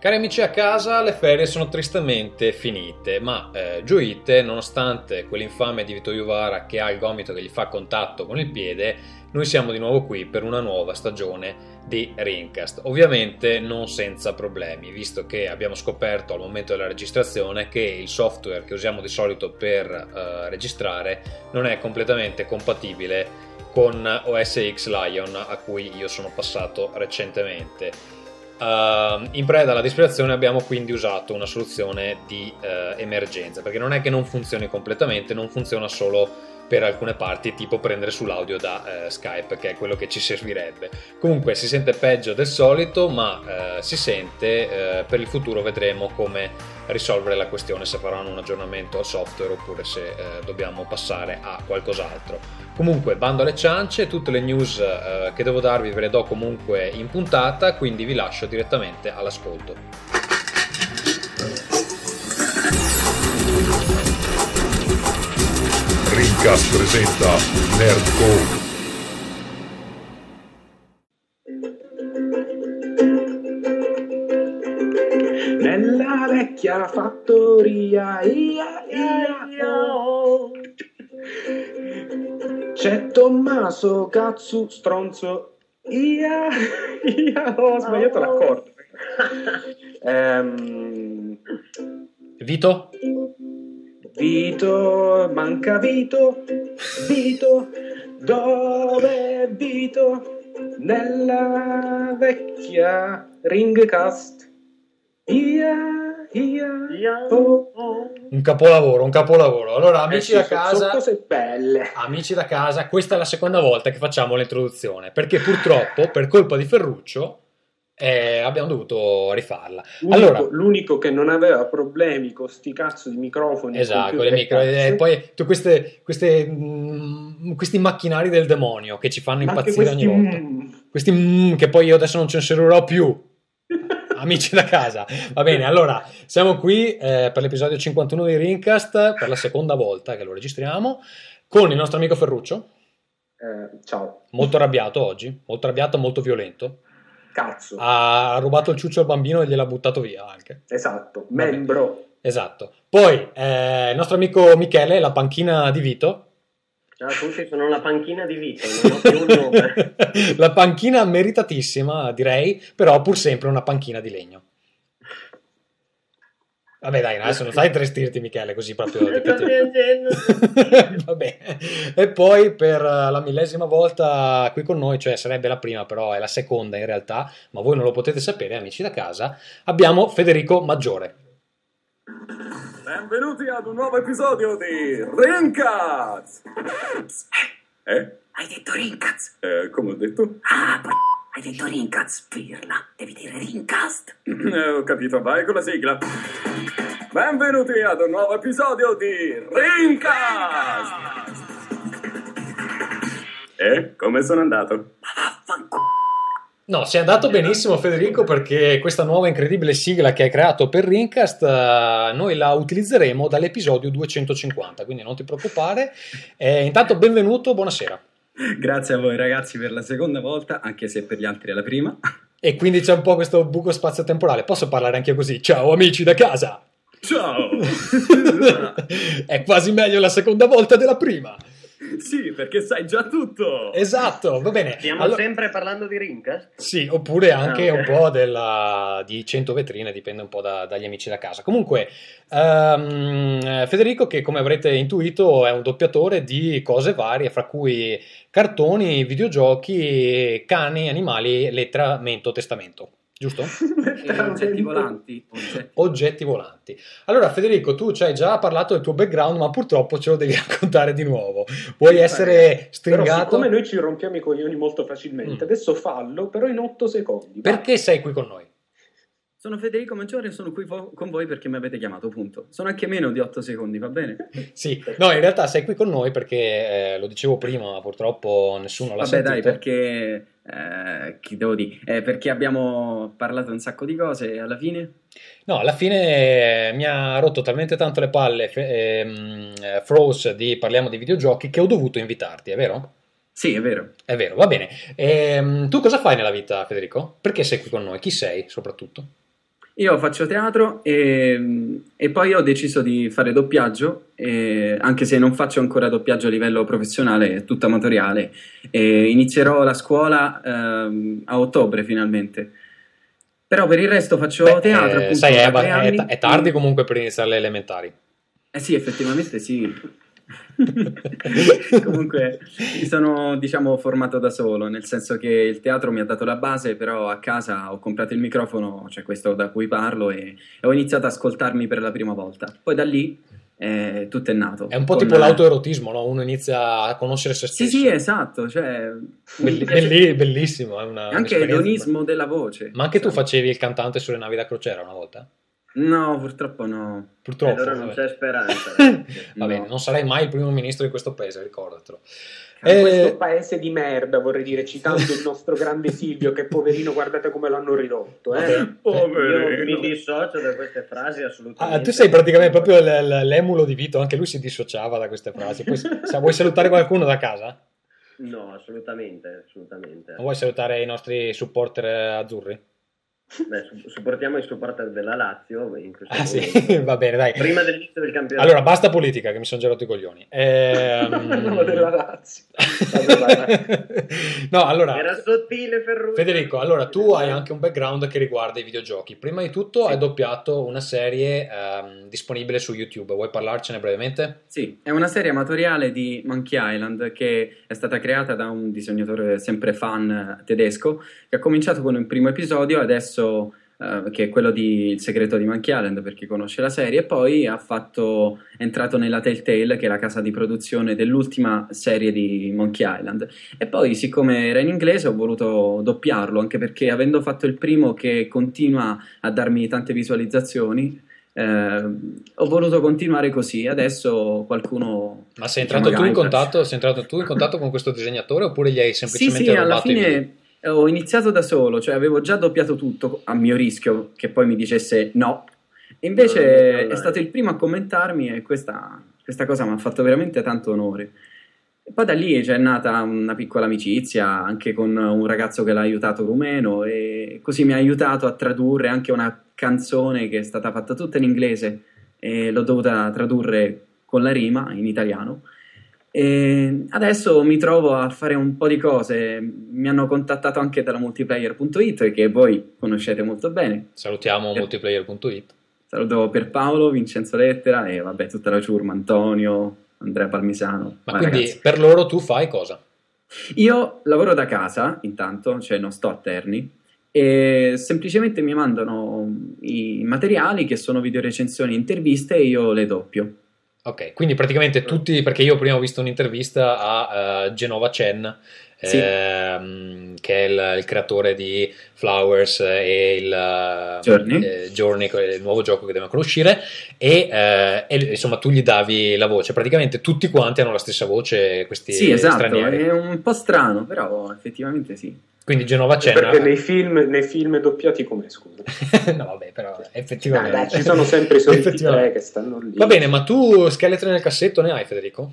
Cari amici a casa, le ferie sono tristemente finite, ma eh, gioite, nonostante quell'infame di Vito Iuvara che ha il gomito che gli fa contatto con il piede, noi siamo di nuovo qui per una nuova stagione di Rincast. Ovviamente non senza problemi, visto che abbiamo scoperto al momento della registrazione che il software che usiamo di solito per eh, registrare non è completamente compatibile con OS X Lion a cui io sono passato recentemente. Uh, in preda alla disperazione abbiamo quindi usato una soluzione di uh, emergenza perché non è che non funzioni completamente, non funziona solo per alcune parti, tipo prendere sull'audio da uh, Skype, che è quello che ci servirebbe. Comunque si sente peggio del solito, ma si sente. per il futuro vedremo come risolvere la questione, se faranno un aggiornamento al software oppure se dobbiamo passare a qualcos'altro. Comunque, bando alle ciance, tutte le news che devo darvi ve le do comunque in puntata, quindi vi lascio direttamente all'ascolto. Rincast presenta Nerdcore. Nella vecchia fattoria, ia, ia, oh. C'è Tommaso, cazzo, stronzo, Ia, ia, ho sbagliato l'accordo. Ehm, Vito? Vito, manca Vito, Vito, dove è Vito? Nella vecchia ringcast. Ia, ia, oh, oh. Un capolavoro, un capolavoro. Allora, amici Eh sì, da casa, cose belle. amici da casa, questa è la seconda volta che facciamo l'introduzione, perché purtroppo, per colpa di Ferruccio, eh, abbiamo dovuto rifarla. L'unico, Allora, l'unico che non aveva problemi con sti cazzo di microfoni. esatto, le micro, e e cazzo. poi tu queste, queste, mm, questi macchinari del demonio che ci fanno Ma impazzire ogni volta. mm, Questi mm, che poi io adesso non censurerò più. Amici da casa, va bene. Allora, siamo qui eh, per l'episodio 51 di Rincast per la seconda volta che lo registriamo con il nostro amico Ferruccio, eh, ciao, molto arrabbiato oggi, molto arrabbiato, molto violento. Cazzo. Ha rubato il ciuccio al bambino e gliel'ha buttato via anche. Esatto, Vabbè. membro. Esatto. Poi eh, il nostro amico Michele, la panchina di Vito. Ciao a tutti, sono la panchina di Vito, non ho più un nome. la panchina meritatissima, direi, però pur sempre una panchina di legno. Vabbè, dai, adesso non stai a trestirti, Michele, così proprio. di Sto cattivo. piangendo. Va bene. E poi per eh, la millesima volta qui con noi, cioè sarebbe la prima, però è la seconda in realtà, ma voi non lo potete sapere, amici da casa, abbiamo Federico Maggiore. Benvenuti ad un nuovo episodio di Rincaz! Eh? Hai detto Rincaz? Eh, come ho detto? Ah, p- hai detto Rincaz, pirla. Devi dire Rincast. Eh, ho capito, vai con la sigla. Benvenuti ad un nuovo episodio di Rincaz! Eh, come sono andato? Ma vaffanculo. No, sei andato benissimo Federico perché questa nuova incredibile sigla che hai creato per Rincast eh, noi la utilizzeremo dall'episodio 250, quindi non ti preoccupare. Eh, intanto benvenuto, buonasera. Grazie a voi ragazzi per la seconda volta, anche se per gli altri è la prima. E quindi c'è un po' questo buco spazio-temporale. Posso parlare anche così? Ciao amici da casa! Ciao! È quasi meglio la seconda volta della prima. sì, perché sai già tutto! Esatto, va bene. Stiamo Allora- sempre parlando di Rincast? Sì, oppure anche Ah, ok. un po' della, di 100 vetrine, dipende un po' da- dagli amici da casa. Comunque, ehm, Federico, che come avrete intuito è un doppiatore di cose varie, fra cui cartoni, videogiochi, cani, animali, lettera, mento, testamento. Giusto? E oggetti volanti. oggetti. Oggetti volanti. Allora, Federico, tu ci hai già parlato del tuo background, ma purtroppo ce lo devi raccontare di nuovo. Vuoi essere Però stringato? siccome noi ci rompiamo i coglioni molto facilmente, Mm. adesso fallo, però in 8 secondi. vai. Perché sei qui con noi? Sono Federico Maggiore e sono qui vo- con voi perché mi avete chiamato, punto. Sono anche meno di 8 secondi, va bene? Sì, no, in realtà sei qui con noi perché eh, lo dicevo prima, ma purtroppo nessuno l'ha Vabbè sentito. dai, perché... eh, chi devo dire? Eh, perché abbiamo parlato un sacco di cose e alla fine... No, alla fine eh, mi ha rotto talmente tanto le palle ehm, eh, Froze di parliamo di videogiochi che ho dovuto invitarti, è vero? Sì, è vero. È vero, va bene. Ehm, tu cosa fai nella vita, Federico? Perché sei qui con noi? Chi sei, soprattutto? Io faccio teatro e, e poi ho deciso di fare doppiaggio, anche se non faccio ancora doppiaggio a livello professionale, è tutto amatoriale. E inizierò la scuola ehm, a ottobre finalmente. Però per il resto faccio Beh, teatro. eh, appunto, sai, è, è- è tardi comunque per iniziare le elementari. Eh sì, effettivamente sì. Comunque mi sono, diciamo, formato da solo, nel senso che il teatro mi ha dato la base, però a casa ho comprato il microfono, cioè questo da cui parlo, e, ho iniziato ad ascoltarmi per la prima volta. Poi da lì eh, tutto è nato. È un po' Con- tipo l'autoerotismo, no? Uno inizia a conoscere se Sì, stesso. sì, esatto, cioè... Belli- belli- bellissimo, è una Anche l'edonismo della voce. Ma anche tu Esatto. facevi il cantante sulle navi da crociera una volta? No, purtroppo no. Purtroppo. allora non vabbè. c'è speranza. Va bene, No. non sarai mai il primo ministro di questo paese, ricordatelo. In Eh, questo paese di merda, vorrei dire, citando il nostro grande Silvio, che poverino, guardate come l'hanno ridotto. Eh? Io mi dissocio da queste frasi assolutamente. Ah, tu sei praticamente proprio l- l- l'emulo di Vito, anche lui si dissociava da queste frasi. Poi, sa- vuoi salutare qualcuno da casa? No, assolutamente, assolutamente. O vuoi salutare i nostri supporter eh, azzurri? Beh, su- supportiamo i supporter della Lazio Ah sì, va bene, dai. Prima dell'inizio del campionato. Allora, basta politica, che mi sono girato i coglioni. Ehm... No, della Lazio. No, allora, Era sottile Ferruccio. Federico, allora tu hai anche un background che riguarda i videogiochi. Prima di tutto hai doppiato una serie ehm, disponibile su YouTube. Vuoi parlarcene brevemente? Sì, è una serie amatoriale di Monkey Island che è stata creata da un disegnatore sempre fan tedesco che ha cominciato con un primo episodio, adesso eh, che è quello di Il segreto di Monkey Island per chi conosce la serie, e poi ha fatto, è entrato nella Telltale che è la casa di produzione dell'ultima serie di Monkey Island. E poi, siccome era in inglese, ho voluto doppiarlo anche perché avendo fatto il primo che continua a darmi tante visualizzazioni. eh, ho voluto continuare così. Adesso qualcuno. Ma sei diciamo, entrato, tu in contatto, sei entrato tu in contatto con questo disegnatore oppure gli hai Sì, semplicemente sì, alla i video? fine ho iniziato da solo, cioè avevo già doppiato tutto a mio rischio che poi mi dicesse no. E invece No, no, no, è stato il primo a commentarmi e questa, questa cosa mi ha fatto veramente tanto onore. E poi da lì c'è nata una piccola amicizia anche con un ragazzo che l'ha aiutato rumeno e così mi ha aiutato a tradurre anche una canzone che è stata fatta tutta in inglese e l'ho dovuta tradurre con la rima in italiano. E adesso mi trovo a fare un po' di cose. Mi hanno contattato anche dalla multiplayer.it che voi conoscete molto bene. Salutiamo Eh. multiplayer.it. Saluto per Paolo, Vincenzo Lettera e vabbè tutta la ciurma, Antonio, Andrea Palmisano. Ma Vai, quindi ragazzi. per loro tu fai cosa? Io lavoro da casa intanto, cioè non sto a Terni e semplicemente mi mandano i materiali che sono videorecensioni interviste e io le doppio. Ok, quindi praticamente tutti, perché io prima ho visto un'intervista a eh, Genova Chen, Sì. ehm, che è il, il creatore di Flowers e il eh, Journey. eh, Journey, il nuovo gioco che deve ancora uscire, e, eh, e, insomma tu gli davi la voce. Praticamente tutti quanti hanno la stessa voce, questi Sì, esatto, stranieri. è un po' strano, però effettivamente sì. Quindi Genova Chen... Perché nei film, nei film doppiati come scusa? no, vabbè, però effettivamente... dai, ci sono sempre i soliti tre che stanno lì. Va bene, ma tu scheletri nel cassetto ne hai, Federico?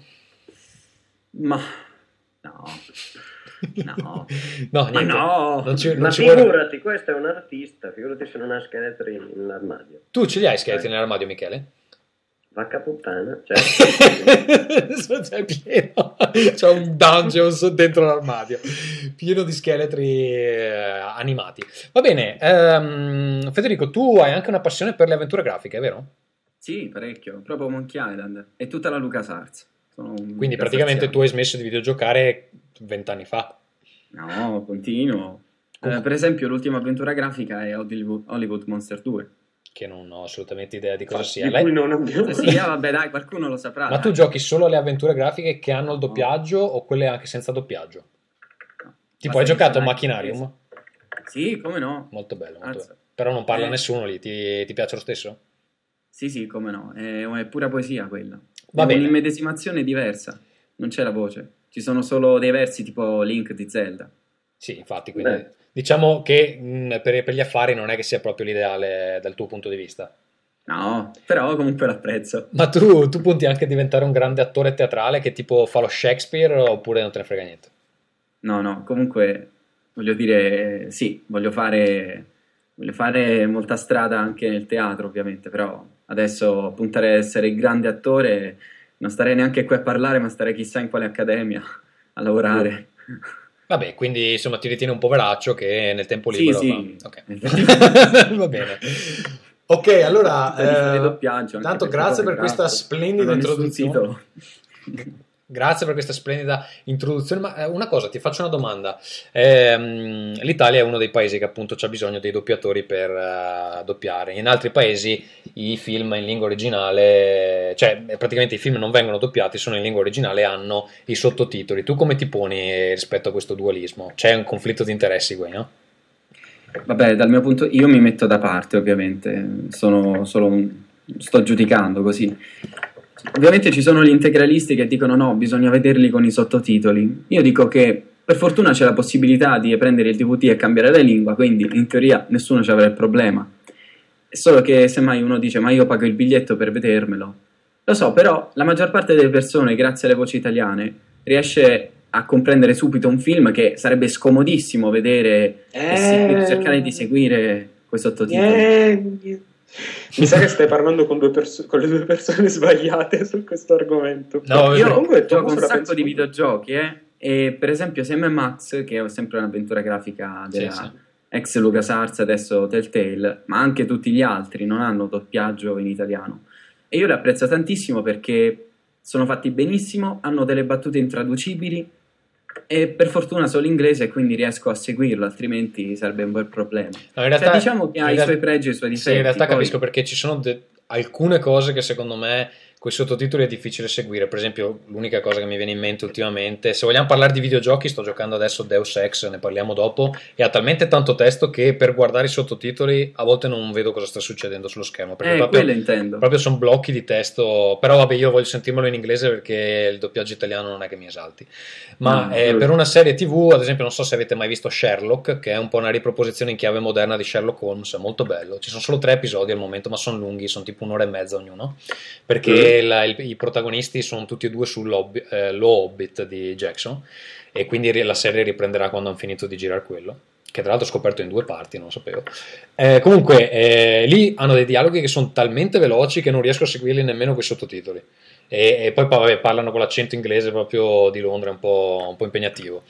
Ma no, no, No, ma niente. no, Non ci, non Ma ci vuole- figurati, questo è un artista, figurati se non ha scheletri nell'armadio. Tu ce li hai scheletri nell'armadio, Michele? Vacca puttana, cioè, C'è pieno. C'è un dungeons dentro l'armadio pieno di scheletri eh, animati. Va bene, ehm, Federico, tu hai anche una passione per le avventure grafiche, vero? Sì, parecchio, proprio Monkey Island e tutta la LucasArts. Quindi praticamente tu hai smesso di videogiocare vent'anni fa. No, continuo. Eh, per esempio, l'ultima avventura grafica è Hollywood, Hollywood Monster 2. Che non ho assolutamente idea di cosa sia. di Lei- non abbiamo sì, ah, vabbè, dai, qualcuno lo saprà. Ma tu dai. giochi solo alle avventure grafiche che hanno il doppiaggio o quelle anche senza doppiaggio? Tipo, Ma hai giocato a Machinarium? Sì, come no? Molto bello, molto bello. Però non parla Eh. nessuno lì, ti, ti piace lo stesso? Sì, sì, come no. È, è pura poesia quella. Va è bene. un'immedesimazione diversa. Non c'è la voce. Ci sono solo dei versi tipo Link di Zelda. Sì, infatti, quindi Beh. diciamo che mh, per, per gli affari non è che sia proprio l'ideale dal tuo punto di vista. No, però comunque l'apprezzo. Ma tu, tu punti anche a diventare un grande attore teatrale che tipo fa lo Shakespeare oppure non te ne frega niente? No, no, comunque voglio dire, sì, voglio fare voglio fare molta strada anche nel teatro, ovviamente, però adesso puntare ad essere il grande attore, non starei neanche qui a parlare, ma starei chissà in quale accademia a lavorare. Vabbè, quindi insomma ti ritieni un poveraccio che nel tempo Sì, libero sì. fa- ok. Va bene. Ok, allora, eh, doppiaggio, tanto grazie per questa splendida introduzione. Grazie per questa splendida introduzione, ma eh, una cosa, ti faccio una domanda. Ehm, L'Italia è uno dei paesi che appunto ha bisogno dei doppiatori per eh, doppiare. In altri paesi i film in lingua originale, cioè eh, praticamente i film non vengono doppiati, sono in lingua originale e hanno i sottotitoli. Tu come ti poni eh, rispetto a questo dualismo? C'è un conflitto di interessi qui, no? Vabbè, dal mio punto, io mi metto da parte, ovviamente, sono solo un- sto giudicando così. Ovviamente ci sono gli integralisti che dicono no, bisogna vederli con i sottotitoli. Io dico che per fortuna c'è la possibilità di prendere il DVD e cambiare la lingua, quindi in teoria nessuno ci avrà il problema. È solo che semmai uno dice ma io pago il biglietto per vedermelo. Lo so, però la maggior parte delle persone, grazie alle voci italiane, riesce a comprendere subito un film che sarebbe scomodissimo vedere e sì, cercare di seguire quei sottotitoli. Eh, Mi sa che stai parlando con, due perso- con le due persone sbagliate su questo argomento. No, Io comunque, gioco un sacco di videogiochi, eh? E per esempio Sam Max, che è sempre un'avventura grafica della Sì, sì. ex LucasArts, adesso Telltale, ma anche tutti gli altri non hanno doppiaggio in italiano. E io li apprezzo tantissimo perché sono fatti benissimo, hanno delle battute intraducibili e per fortuna solo inglese quindi riesco a seguirlo, altrimenti sarebbe un bel problema. No, in Cioè, realtà, diciamo che ha i suoi pregi e i suoi Sì, difetti. in realtà poi- capisco perché ci sono de- alcune cose che secondo me con i sottotitoli è difficile seguire. Per esempio, l'unica cosa che mi viene in mente ultimamente, se vogliamo parlare di videogiochi, sto giocando adesso Deus Ex, ne parliamo dopo, e ha talmente tanto testo che per guardare i sottotitoli a volte non vedo cosa sta succedendo sullo schermo. Perché Eh, proprio, quello intendo. proprio sono blocchi di testo. Però vabbè, io voglio sentirmelo in inglese perché il doppiaggio italiano non è che mi esalti. Ma No, eh, per una serie TV, ad esempio, non so se avete mai visto Sherlock, che è un po' una riproposizione in chiave moderna di Sherlock Holmes, è molto bello. Ci sono solo tre episodi al momento, ma sono lunghi, sono tipo un'ora e mezza ognuno. Perché la- il- i protagonisti sono tutti e due sullo eh, di Jackson, e quindi la serie riprenderà quando hanno finito di girare quello. Che tra l'altro ho scoperto in due parti, non lo sapevo. Eh, comunque, eh, lì hanno dei dialoghi che sono talmente veloci che non riesco a seguirli nemmeno con i sottotitoli. E, e poi vabbè, parlano con l'accento inglese proprio di Londra, un po', un po' impegnativo.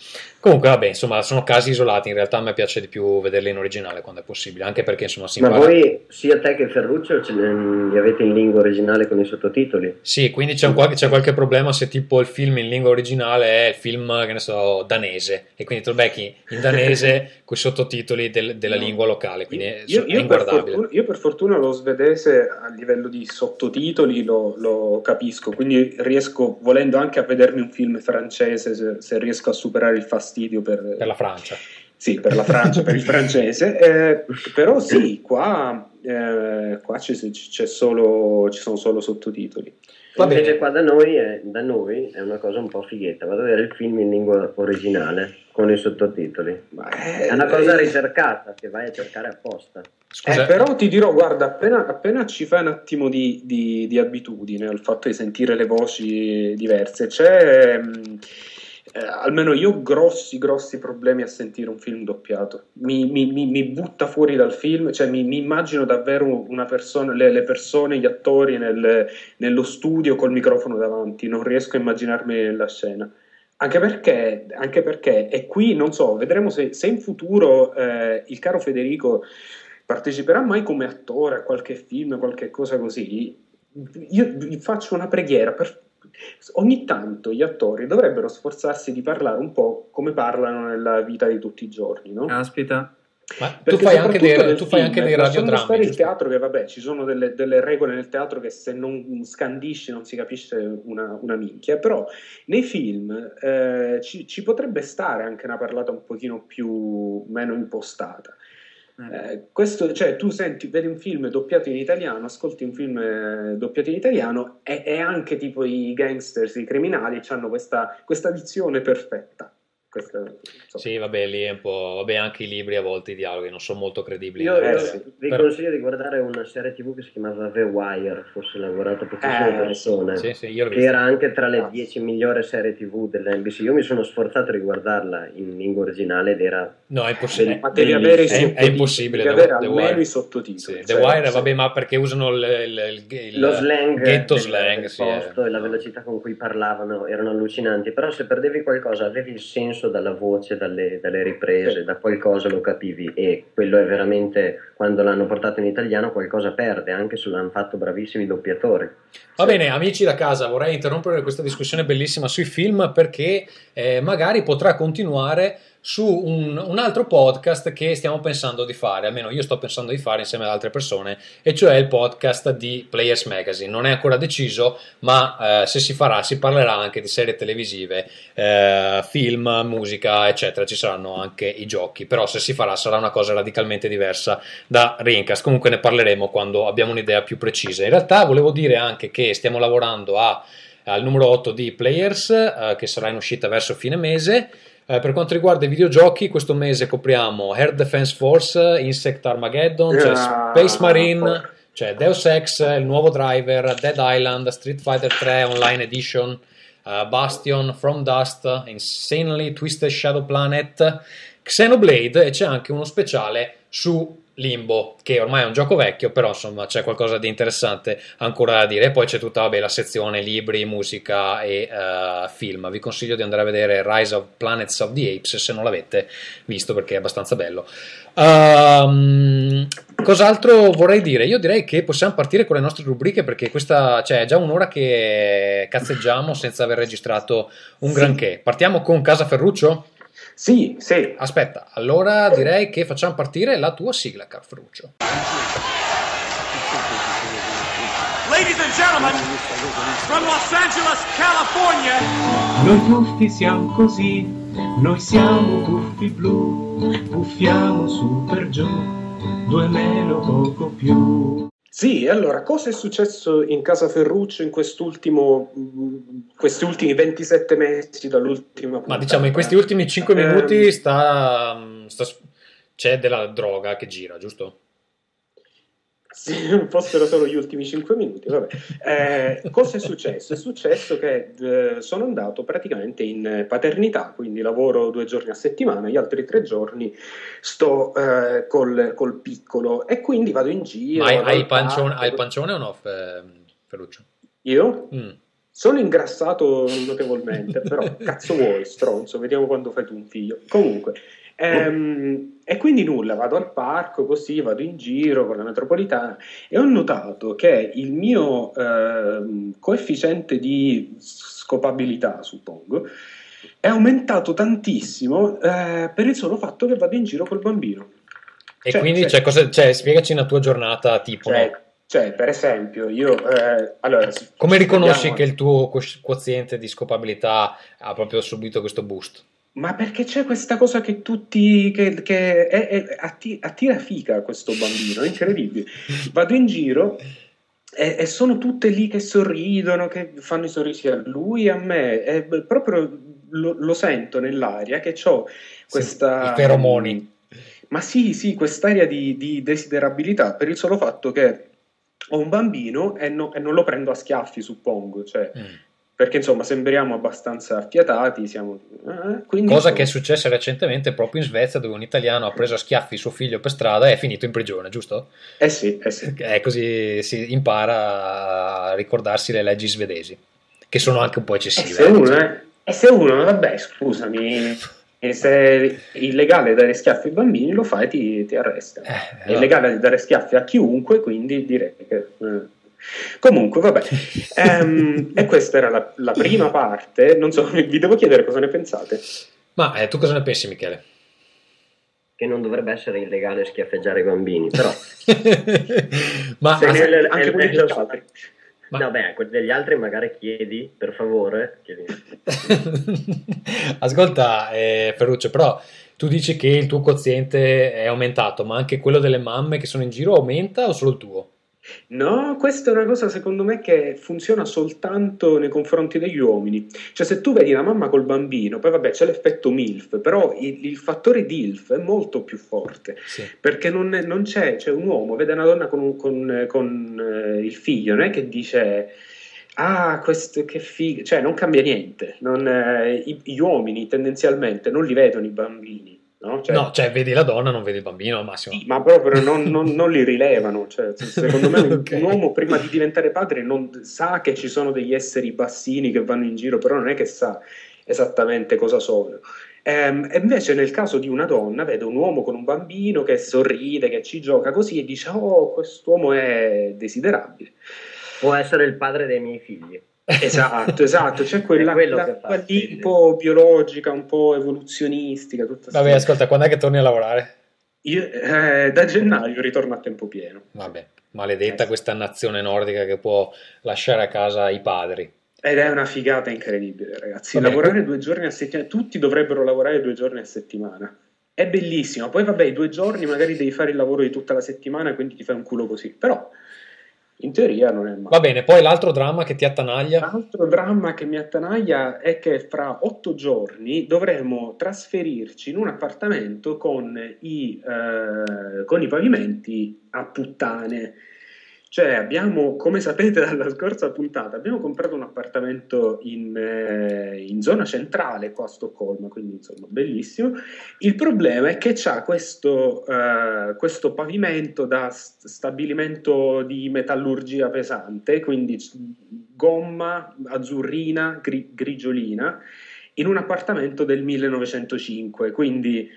Comunque, vabbè, insomma, sono casi isolati. In realtà a me piace di più vederli in originale quando è possibile, anche perché insomma si Ma impara. voi, sia te che Ferruccio, ce ne- li avete in lingua originale con i sottotitoli? Sì, quindi c'è, un qualche, c'è qualche problema se tipo il film in lingua originale è il film, che ne so, danese, e quindi te lo becchi in danese con i sottotitoli del- della No. lingua locale, quindi è, Io, è io per inguardabile. fortuna, io per fortuna lo svedese a livello di sottotitoli lo, lo capisco, quindi riesco, volendo anche a vedermi un film francese, se, se riesco a superare il fastidio per, Per la Francia. Sì, per la Francia, per il francese, eh, però sì, qua, eh, qua c'è, c'è solo, ci sono solo sottotitoli. Va bene. Invece qua da noi, è, da noi è una cosa un po' fighetta. Vado a vedere il film in lingua originale con i sottotitoli. Ma È una cosa ricercata che vai a cercare apposta. Scusa, Eh, però ti dirò, guarda, appena, appena ci fai un attimo di, di- di abitudine al fatto di sentire le voci diverse, c'è, mh, eh, almeno io ho grossi, grossi problemi a sentire un film doppiato. Mi, mi- mi- mi butta fuori dal film, cioè mi, immagino davvero persona, le, le persone, gli attori nel- nello studio col microfono davanti, non riesco a immaginarmi la scena. Anche perché, anche perché, e qui non so, vedremo se, se in futuro eh, il caro Federico parteciperà mai come attore a qualche film, qualche cosa così. Io vi faccio una preghiera. per- Ogni tanto gli attori dovrebbero sforzarsi di parlare un po' come parlano nella vita di tutti i giorni, no? Caspita. ma tu fai anche dei, tu fai anche dei lasciando radiodrammi. stare il teatro che vabbè ci sono delle, delle regole nel teatro che se non scandisci non si capisce una, una minchia però nei film eh, ci, ci potrebbe stare anche una parlata un pochino più meno impostata Eh. questo, cioè, tu senti, vedi un film doppiato in italiano, ascolti un film eh, doppiato in italiano e, e anche tipo i gangsters, i criminali hanno questa, questa dizione perfetta. Questa, insomma. Sì, vabbè, lì è un po'. Vabbè, anche i libri a volte i dialoghi non sono molto credibili. Io, Eh, sì. vi Però- consiglio di guardare una serie tv che si chiamava The Wire, forse l'ha guardata pochissime Eh, persone. Sì, sì, io l'ho che visto. era anche tra le Ah. 10 migliori serie tv dell'NBC. Io mi sono sforzato di guardarla in lingua originale ed era No, è impossibile. Ma devi avere i È- è sottotitoli, impossibile, devi The- avere The almeno Wire. i sottotitoli. Sì, The cioè, Wire, sì. vabbè, ma perché usano il, il- il- lo slang ghetto slang, sì, posto eh. e la velocità con cui parlavano erano allucinanti. Però se perdevi qualcosa, avevi il senso dalla voce, dalle, dalle riprese, da qualcosa lo capivi. E quello è veramente quando l'hanno portato in italiano, qualcosa perde, anche se l'hanno fatto bravissimi doppiatori. Va bene, amici da casa, vorrei interrompere questa discussione bellissima sui film perché eh, magari potrà continuare su un, un altro podcast che stiamo pensando di fare, almeno io sto pensando di fare insieme ad altre persone, e cioè il podcast di Players Magazine. Non è ancora deciso, ma eh, se si farà si parlerà anche di serie televisive, eh, film, musica, eccetera. Ci saranno anche i giochi, però se si farà sarà una cosa radicalmente diversa da Rincast. Comunque ne parleremo quando abbiamo un'idea più precisa. In realtà volevo dire anche che stiamo lavorando a- al numero 8 di Players, eh, che sarà in uscita verso fine mese. Eh, per quanto riguarda i videogiochi, questo mese copriamo Air Defense Force, Insect Armageddon, c'è Ah, Space Marine, c'è Deus Ex, il nuovo Driver, Dead Island, Street Fighter 3 Online Edition, eh, Bastion, From Dust, Insanely Twisted Shadow Planet, Xenoblade e c'è anche uno speciale su Limbo, che ormai è un gioco vecchio, però insomma c'è qualcosa di interessante ancora da dire. E poi c'è tutta vabbè, la sezione libri, musica e eh, film. Vi consiglio di andare a vedere Rise of Planets of the Apes se non l'avete visto perché è abbastanza bello. Ehm, cos'altro vorrei dire? Io direi che possiamo partire con le nostre rubriche perché questa cioè, è già un'ora che cazzeggiamo senza aver registrato un Sì. granché. Partiamo con Casa Ferruccio? Sì, sì. Aspetta, allora direi che facciamo partire la tua sigla, Carferruccio. Ladies and gentlemen, from Los Angeles, California, Noi tuffi siamo così, noi siamo tuffi blu, puffiamo su per giù, due meno poco più. Sì, allora, cosa è successo in casa Ferruccio in quest'ultimo, mh, questi ultimi 27 mesi dall'ultima Ma puntata? diciamo in questi ultimi 5 Ehm, minuti sta, sta- c'è della droga che gira, giusto? Se fossero solo gli ultimi 5 minuti, vabbè. Eh, cosa è successo? È successo che eh, sono andato praticamente in paternità, quindi lavoro due giorni a settimana, gli altri tre giorni sto eh, col, col piccolo e quindi vado in giro. Ma hai, hai il pancione, hai il pancione o no, Fe- Ferruccio? Io? Mm. Sono ingrassato notevolmente, però cazzo vuoi, stronzo, vediamo quando fai tu un figlio. Comunque, ehm, e quindi nulla, vado al parco così, vado in giro con la metropolitana e ho notato che il mio ehm, coefficiente di scopabilità, suppongo, è aumentato tantissimo eh, per il solo fatto che vado in giro col bambino. E Cioè, quindi cioè- cioè, cosa- cioè, spiegaci una tua giornata tipo, Cioè, no? cioè, per esempio, io... eh, allora, Come riconosci vediamo- che il tuo quo- quoziente di scopabilità ha proprio subito questo boost? Ma perché c'è questa cosa che tutti. che, che è- è- atti- attira fica questo bambino, è incredibile. Vado in giro e, e sono tutte lì che sorridono, che fanno i sorrisi a lui e a me. Beh, proprio lo, lo sento nell'aria che ho questa. I feromoni. Ma sì, sì, quest'aria di, di desiderabilità per il solo fatto che ho un bambino e, no- e non lo prendo a schiaffi, suppongo. Cioè, Mm. Perché insomma sembriamo abbastanza affiatati. Siamo, eh, quindi, Cosa insomma, che è successa recentemente proprio in Svezia dove un italiano ha preso a schiaffi suo figlio per strada e è finito in prigione, giusto? Eh sì, eh sì. È così si impara a ricordarsi le leggi svedesi, che sono anche un po' E eccessive. se eh, uno, diciamo. eh, e se uno, vabbè, scusami, e se è illegale dare schiaffi ai bambini, lo fai e ti, ti arresta. Eh, È illegale dare schiaffi a chiunque, quindi direi che... eh. Comunque, vabbè, Ehm, e questa era la, la prima parte. Non so, vi devo chiedere cosa ne pensate. Ma eh, tu cosa ne pensi, Michele? che non dovrebbe essere illegale schiaffeggiare i bambini, però Ma Se ne- è- è- anche quelli degli altri. Ma- No, beh, quelli degli altri magari chiedi, per favore. chiedi. Ascolta, eh, Ferruccio, però tu dici che il tuo quoziente è aumentato, ma anche quello delle mamme che sono in giro aumenta o solo il tuo? No, questa è una cosa secondo me che funziona soltanto nei confronti degli uomini. Cioè, se tu vedi la mamma col bambino, poi vabbè c'è l'effetto MILF, però il, il fattore DILF è molto più forte Sì. perché non, non c'è, c'è un uomo, vede una donna con, un- con- con, eh, il figlio, non è che dice. Ah, questo che figo, cioè non cambia niente. Non, eh, i- gli uomini tendenzialmente non li vedono i bambini, no? Cioè, No, cioè vedi la donna, non vedi il bambino al massimo. sì, ma proprio non, non- non li rilevano. Cioè, se- secondo me un, Ok. un uomo prima di diventare padre non sa che ci sono degli esseri bassini che vanno in giro, però non è che sa esattamente cosa sono. Ehm, e invece nel caso di una donna vede un uomo con un bambino che sorride, che ci gioca così e dice oh quest'uomo è desiderabile. Può essere il padre dei miei figli. Esatto, esatto, c'è quella, È quello quella fa quella lì un po' biologica, un po' evoluzionistica. Tutta Vabbè, sta- ascolta, quando è che torni a lavorare? Io, eh, da gennaio ritorno a tempo pieno. Vabbè, maledetta Eh. questa nazione nordica che può lasciare a casa i padri. Ed è una figata incredibile, ragazzi. Vabbè, lavorare due giorni a settimana, tutti dovrebbero lavorare due giorni a settimana. È bellissimo. Poi, vabbè, i due giorni magari devi fare il lavoro di tutta la settimana, quindi ti fai un culo così. Però, in teoria, non è male. Va bene, poi l'altro dramma che ti attanaglia. L'altro dramma che mi attanaglia è che fra otto giorni dovremo trasferirci in un appartamento con i, eh, con i pavimenti a puttane. Cioè, abbiamo, come sapete dalla scorsa puntata, abbiamo comprato un appartamento in, eh, in zona centrale qua a Stoccolma, quindi insomma bellissimo. Il problema è che c'ha questo, eh, questo pavimento da st- stabilimento di metallurgia pesante, quindi gomma azzurrina, gri- grigiolina, in un appartamento del 1905. Quindi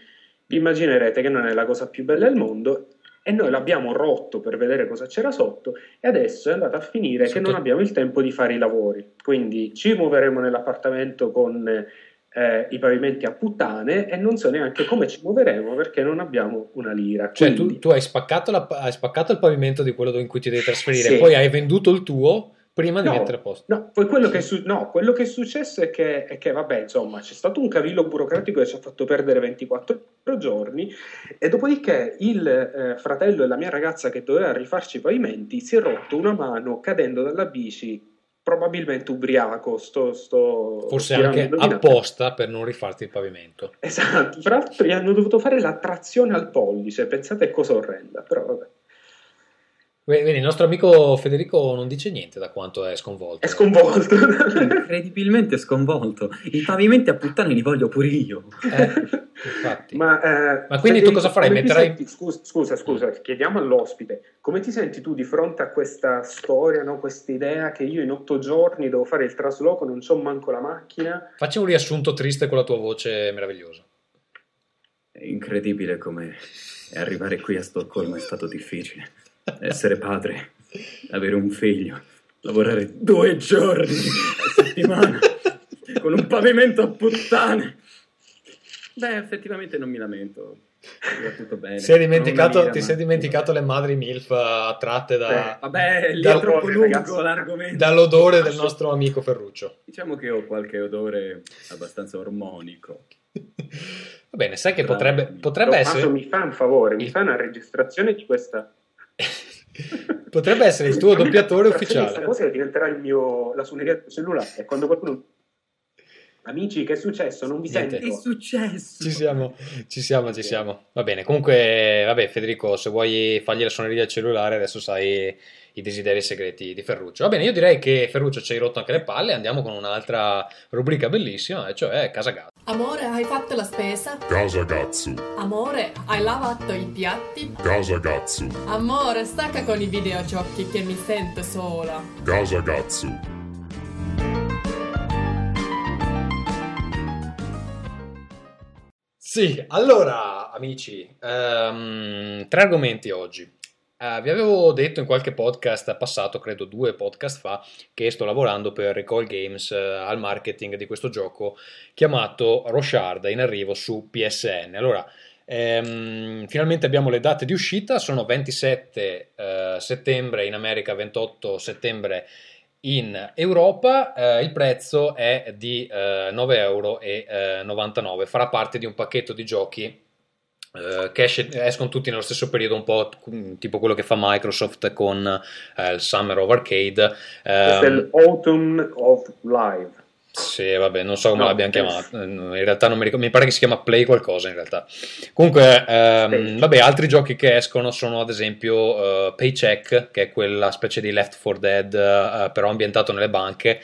vi immaginerete che non è la cosa più bella del mondo. E noi l'abbiamo rotto per vedere cosa c'era sotto e adesso è andata a finire che Sotto- non abbiamo il tempo di fare i lavori. Quindi ci muoveremo nell'appartamento con eh, i pavimenti a puttane e non so neanche come ci muoveremo perché non abbiamo una lira. Cioè, Quindi- tu, tu hai, spaccato la- hai spaccato il pavimento di quello in cui ti devi trasferire, Sì. poi hai venduto il tuo prima di No, mettere a posto. No, poi quello che, è su- no, quello che è successo è che, è che, vabbè, insomma, c'è stato un cavillo burocratico che ci ha fatto perdere 24 giorni e dopodiché il eh, fratello e la mia ragazza che doveva rifarci i pavimenti si è rotto una mano cadendo dalla bici, probabilmente ubriaco, sto, sto Forse anche apposta per non rifarti il pavimento. Esatto, fra l'altro gli hanno dovuto fare la trazione al pollice, pensate cosa orrenda, però vabbè. Vedi, il nostro amico Federico non dice niente da quanto è sconvolto. È sconvolto. Incredibilmente sconvolto. I pavimenti a puttane li voglio pure io. Eh, infatti. Ma, eh, Ma quindi tu cosa farai? Metterai- senti- scusa, scusa, scusa, chiediamo all'ospite, come ti senti tu di fronte a questa storia, no? questa idea che io in otto giorni devo fare il trasloco, non c'ho manco la macchina? Facci un riassunto triste con la tua voce meravigliosa. È incredibile come arrivare qui a Stoccolma è stato difficile. Essere padre, avere un figlio, lavorare due giorni a settimana con un pavimento a puttane. Beh, effettivamente non mi lamento. Va tutto bene. Sei dimenticato- lira, ti ma- sei dimenticato le madri MILF attratte da- Vabbè, lì dal- è troppo lungo ragazzi, l'argomento. dall'odore del nostro amico Ferruccio. Diciamo che ho qualche odore abbastanza ormonico. Va bene, sai che potrebbe, potrebbe essere... mi fa un favore, mi fa una registrazione di questa... potrebbe essere il tuo doppiatore Questa ufficiale. cosa diventerà il mio, la suoneria del cellulare, e quando qualcuno... Amici, che è successo? Non vi Niente. Che è sento. successo? Ci siamo, ci siamo, ci siamo. Va bene, comunque, vabbè, Federico, se vuoi fargli la suoneria del cellulare, adesso sai i desideri segreti di Ferruccio. Va bene, io direi che Ferruccio ci hai rotto anche le palle, andiamo con un'altra rubrica bellissima, e cioè Casa Gatto. Amore, hai fatto la spesa? Casa Gatsu. Amore, hai lavato i piatti? Casa Gatsu. Amore, stacca con i videogiochi che mi sento sola. Casa Gatsu. Sì, allora, amici, ehm, tre argomenti oggi. Eh, vi avevo detto in qualche podcast passato, credo due podcast fa, che sto lavorando per Recall Games eh, al marketing di questo gioco chiamato Rochard in arrivo su PSN. Allora, ehm, finalmente abbiamo le date di uscita, sono 27 eh, settembre in America, 28 settembre in Europa eh, il prezzo è di eh, 9,99 euro, farà parte di un pacchetto di giochi eh, che esce- escono tutti nello stesso periodo, un po' tipo quello che fa Microsoft con eh, il Summer of Arcade. Questo è Ehm, il Autumn of Live. sì, vabbè, non so come No, l'abbiamo eh. chiamato. In realtà non mi ricordo, mi pare che si chiama Play qualcosa in realtà. Comunque, ehm, vabbè, altri giochi che escono sono ad esempio eh, Paycheck, che è quella specie di Left 4 Dead, eh, però ambientato nelle banche,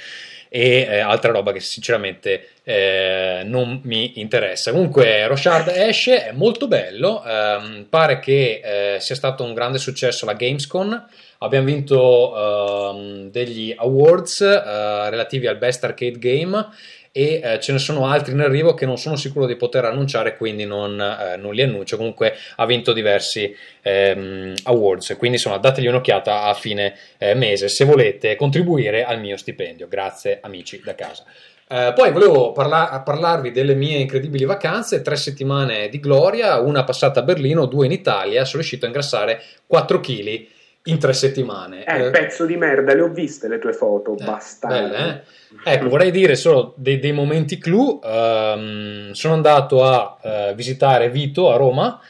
e eh, altra roba che sinceramente eh, non mi interessa. Comunque, Roshard esce, è molto bello, ehm, pare che eh, sia stato un grande successo la Gamescom. Abbiamo vinto ehm, degli awards eh, relativi al best arcade game e eh, ce ne sono altri in arrivo che non sono sicuro di poter annunciare, quindi non, eh, non li annuncio. Comunque ha vinto diversi ehm, awards, quindi insomma dategli un'occhiata a fine eh, mese se volete contribuire al mio stipendio. Grazie amici da casa. Eh, poi volevo parla- parlarvi delle mie incredibili vacanze, tre settimane di gloria, una passata a Berlino, due in Italia, sono riuscito a ingrassare 4 kg in tre settimane. Eh, Eh, pezzo di merda, le ho viste le tue foto, eh, bastardo. belle, eh? Ecco, vorrei dire solo dei, dei momenti clou. Ehm, sono andato a eh, visitare Vito a Roma.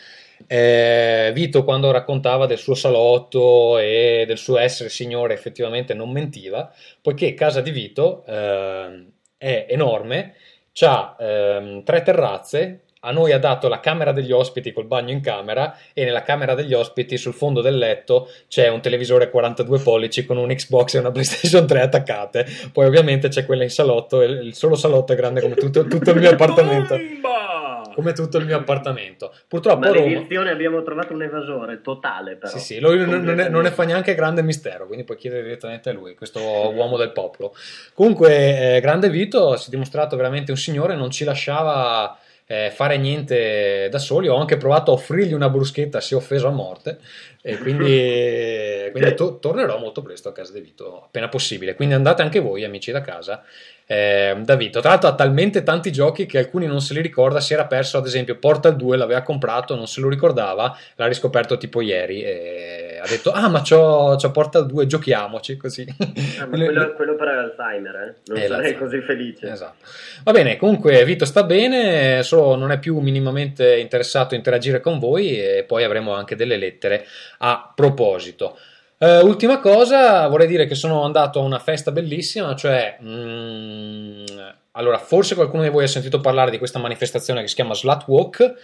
Eh, Vito, quando raccontava del suo salotto e del suo essere signore, effettivamente non mentiva, poiché casa di Vito ehm, è enorme, ha tre terrazze. A noi ha dato la camera degli ospiti col bagno in camera e nella camera degli ospiti sul fondo del letto c'è un televisore 42 pollici con un Xbox e una PlayStation 3 attaccate. Poi ovviamente c'è quella in salotto e il solo salotto è grande come tutto, tutto il mio appartamento. Come tutto il mio appartamento. Purtroppo a Roma... Maledizione, abbiamo trovato un evasore totale, però. Sì, sì, lui non, non ne, non ne fa neanche grande mistero, quindi puoi chiedere direttamente a lui, questo uomo del popolo. Comunque, eh, grande Vito, si è dimostrato veramente un signore, non ci lasciava eh, fare niente da soli. Ho anche provato a offrirgli una bruschetta, si è offeso a morte. E quindi, quindi to- tornerò molto presto a casa di Vito, appena possibile. Quindi andate anche voi, amici da casa, eh, da Vito. Tra l'altro ha talmente tanti giochi che alcuni non se li ricorda. Si era perso, ad esempio, Portal 2, l'aveva comprato, non se lo ricordava, l'ha riscoperto tipo ieri e ha detto, ah ma c'ho, c'ho Portal 2, giochiamoci così. Ah, quello, quello per Alzheimer, eh? Non Eh, sarei così felice. Esatto. Va bene, comunque Vito sta bene, solo non è più minimamente interessato a interagire con voi e poi avremo anche delle lettere a proposito. Eh, ultima cosa, vorrei dire che sono andato a una festa bellissima, cioè... mm, allora, forse qualcuno di voi ha sentito parlare di questa manifestazione che si chiama Slut Walk,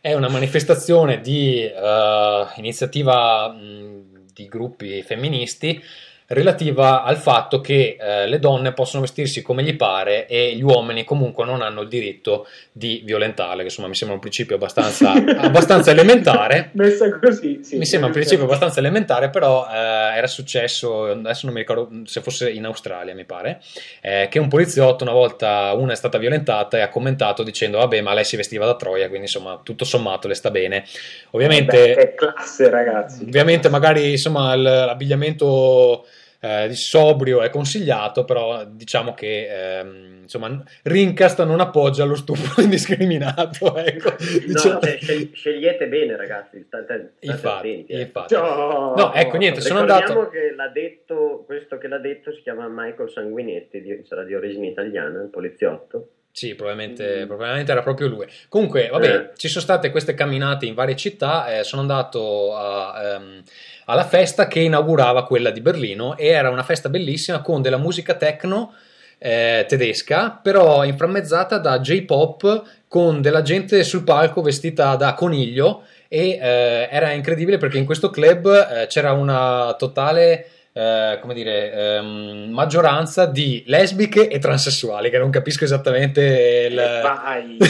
è una manifestazione di eh, iniziativa mm, di gruppi femministi relativa al fatto che eh, le donne possono vestirsi come gli pare e gli uomini comunque non hanno il diritto di violentarle, che insomma mi sembra un principio abbastanza, abbastanza elementare. Messa così, sì. Mi sembra un principio abbastanza elementare, però eh, era successo, adesso non mi ricordo se fosse in Australia, mi pare, eh, che un poliziotto una volta una è stata violentata e ha commentato dicendo vabbè ma lei si vestiva da Troia, quindi insomma tutto sommato le sta bene. Ovviamente... Beh, che classe, ragazzi. Ovviamente, magari insomma, l'abbigliamento eh, di sobrio è consigliato, però diciamo che ehm, insomma, Rincast non appoggia lo stupro indiscriminato. Ecco. No, Diciamo- scel- scegliete bene, ragazzi. State, state Infatti, attenti. eh. infatti. No, No, ecco, niente, sono andato. che l'ha detto, questo che l'ha detto si chiama Michael Sanguinetti, di- sarà di origine italiana, il poliziotto. Sì, probabilmente, probabilmente era proprio lui. Comunque, vabbè, Eh. ci sono state queste camminate in varie città. eh, sono andato a, ehm, alla festa che inaugurava quella di Berlino e era una festa bellissima con della musica techno eh, tedesca, però inframmezzata da J-pop con della gente sul palco vestita da coniglio e eh, era incredibile perché in questo club eh, c'era una totale eh, come dire, ehm, maggioranza di lesbiche e transessuali, che non capisco esattamente il... Eh, vai.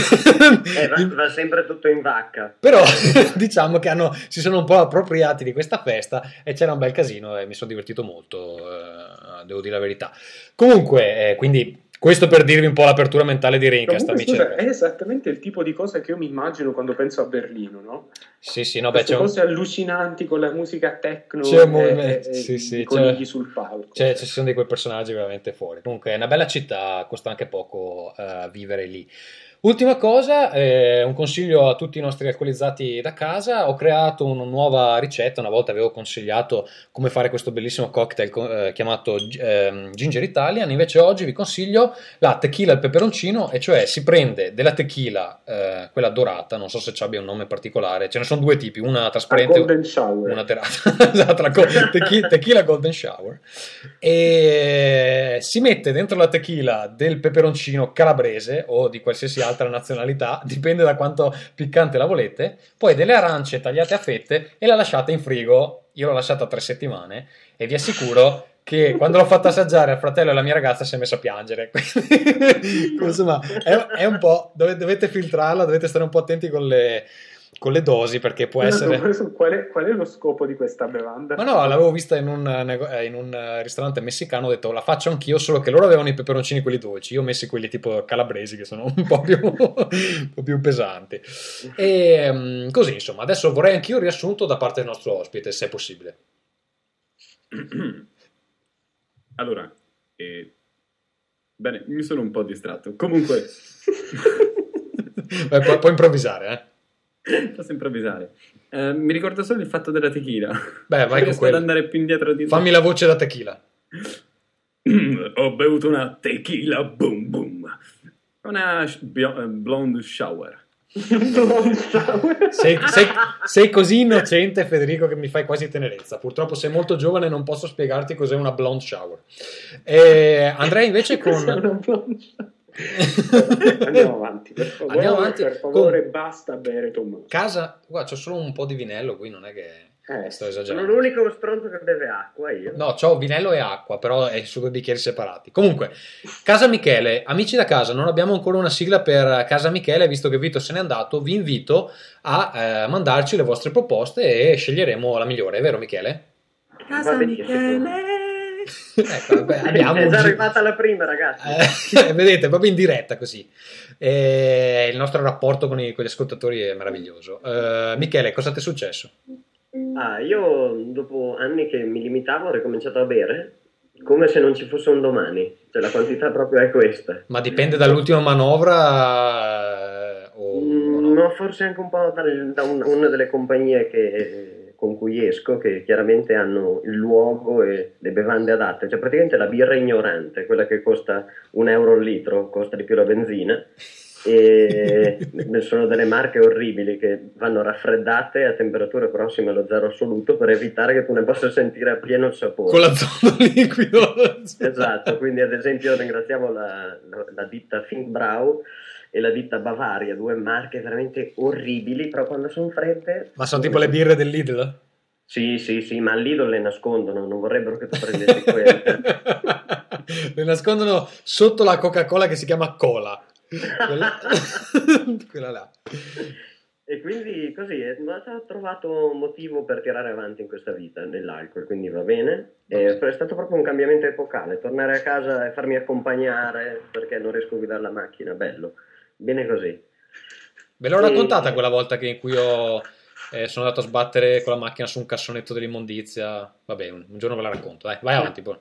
Eh, va, va sempre tutto in vacca. Però diciamo che hanno- si sono un po' appropriati di questa festa e c'era un bel casino e mi sono divertito molto, eh, devo dire la verità. Comunque, eh, quindi questo per dirvi un po' l'apertura mentale di Rincast, Comunque, scusa, è esattamente il tipo di cosa che io mi immagino quando penso a Berlino, no? Sì, sì, no, beh, c'è un- cose allucinanti con la musica techno C'è un e, e- sì, sì, c'è- sul palco. Cioè, ci sono di quei personaggi veramente fuori. Comunque, è una bella città, costa anche poco eh, vivere lì. Ultima cosa, eh, un consiglio a tutti i nostri alcolizzati da casa. Ho creato una nuova ricetta. Una volta avevo consigliato come fare questo bellissimo cocktail co- eh, chiamato ehm, Ginger Italian. Invece, oggi vi consiglio la tequila al peperoncino. E cioè si prende della tequila, eh, quella dorata, non so se ci abbia un nome particolare. Ce ne sono due tipi: una trasparente Shower. una terata esatto, la go- tequi- tequila golden shower e si mette dentro la tequila del peperoncino calabrese o di qualsiasi altra nazionalità dipende da quanto piccante la volete poi delle arance tagliate a fette e la lasciate in frigo. Io l'ho lasciata tre settimane e vi assicuro che quando l'ho fatta assaggiare al fratello e alla mia ragazza si è messa a piangere. Quindi, insomma è, è un po' dove- dovete filtrarla dovete stare un po' attenti con le, con le dosi perché può Una essere qual, è, qual è lo scopo di questa bevanda? ma no, l'avevo vista in un, eh, in un eh, ristorante messicano, ho detto la faccio anch'io, solo che loro avevano i peperoncini quelli dolci, io ho messi quelli tipo calabresi che sono un po' più, un po' più pesanti. E mm, così, insomma, adesso vorrei anch'io un riassunto da parte del nostro ospite, se è possibile. Allora, eh, bene, mi sono un po' distratto. Comunque, Beh, pu- puoi improvvisare, eh? posso improvvisare. Eh, mi ricordo solo il fatto della tequila. Beh, vai con Riesco ad quello. andare più indietro di Fammi la voce da tequila. Ho bevuto una tequila boom boom. Una sh- bio- eh, blonde shower. Sei, sei- sei così innocente, Federico, che mi fai quasi tenerezza. Purtroppo sei molto giovane e non posso spiegarti cos'è una blonde shower. E andrei invece con... Andiamo avanti, per favore. Andiamo avanti per favore, con- basta bere Tommaso. Casa, guarda, c'ho solo un po' di vinello qui, non è che Eh, sto Sono esagerando. l'unico stronzo che beve acqua io. No, c'ho vinello e acqua, però è su due bicchieri separati. Comunque, Casa Michele, amici da casa, non abbiamo ancora una sigla per Casa Michele, visto che Vito se n'è andato, vi invito a eh, mandarci le vostre proposte e sceglieremo la migliore, è vero Michele? Va benissimo. Ecco, vabbè, abbiamo È già gi- arrivata la prima, ragazzi. Eh, vedete, proprio in diretta così. Eh, il nostro rapporto con, i- con gli ascoltatori è meraviglioso. Eh, Michele, cosa ti è successo? Ah, io dopo anni che mi limitavo ho ricominciato a bere come se non ci fosse un domani. Cioè la quantità proprio è questa. Ma dipende dall'ultima manovra eh, o, o Mm, no? No, forse anche un po' dal- da un- una delle compagnie che- con cui esco, che chiaramente hanno il luogo e le bevande adatte. Cioè praticamente la birra ignorante, quella che costa un euro al litro, costa di più la benzina. E sono delle marche orribili che vanno raffreddate a temperature prossime allo zero assoluto per evitare che tu ne possa sentire appieno il sapore. Con l'azoto liquido. Esatto, quindi ad esempio ringraziamo la, la, la ditta Finkbrau e la ditta Bavaria, due marche veramente orribili, però quando sono fredde... Ma sono tipo le birre del Lidl? Sì, sì, sì, ma al Lidl le nascondono, non vorrebbero che tu prendessi quelle. le nascondono sotto la Coca-Cola che si chiama Cola. Quella, quella là. E quindi così, eh, ma ho trovato un motivo per tirare avanti in questa vita, nell'alcol, quindi va bene. E è stato proprio un cambiamento epocale, tornare a casa e farmi accompagnare perché non riesco a guidare la macchina, bello. Bene così. Ve l'ho E- raccontata quella volta che in cui ho, eh, sono andato a sbattere con la macchina su un cassonetto dell'immondizia. Vabbè, un, un giorno ve la racconto. Dai, vai avanti poi.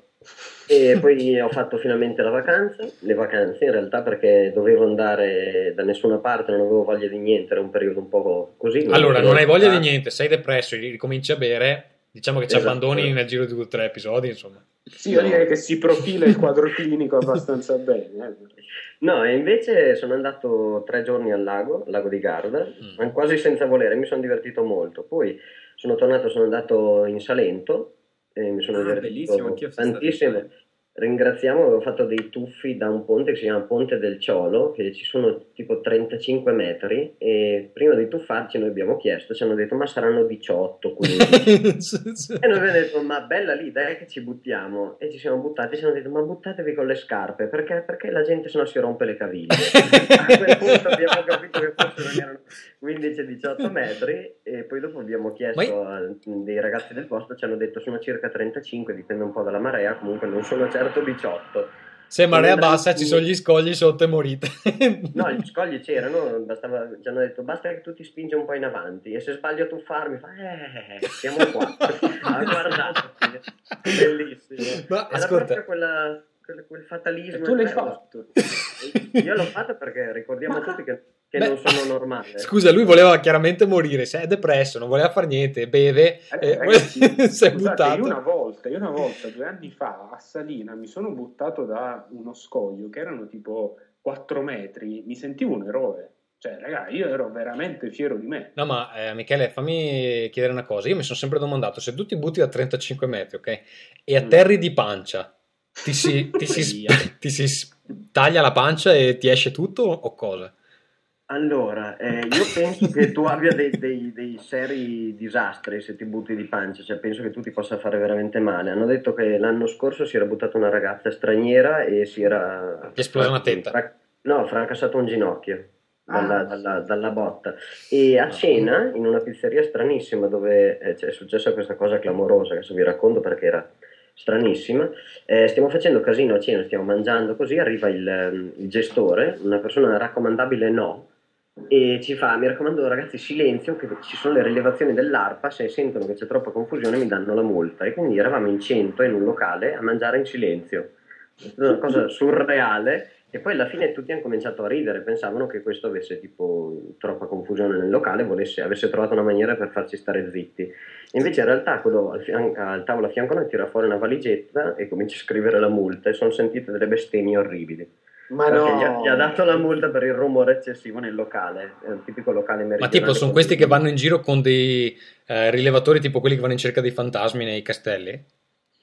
E poi ho fatto finalmente la vacanza, le vacanze in realtà perché dovevo andare da nessuna parte, non avevo voglia di niente, era un periodo un po' così. Allora, non hai voglia di niente. niente, sei depresso, ricominci a bere. Diciamo che ci Esatto. abbandoni nel giro di due o tre episodi, insomma. Sì, io direi che si profila il quadro clinico abbastanza bene. eh. No, e invece sono andato tre giorni al lago, al lago di Garda, Mm. quasi senza volere, mi sono divertito molto. Poi sono tornato, sono andato in Salento e mi sono Ah, divertito tantissimo. Ringraziamo, avevo fatto dei tuffi da un ponte che si chiama Ponte del Ciolo, che ci sono tipo 35 metri, e prima di tuffarci noi abbiamo chiesto, ci hanno detto ma saranno 18, 15. E noi abbiamo detto, ma bella lì, dai che ci buttiamo. E ci siamo buttati, ci hanno detto, ma buttatevi con le scarpe, perché, perché la gente sennò si rompe le caviglie. A quel punto abbiamo capito che forse non erano 15-18 metri, e poi dopo abbiamo chiesto a dei ragazzi del posto, ci hanno detto sono circa 35, dipende un po' dalla marea, comunque non sono certo 18. Se marea bassa ci sono gli scogli sotto e morite. No, gli scogli c'erano, bastava, ci hanno detto basta che tu ti spingi un po' in avanti e se sbaglio a tuffarmi fa eh, siamo qua. ha guardato, bellissimo. Ma Era ascolta. quella, quel, quel fatalismo. E tu l'hai fatto. Io l'ho fatto perché ricordiamo tutti che, che Beh, non sono normale. Scusa, lui voleva chiaramente morire, si è depresso, non voleva fare niente, beve, Eh, e ragazzi, si è buttato. Io una volta, io una volta, due anni fa, a Salina, mi sono buttato da uno scoglio che erano tipo 4 metri, mi sentivo un eroe. Cioè, raga, io ero veramente fiero di me. No, ma eh, Michele, fammi chiedere una cosa. Io mi sono sempre domandato, se tu ti butti da 35 metri, ok? E atterri di pancia, ti si, ti si, ti si taglia la pancia e ti esce tutto o cosa? Allora, eh, io penso che tu abbia dei, dei- dei seri disastri se ti butti di pancia, cioè penso che tu ti possa fare veramente male. Hanno detto che l'anno scorso si era buttata una ragazza straniera e si era... Esplosa una tetta. fra- no, fracassato un ginocchio dalla, Ah. dalla- dalla botta. E a cena, in una pizzeria stranissima dove eh, cioè, è successa questa cosa clamorosa, che adesso vi racconto perché era stranissima, eh, stiamo facendo casino a cena, stiamo mangiando così, arriva il, ehm, il gestore, una persona raccomandabile no, e ci fa, mi raccomando ragazzi, silenzio, che ci sono le rilevazioni dell'ARPA, se sentono che c'è troppa confusione mi danno la multa. E quindi eravamo in 100 in un locale a mangiare in silenzio. Una cosa surreale. E poi alla fine tutti hanno cominciato a ridere, pensavano che questo avesse tipo troppa confusione nel locale, volesse, avesse trovato una maniera per farci stare zitti. Invece in realtà quello al, fian- al tavolo a fianco a noi tira fuori una valigetta e comincia a scrivere la multa e sono sentite delle bestemmie orribili. Ma no, gli, ha, gli ha dato la multa per il rumore eccessivo nel locale, è un tipico locale Ma meridionale. tipo, sono questi che vanno in giro con dei eh, rilevatori tipo quelli che vanno in cerca dei fantasmi nei castelli?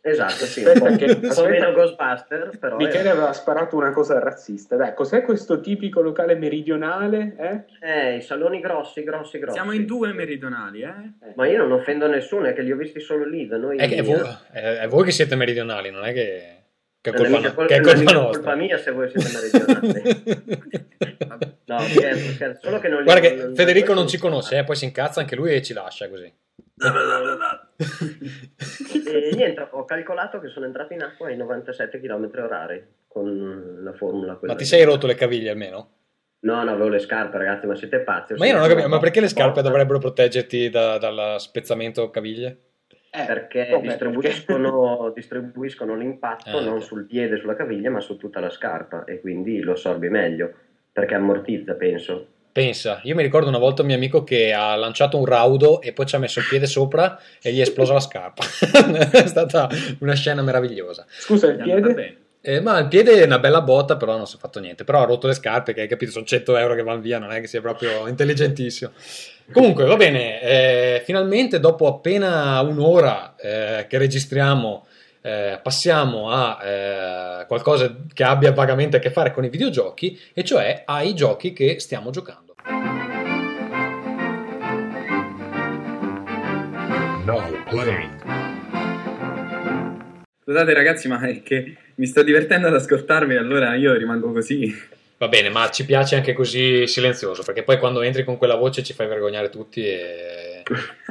Esatto, sì, un po', Aspetta che- un po' aspetta. meno Ghostbuster, però... Michele è- aveva sparato una cosa razzista. Dai, cos'è questo tipico locale meridionale? Eh? Eh, i saloni grossi, grossi, grossi. Siamo in due meridionali, eh? Ma io non offendo nessuno, è che li ho visti solo lì, da noi... È, che è, voi, è- è voi che siete meridionali, non è che, che è Non colpa, no- che è non colpa mica nostra. colpa mia se voi siete meridionali. No, scherzo, scherzo, solo che non li- Guarda che non- Federico non ci conosce, eh, poi si incazza anche lui e ci lascia così. E niente, ho calcolato che sono entrato in acqua ai 97 km orari con la formula. Ma ti sei rotto le caviglie almeno? No, no, avevo le scarpe, ragazzi, ma siete pazzi. Ma io non ho capito, ma perché le scarpe dovrebbero proteggerti da- dal spezzamento caviglie? Eh, Perché vabbè, distribuiscono, distribuiscono l'impatto Ah, non ok. sul piede, sulla caviglia, ma su tutta la scarpa e quindi lo assorbi meglio. Perché ammortizza, penso. Pensa, io mi ricordo una volta un mio amico che ha lanciato un raudo e poi ci ha messo il piede sopra e gli è esplosa la scarpa. è stata una scena meravigliosa. Scusa, il piede? Eh, ma il piede è una bella botta, però non si è fatto niente. Però ha rotto le scarpe, che hai capito, sono 100 euro che vanno via, non è che sia proprio intelligentissimo. Comunque, va bene, eh, finalmente dopo appena un'ora eh, che registriamo, eh, passiamo a eh, qualcosa che abbia vagamente a che fare con i videogiochi, e cioè ai giochi che stiamo giocando. Playing. Scusate ragazzi, ma è che mi sto divertendo ad ascoltarvi, allora io rimango così. Va bene, ma ci piace anche così silenzioso, perché poi quando entri con quella voce ci fai vergognare tutti e,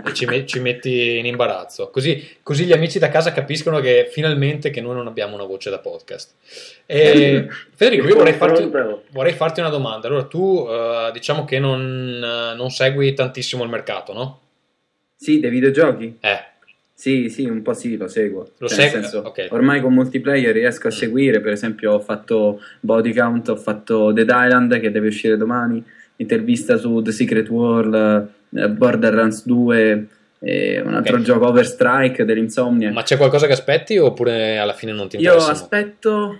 e ci, me- ci metti in imbarazzo. Così, così gli amici da casa capiscono che finalmente che noi non abbiamo una voce da podcast. E, Federico, io vorrei farti, Pronto? vorrei farti una domanda. Allora, tu eh, diciamo che non, eh, non segui tantissimo il mercato, no? Sì, dei videogiochi? Eh, Sì, sì, un po' sì, lo seguo. Lo Cioè, segui? senso, Ok. Ormai con multiplayer riesco a Mm. seguire, per esempio ho fatto Body Count, ho fatto Dead Island che deve uscire domani, intervista su The Secret World, eh, Borderlands 2, e un altro Ok. gioco Overstrike dell'Insomnia. ma c'è qualcosa che aspetti oppure alla fine non ti Io interessa? aspetto.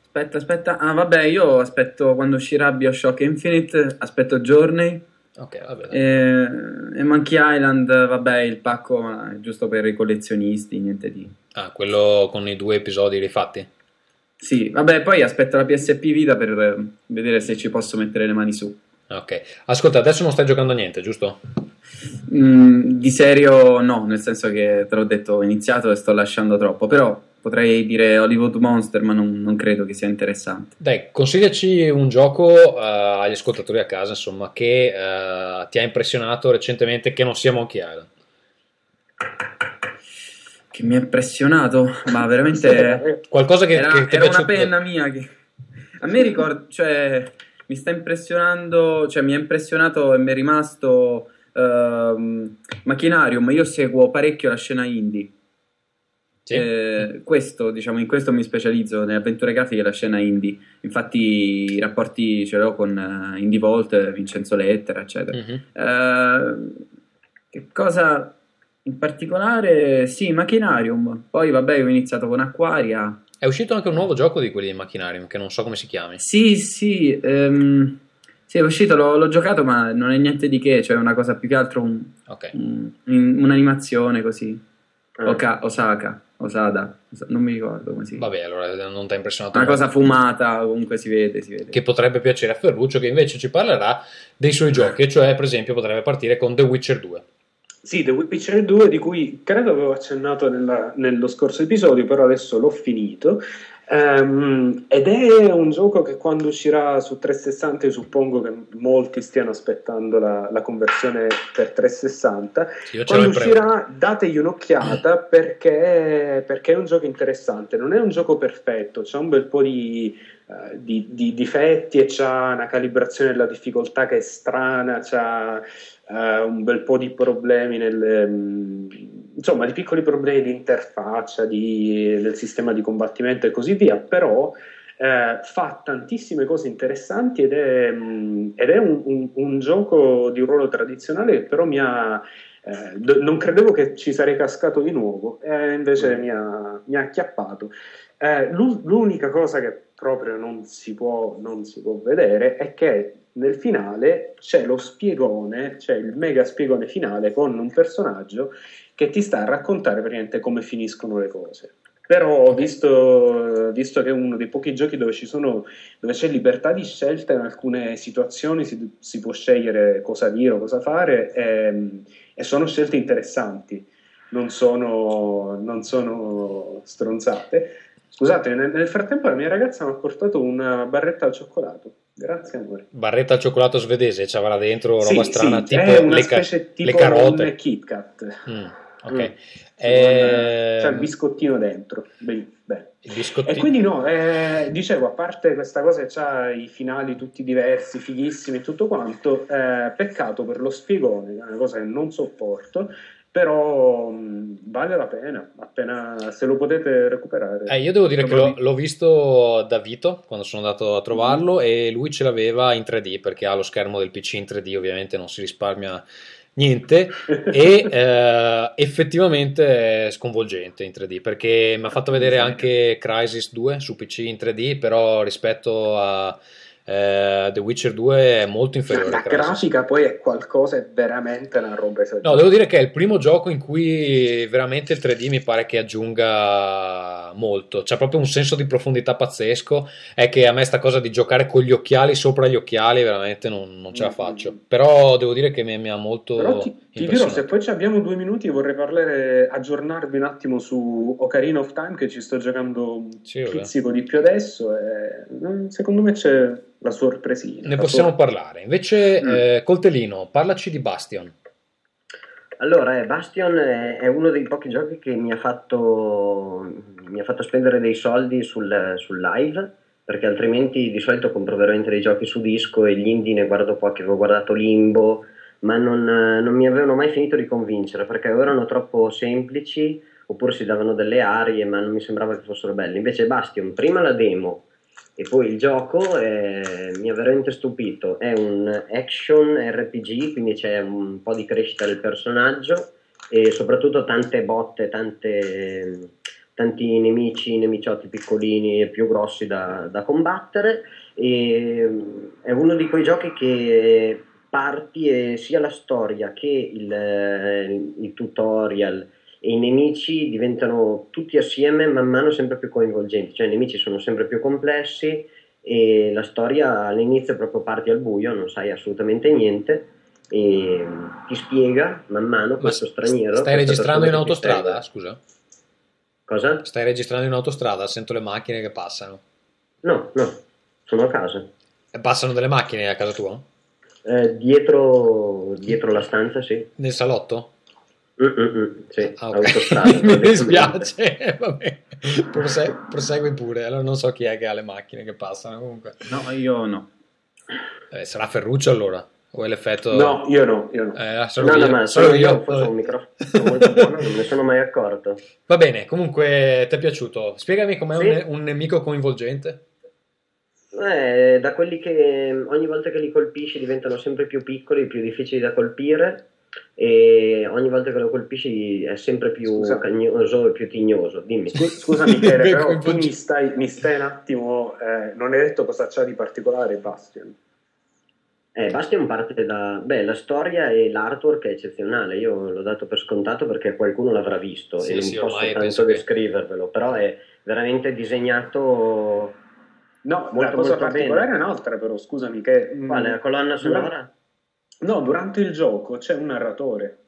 Aspetta, aspetta. Ah, vabbè, io aspetto quando uscirà Bioshock Infinite. Aspetto Journey. Ok, vabbè. E, e Monkey Island, vabbè, il pacco è giusto per i collezionisti, niente di. Ah, quello con i due episodi rifatti? Sì, vabbè, poi aspetto la PSP Vita per eh, vedere se ci posso mettere le mani su. Ok. Ascolta, adesso non stai giocando a niente, giusto? Mm, di serio, no, nel senso che te l'ho detto, ho iniziato e sto lasciando troppo. Però potrei dire Hollywood Monster, ma non, non credo che sia interessante. Dai, consigliaci un gioco eh, agli ascoltatori a casa, insomma, che eh, ti ha impressionato recentemente che non sia Monkey Island. Che mi ha impressionato, ma veramente. Qualcosa che, era, che ti è era una penna mia che a me ricorda, cioè mi sta impressionando, cioè mi ha impressionato e mi è rimasto ehm, Machinarium, io seguo parecchio la scena indie. Sì. Eh, questo, diciamo, in questo mi specializzo nelle avventure grafiche e la scena indie. Infatti, i rapporti ce l'ho con eh, Indie Vault, Vincenzo Lettera, eccetera. Mhm. Eh, che cosa in particolare? Sì, Machinarium. Poi, vabbè, ho iniziato con Aquaria. È uscito anche un nuovo gioco di quelli di Machinarium, che non so come si chiami. Sì, sì, ehm, sì, è uscito, l'ho, l'ho giocato, ma non è niente di che, cioè una cosa più che altro un- Ok. un- un- un'animazione così. Ah. Oka- Osaka, Osada, Osa- non mi ricordo come si chiama. Vabbè, allora non ti ha impressionato Una cosa fumata, comunque si vede, si vede. che potrebbe piacere a Ferruccio, che invece ci parlerà dei suoi giochi, e cioè, per esempio, potrebbe partire con The Witcher 2. Sì, The Witcher 2, di cui credo avevo accennato nella- nello scorso episodio, però adesso l'ho finito. Ehm, ed è un gioco che quando uscirà su 360, io suppongo che molti stiano aspettando la, la conversione per 360. Sì, Quando uscirà, dategli un'occhiata perché, perché è un gioco interessante. Non è un gioco perfetto, c'è un bel po' di, eh, di- di difetti e c'ha una calibrazione della difficoltà che è strana, c'ha eh, un bel po' di problemi nel, mm, insomma, di piccoli problemi di interfaccia, di- del sistema di combattimento e così via, però eh, fa tantissime cose interessanti ed è, mm, ed è un, un- un gioco di ruolo tradizionale che però mi ha... eh, d- non credevo che ci sarei cascato di nuovo, e invece mi ha, mi ha acchiappato. Eh, l'u- l'unica cosa che proprio non si, può, non si può vedere è che nel finale c'è lo spiegone, c'è il mega spiegone finale con un personaggio che ti sta a raccontare praticamente come finiscono le cose. Però, visto, visto che è uno dei pochi giochi dove, ci sono, dove c'è libertà di scelta in alcune situazioni, si, si può scegliere cosa dire o cosa fare, ehm, e sono scelte interessanti, non sono, non sono stronzate. Scusate, nel, nel frattempo la mia ragazza mi ha portato una barretta al cioccolato. Grazie, amore. Barretta al cioccolato svedese, ci avrà dentro roba Sì, strana, sì, tipo è una le, ca- tipo le carote. un Kit Kat. Mm, ok. Mm. Eh, C'è il biscottino dentro. Beh, beh. biscottino. E quindi no, eh, dicevo, a parte questa cosa che ha i finali tutti diversi, fighissimi e tutto quanto, eh, peccato per lo spiegone, è una cosa che non sopporto, però mh, vale la pena, appena se lo potete recuperare. Eh, io devo dire che l'ho, l'ho visto da Vito quando sono andato a trovarlo e lui ce l'aveva in 3D perché ha lo schermo del PC in 3D, ovviamente non si risparmia niente. E eh, effettivamente è sconvolgente in 3D perché mi ha fatto vedere anche Crysis 2 su PC in 3D, però rispetto a eh, The Witcher 2 è molto inferiore. La grafica poi è qualcosa, è veramente una roba esagerata. No, devo dire che è il primo gioco in cui veramente il 3D mi pare che aggiunga molto. C'è proprio un senso di profondità pazzesco. È che a me sta cosa di giocare con gli occhiali sopra gli occhiali veramente non, non ce la faccio. Però devo dire che mi, mi ha molto Però ti, ti dirò, se poi ci abbiamo due minuti vorrei parlare, aggiornarvi un attimo su Ocarina of Time che ci sto giocando un Sì, pizzico di più adesso e mm, secondo me c'è la sorpresina. Ne la possiamo sor- parlare. Invece, Mm. eh, Coltellino, parlaci di Bastion. Allora, eh, Bastion è, è uno dei pochi giochi che mi ha fatto, mi ha fatto spendere dei soldi sul, sul live, perché altrimenti di solito compro veramente dei giochi su disco e gli indie ne guardo pochi, avevo guardato Limbo, ma non, non mi avevano mai finito di convincere, perché o erano troppo semplici, oppure si davano delle arie, ma non mi sembrava che fossero belli. Invece Bastion, prima la demo e poi il gioco eh, mi ha veramente stupito. È un action RPG, quindi c'è un po' di crescita del personaggio e soprattutto tante botte, tante, tanti nemici, nemiciotti piccolini e più grossi da, da combattere. E, è uno di quei giochi che parti e sia la storia che il, il tutorial e i nemici diventano tutti assieme man mano sempre più coinvolgenti, cioè i nemici sono sempre più complessi e la storia all'inizio proprio parti al buio, non sai assolutamente niente e ti spiega man mano questo straniero. Stai registrando in autostrada? Scusa. Cosa? Stai registrando in autostrada? Sento le macchine che passano. No, no, sono a casa. E passano delle macchine a casa tua? Eh, dietro, dietro la stanza, sì. Nel salotto? Mm-mm-mm, sì, Ah, ok. autostrada. Mi dispiace, vabbè. Prose- prosegui pure. Allora non so chi è che ha le macchine che passano comunque. No, io no. Eh, sarà Ferruccio allora. O è l'effetto... No, io no, io no. Eh, solo No, no, io, solo ho un microfono molto buono, non me ne sono mai accorto. Va bene, comunque ti è piaciuto. Spiegami com'è Sì. un, un nemico coinvolgente. Eh, da quelli che ogni volta che li colpisci diventano sempre più piccoli, più difficili da colpire e ogni volta che lo colpisci è sempre più Scusa. cagnoso e più tignoso. Dimmi. Scu- Scusa Michele, però tu mi stai, mi stai un attimo, eh, non hai detto cosa c'ha di particolare Bastion. Eh, Bastion parte da... Beh, la storia e l'artwork è eccezionale, io l'ho dato per scontato perché qualcuno l'avrà visto Sì, e non sì, posso ormai tanto penso che- descrivervelo, però è veramente disegnato... No, la Molto, cosa molto particolare bene. è un'altra però, scusami che... mm, Quale? La colonna sonora? No, durante il gioco c'è un narratore.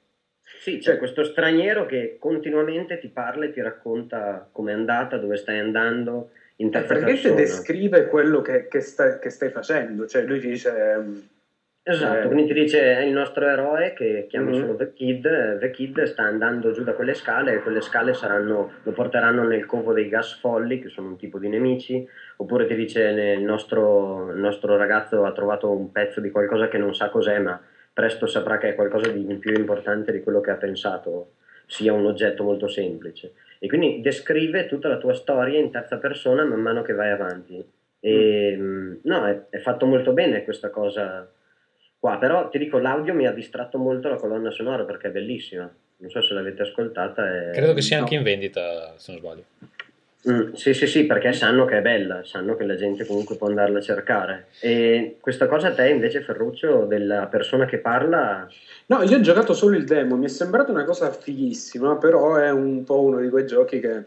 Sì, c'è questo straniero che continuamente ti parla e ti racconta com'è andata, dove stai andando, in E terza praticamente persona. descrive quello che, che stai, che stai facendo, cioè lui ti dice... mm, Esatto, Eh. quindi ti dice il nostro eroe che chiama Mhm. solo The Kid, eh, The Kid sta andando giù da quelle scale e quelle scale saranno, lo porteranno nel covo dei gas folli che sono un tipo di nemici, oppure ti dice "Ne- il nostro, il nostro ragazzo ha trovato un pezzo di qualcosa che non sa cos'è ma presto saprà che è qualcosa di più importante di quello che ha pensato sia un oggetto molto semplice. E quindi descrive tutta la tua storia in terza persona man mano che vai avanti. E, mh, no, è, è fatto molto bene questa cosa qua, però ti dico, l'audio mi ha distratto molto la colonna sonora perché è bellissima. Non so se l'avete ascoltata. è- Credo che sia no. anche in vendita, se non sbaglio. Mm, sì, sì, sì, perché sanno che è bella, sanno che la gente comunque può andarla a cercare. E questa cosa a te invece, Ferruccio, della persona che parla, No, io ho giocato solo il demo, mi è sembrata una cosa fighissima, però è un po' uno di quei giochi che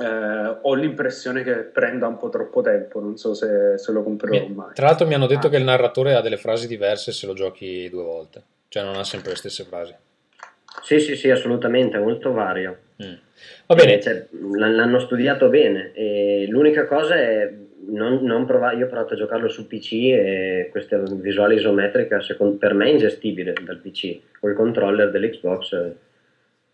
eh, ho l'impressione che prenda un po' troppo tempo, non so se, se lo comprerò Mi- mai. Tra l'altro mi hanno detto Ah. che il narratore ha delle frasi diverse se lo giochi due volte. Cioè non ha sempre le stesse frasi. sì, sì, sì, assolutamente, è molto vario. Mm. Va bene, cioè, l'hanno studiato bene. E l'unica cosa è non, non provare. Io ho provato a giocarlo su PC e questa visuale isometrica secon- per me è ingestibile dal PC. Col controller dell'Xbox eh,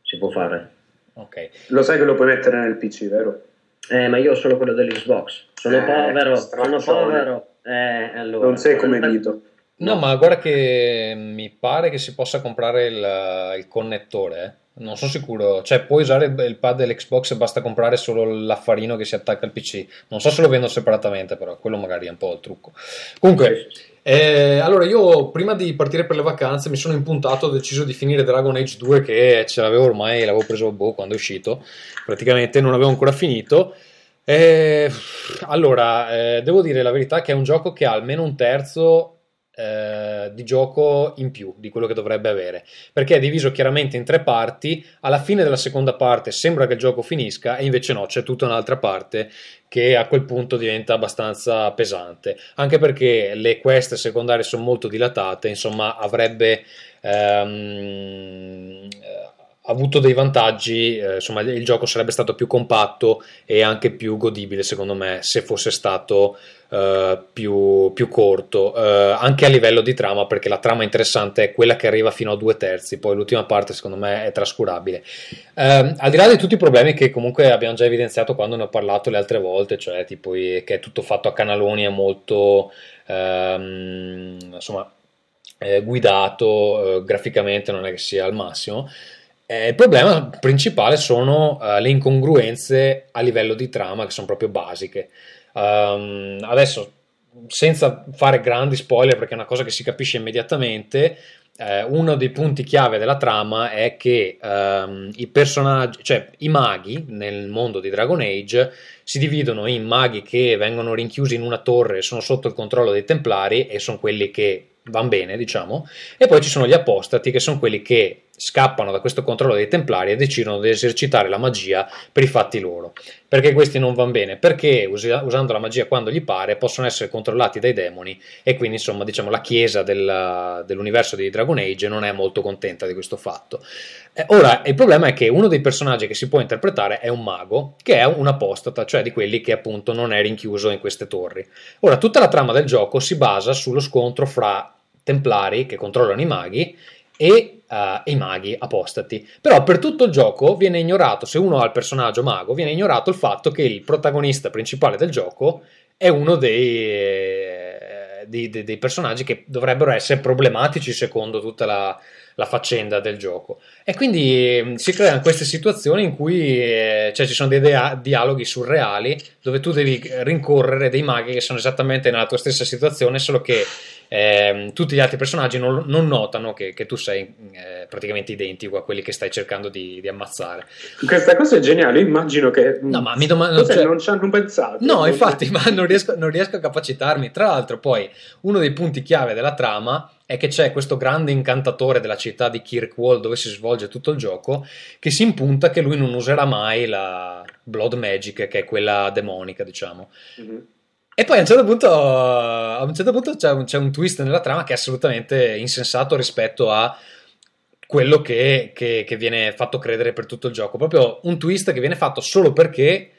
si può fare. Ok. Lo sai che lo puoi mettere nel PC, vero? Eh, ma io ho solo quello dell'Xbox. Sono Eh, povero, sono povero. Eh, allora, non sei come Vito. No, ma guarda che mi pare che si possa comprare il, il connettore. Non sono sicuro. Cioè, puoi usare il pad dell'Xbox e basta comprare solo l'affarino che si attacca al PC. Non so se lo vendono separatamente, però quello magari è un po' il trucco. Comunque. Eh, allora, io prima di partire per le vacanze mi sono impuntato, ho deciso di finire Dragon Age 2 che ce l'avevo ormai, l'avevo preso boh, quando è uscito, praticamente non avevo ancora finito. Eh, allora, eh, devo dire la verità che è un gioco che ha almeno un terzo eh, di gioco in più di quello che dovrebbe avere, perché è diviso chiaramente in tre parti, alla fine della seconda parte sembra che il gioco finisca e invece no, c'è tutta un'altra parte che a quel punto diventa abbastanza pesante, anche perché le quest secondarie sono molto dilatate, insomma avrebbe ehm, eh, avuto dei vantaggi, eh, insomma il gioco sarebbe stato più compatto e anche più godibile secondo me se fosse stato eh, più, più corto, eh, anche a livello di trama, perché la trama interessante è quella che arriva fino a due terzi, poi l'ultima parte secondo me è trascurabile. Ehm, al di là di tutti i problemi che comunque abbiamo già evidenziato quando ne ho parlato le altre volte, cioè tipo che è tutto fatto a canaloni, è molto ehm, insomma eh, guidato, eh, graficamente non è che sia al massimo. Eh, il problema principale sono eh, le incongruenze a livello di trama che sono proprio basiche. Ehm, adesso, senza fare grandi spoiler, perché è una cosa che si capisce immediatamente, eh, uno dei punti chiave della trama è che ehm, i personaggi, cioè i maghi nel mondo di Dragon Age si dividono in maghi che vengono rinchiusi in una torre e sono sotto il controllo dei templari e sono quelli che vanno bene, diciamo, e poi ci sono gli apostati che sono quelli che scappano da questo controllo dei templari e decidono di esercitare la magia per i fatti loro. Perché questi non vanno bene? Perché usi- usando la magia quando gli pare possono essere controllati dai demoni e quindi insomma diciamo la chiesa della- dell'universo di Dragon Age non è molto contenta di questo fatto. Eh, ora il problema è che uno dei personaggi che si può interpretare è un mago che è un apostata, cioè di quelli che appunto non è rinchiuso in queste torri. Ora tutta la trama del gioco si basa sullo scontro fra templari che controllano i maghi e eh, i maghi apostati. Però per tutto il gioco viene ignorato, se uno ha il personaggio mago, viene ignorato il fatto che il protagonista principale del gioco è uno dei, eh, di- di- dei personaggi che dovrebbero essere problematici secondo tutta la, la faccenda del gioco. E quindi mh, si creano queste situazioni in cui eh, cioè, ci sono dei dia- dialoghi surreali dove tu devi rincorrere dei maghi che sono esattamente nella tua stessa situazione, solo che ehm, tutti gli altri personaggi non, non notano che, che tu sei eh, praticamente identico a quelli che stai cercando di, di ammazzare. Questa cosa è geniale, immagino che... No, ma mi domando... Cioè- non ci hanno pensato. No, infatti, ma non riesco, non riesco a capacitarmi. Tra l'altro, poi uno dei punti chiave della trama è che c'è questo grande incantatore della città di Kirkwall dove si svolge tutto il gioco che si impunta che lui non userà mai la Blood Magic, che è quella demonica, diciamo. Mhm. E poi a un certo punto, un certo punto c'è, un, c'è un twist nella trama che è assolutamente insensato rispetto a quello che, che- che viene fatto credere per tutto il gioco. Proprio un twist che viene fatto solo perché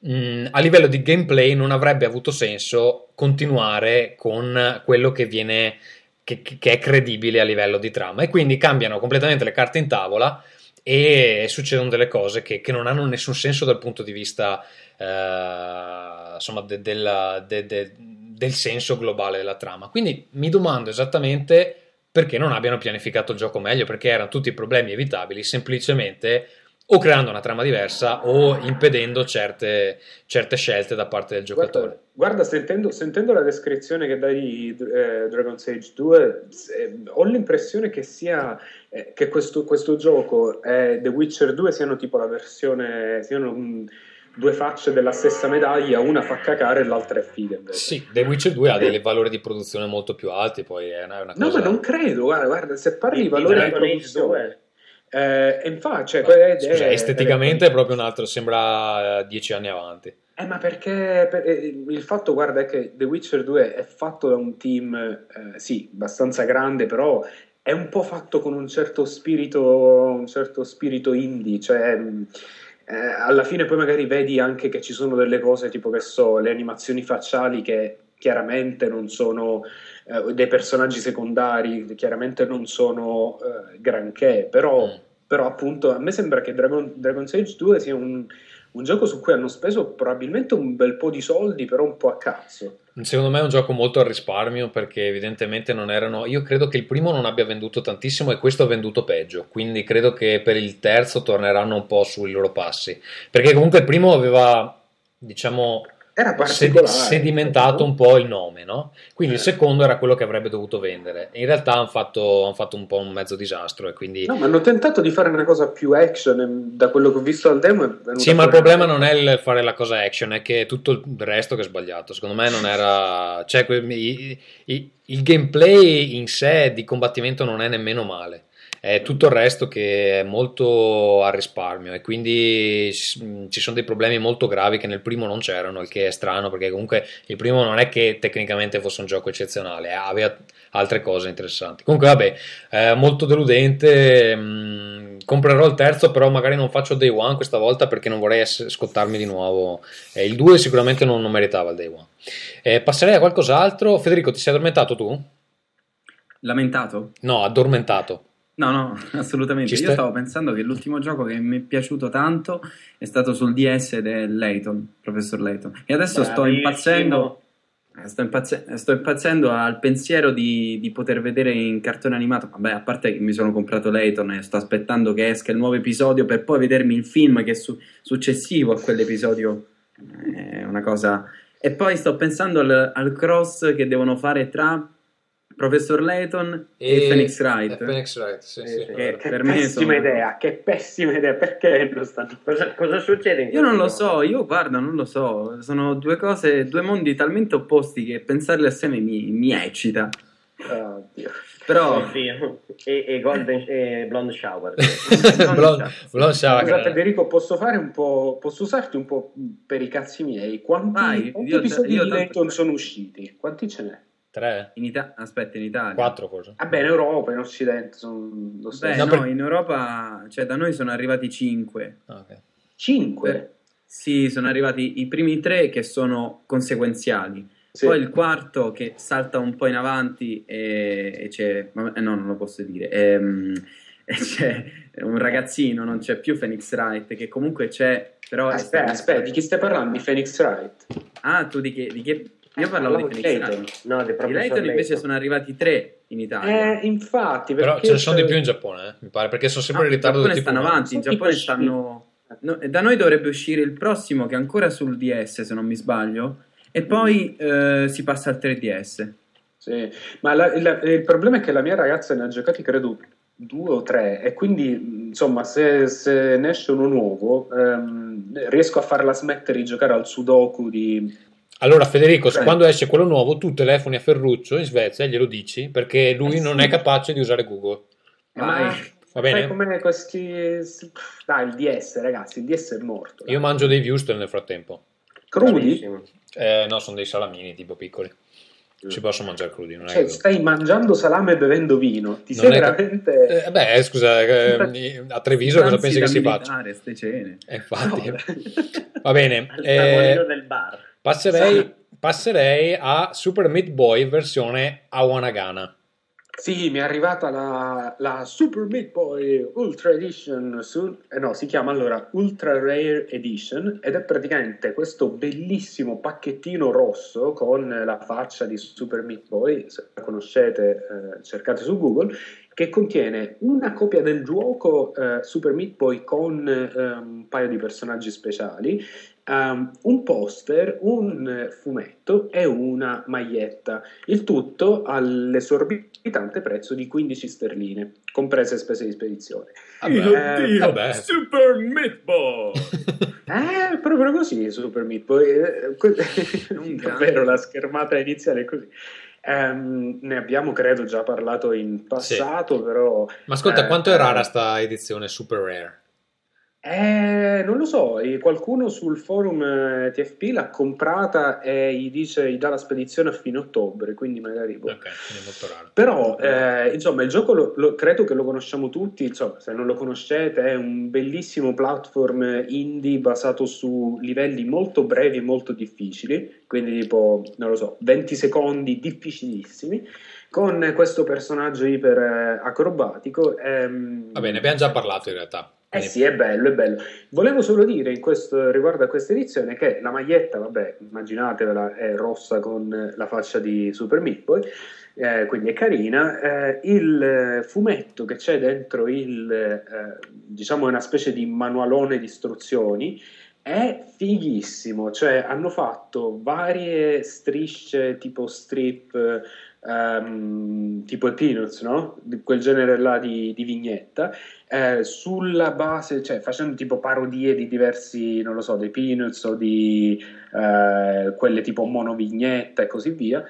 mh, a livello di gameplay non avrebbe avuto senso continuare con quello che viene che- che è credibile a livello di trama. E quindi cambiano completamente le carte in tavola e succedono delle cose che, che non hanno nessun senso dal punto di vista eh, insomma de- della- de- de- del senso globale della trama. Quindi mi domando esattamente perché non abbiano pianificato il gioco meglio, perché erano tutti problemi evitabili, semplicemente o creando una trama diversa o impedendo certe, certe scelte da parte del giocatore. Guarda, guarda, sentendo, sentendo la descrizione che dai di eh, Dragon's Age 2, eh, ho l'impressione che sia eh, che questo, questo gioco e The Witcher 2 siano tipo la versione, siano mm, due facce della stessa medaglia, una fa cacare e l'altra è figa. invece. Sì, The Witcher 2 ha dei valori di produzione molto più alti, poi è una, è una No, cosa... ma non credo, guarda, guarda, se parli di valori di produzione, eh, infatti, cioè, è- Scusa, è- esteticamente è proprio un altro, sembra eh, dieci anni avanti. Eh, ma perché per- eh, il fatto, guarda, è che The Witcher 2 è fatto da un team, eh, sì, abbastanza grande, però è un po' fatto con un certo spirito, un certo spirito indie, cioè mh, eh, alla fine poi magari vedi anche che ci sono delle cose tipo che so, le animazioni facciali che chiaramente non sono eh, dei personaggi secondari, chiaramente non sono eh, granché, però, Mm. però appunto a me sembra che Dragon, Dragon's Age 2 sia un, un gioco su cui hanno speso probabilmente un bel po' di soldi, però un po' a cazzo. Secondo me è un gioco molto al risparmio perché evidentemente non erano. Io credo che il primo non abbia venduto tantissimo e questo ha venduto peggio. Quindi credo che per il terzo torneranno un po' sui loro passi. Perché comunque il primo aveva, diciamo, Era particolare. sedimentato un po' il nome, no? Quindi il secondo era quello che avrebbe dovuto vendere. In realtà hanno fatto, hanno fatto un po' un mezzo disastro. E quindi. No, ma hanno tentato di fare una cosa più action, e da quello che ho visto al demo Sì, ma il problema non è il fare la cosa action, è che tutto il resto che è sbagliato. Secondo me non era. Cioè, i- i- il gameplay in sé di combattimento non è nemmeno male. È tutto il resto che è molto a risparmio e quindi s- ci sono dei problemi molto gravi che nel primo non c'erano, il che è strano perché comunque il primo non è che tecnicamente fosse un gioco eccezionale, aveva altre cose interessanti. Comunque vabbè, eh, molto deludente, mh, comprerò il terzo però magari non faccio day one questa volta perché non vorrei scottarmi di nuovo. Eh, il 2 sicuramente non, non meritava il day one. Eh, passerei a qualcos'altro. Federico, ti sei addormentato tu? Lamentato? No, addormentato. No, no, assolutamente. Ci Io stavo pensando che l'ultimo gioco che mi è piaciuto tanto è stato sul DS del Layton, professor Layton. E adesso sto Bravissimo. impazzendo. eh, Sto, impazze- sto impazzendo al pensiero di, di poter vedere in cartone animato. Vabbè, a parte che mi sono comprato Layton e sto aspettando che esca il nuovo episodio per poi vedermi il film che è su- successivo a quell'episodio. È una cosa. E poi sto pensando al, al cross che devono fare tra Professor Layton e, Phoenix Wright. eh, Phoenix Wright, sì, sì. Che Che per me pessima sono- idea, che pessima idea, perché lo stanno Cosa, cosa succede in Io non lo so, io guarda, non lo so. Sono due cose, due mondi talmente opposti che pensarli assieme mi, mi eccita. Oddio. Però. E, e Golden e Blonde Shower. Blonde- Blonde Shower. Scusa Federico, posso fare un po', posso usarti un po' per i cazzi miei? Quanti, Vai, quanti io- episodi io di tanto- Layton sono usciti? Quanti ce n'è? Tre? in Ita- aspetta, in Italia. Quattro forse. Vabbè, in Europa, in Occidente sono lo Beh, stesso. No, no, per- in Europa, cioè da noi sono arrivati cinque. Ah, ok. 5. Sì, sono arrivati i primi tre che sono conseguenziali. Sì. Poi il quarto che salta un po' in avanti e, e c'è... vabbè, no, non lo posso dire. Ehm, e c'è un ragazzino, non c'è più Phoenix Wright, che comunque c'è... Però Aspetta, aspetta, di chi stai parlando? Di Phoenix Wright? Ah, tu di che, di che Io parlavo di parlavo di Phoenix. No, di Layton invece sono arrivati tre in Italia. Eh, infatti, Però ce ne sono di più in Giappone, eh, mi pare, perché sono sempre Ah, in ritardo in Giappone stanno avanti, in Giappone stanno... no, da noi dovrebbe uscire il prossimo che è ancora sul DS se non mi sbaglio e poi eh, si passa al 3DS. Sì, ma la- il, il problema è che la mia ragazza ne ha giocati credo due o tre e quindi insomma se, se ne esce uno nuovo ehm, riesco a farla smettere di giocare al sudoku di... Allora, Federico, Eh. quando esce quello nuovo, tu telefoni a Ferruccio in Svezia e glielo dici perché lui Eh, non sì. è capace di usare Google. Ma Va bene? sai come questi... Dai, il DS ragazzi, il DS è morto. Io mangio dei Wustel nel frattempo. Crudi? Eh, no, sono dei salamini tipo piccoli. Si possono mangiare crudi, non è Cioè, che- stai mangiando salame e bevendo vino. Ti Non sei è che- veramente... Eh, beh, eh, scusa, eh, a Treviso cosa pensi che si faccia? cene. Eh, infatti. No. Va bene. Al eh, tavolino del bar. Passerei, passerei a Super Meat Boy versione Awanagana. Sì, mi è arrivata la, la Super Meat Boy Ultra Edition, su, eh no, si chiama allora Ultra Rare Edition ed è praticamente questo bellissimo pacchettino rosso con la faccia di Super Meat Boy, se la conoscete eh, cercate su Google, che contiene una copia del gioco eh, Super Meat Boy con eh, un paio di personaggi speciali, ehm, un poster, un eh, fumetto e una maglietta. Il tutto all'esorbitante prezzo di 15 sterline, comprese spese di spedizione. Vabbè, Eh, vabbè. Super Meatball! Eh, proprio così, Super Meat Boy. Eh, Davvero, la schermata iniziale è così. Ehm, ne abbiamo, credo, già parlato in passato, però... Ma ascolta, eh, quanto è rara sta edizione Super Rare? Eh, non lo so, qualcuno sul forum eh, TFP l'ha comprata e gli dice, gli dà la spedizione a fine ottobre, quindi magari... boh. Ok, è molto raro. Però, eh, insomma, il gioco lo- lo- credo che lo conosciamo tutti, insomma, se non lo conoscete è un bellissimo platform indie basato su livelli molto brevi e molto difficili, quindi tipo, non lo so, 20 secondi difficilissimi, con questo personaggio iper eh, acrobatico. ehm, Va bene, abbiamo già parlato in realtà. Eh sì, è bello, è bello. Volevo solo dire in questo, riguardo a questa edizione che la maglietta, vabbè, immaginatevela, è rossa con la faccia di Super Meat Boy, eh, quindi è carina. Eh, il fumetto che c'è dentro il, eh, diciamo, è una specie di manualone di istruzioni. È fighissimo, cioè hanno fatto varie strisce tipo strip, ehm, tipo i Peanuts, no? Quel genere là di, di vignetta, eh, sulla base, cioè facendo tipo parodie di diversi, non lo so, dei Peanuts o di eh, quelle tipo monovignetta e così via.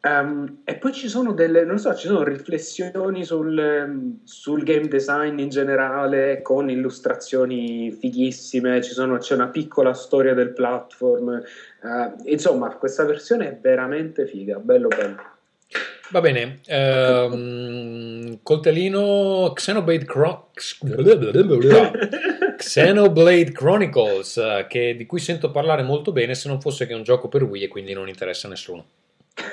Ehm, e poi ci sono delle, non so, ci sono riflessioni sul, ehm, sul game design in generale con illustrazioni fighissime, sono- c'è una piccola storia del platform. eh, insomma, questa versione è veramente figa, bello bello. Va bene, ehm, coltellino Xenoblade, Chro- Xenoblade Chronicles, eh, che- di cui sento parlare molto bene se non fosse che è un gioco per Wii e quindi non interessa a nessuno.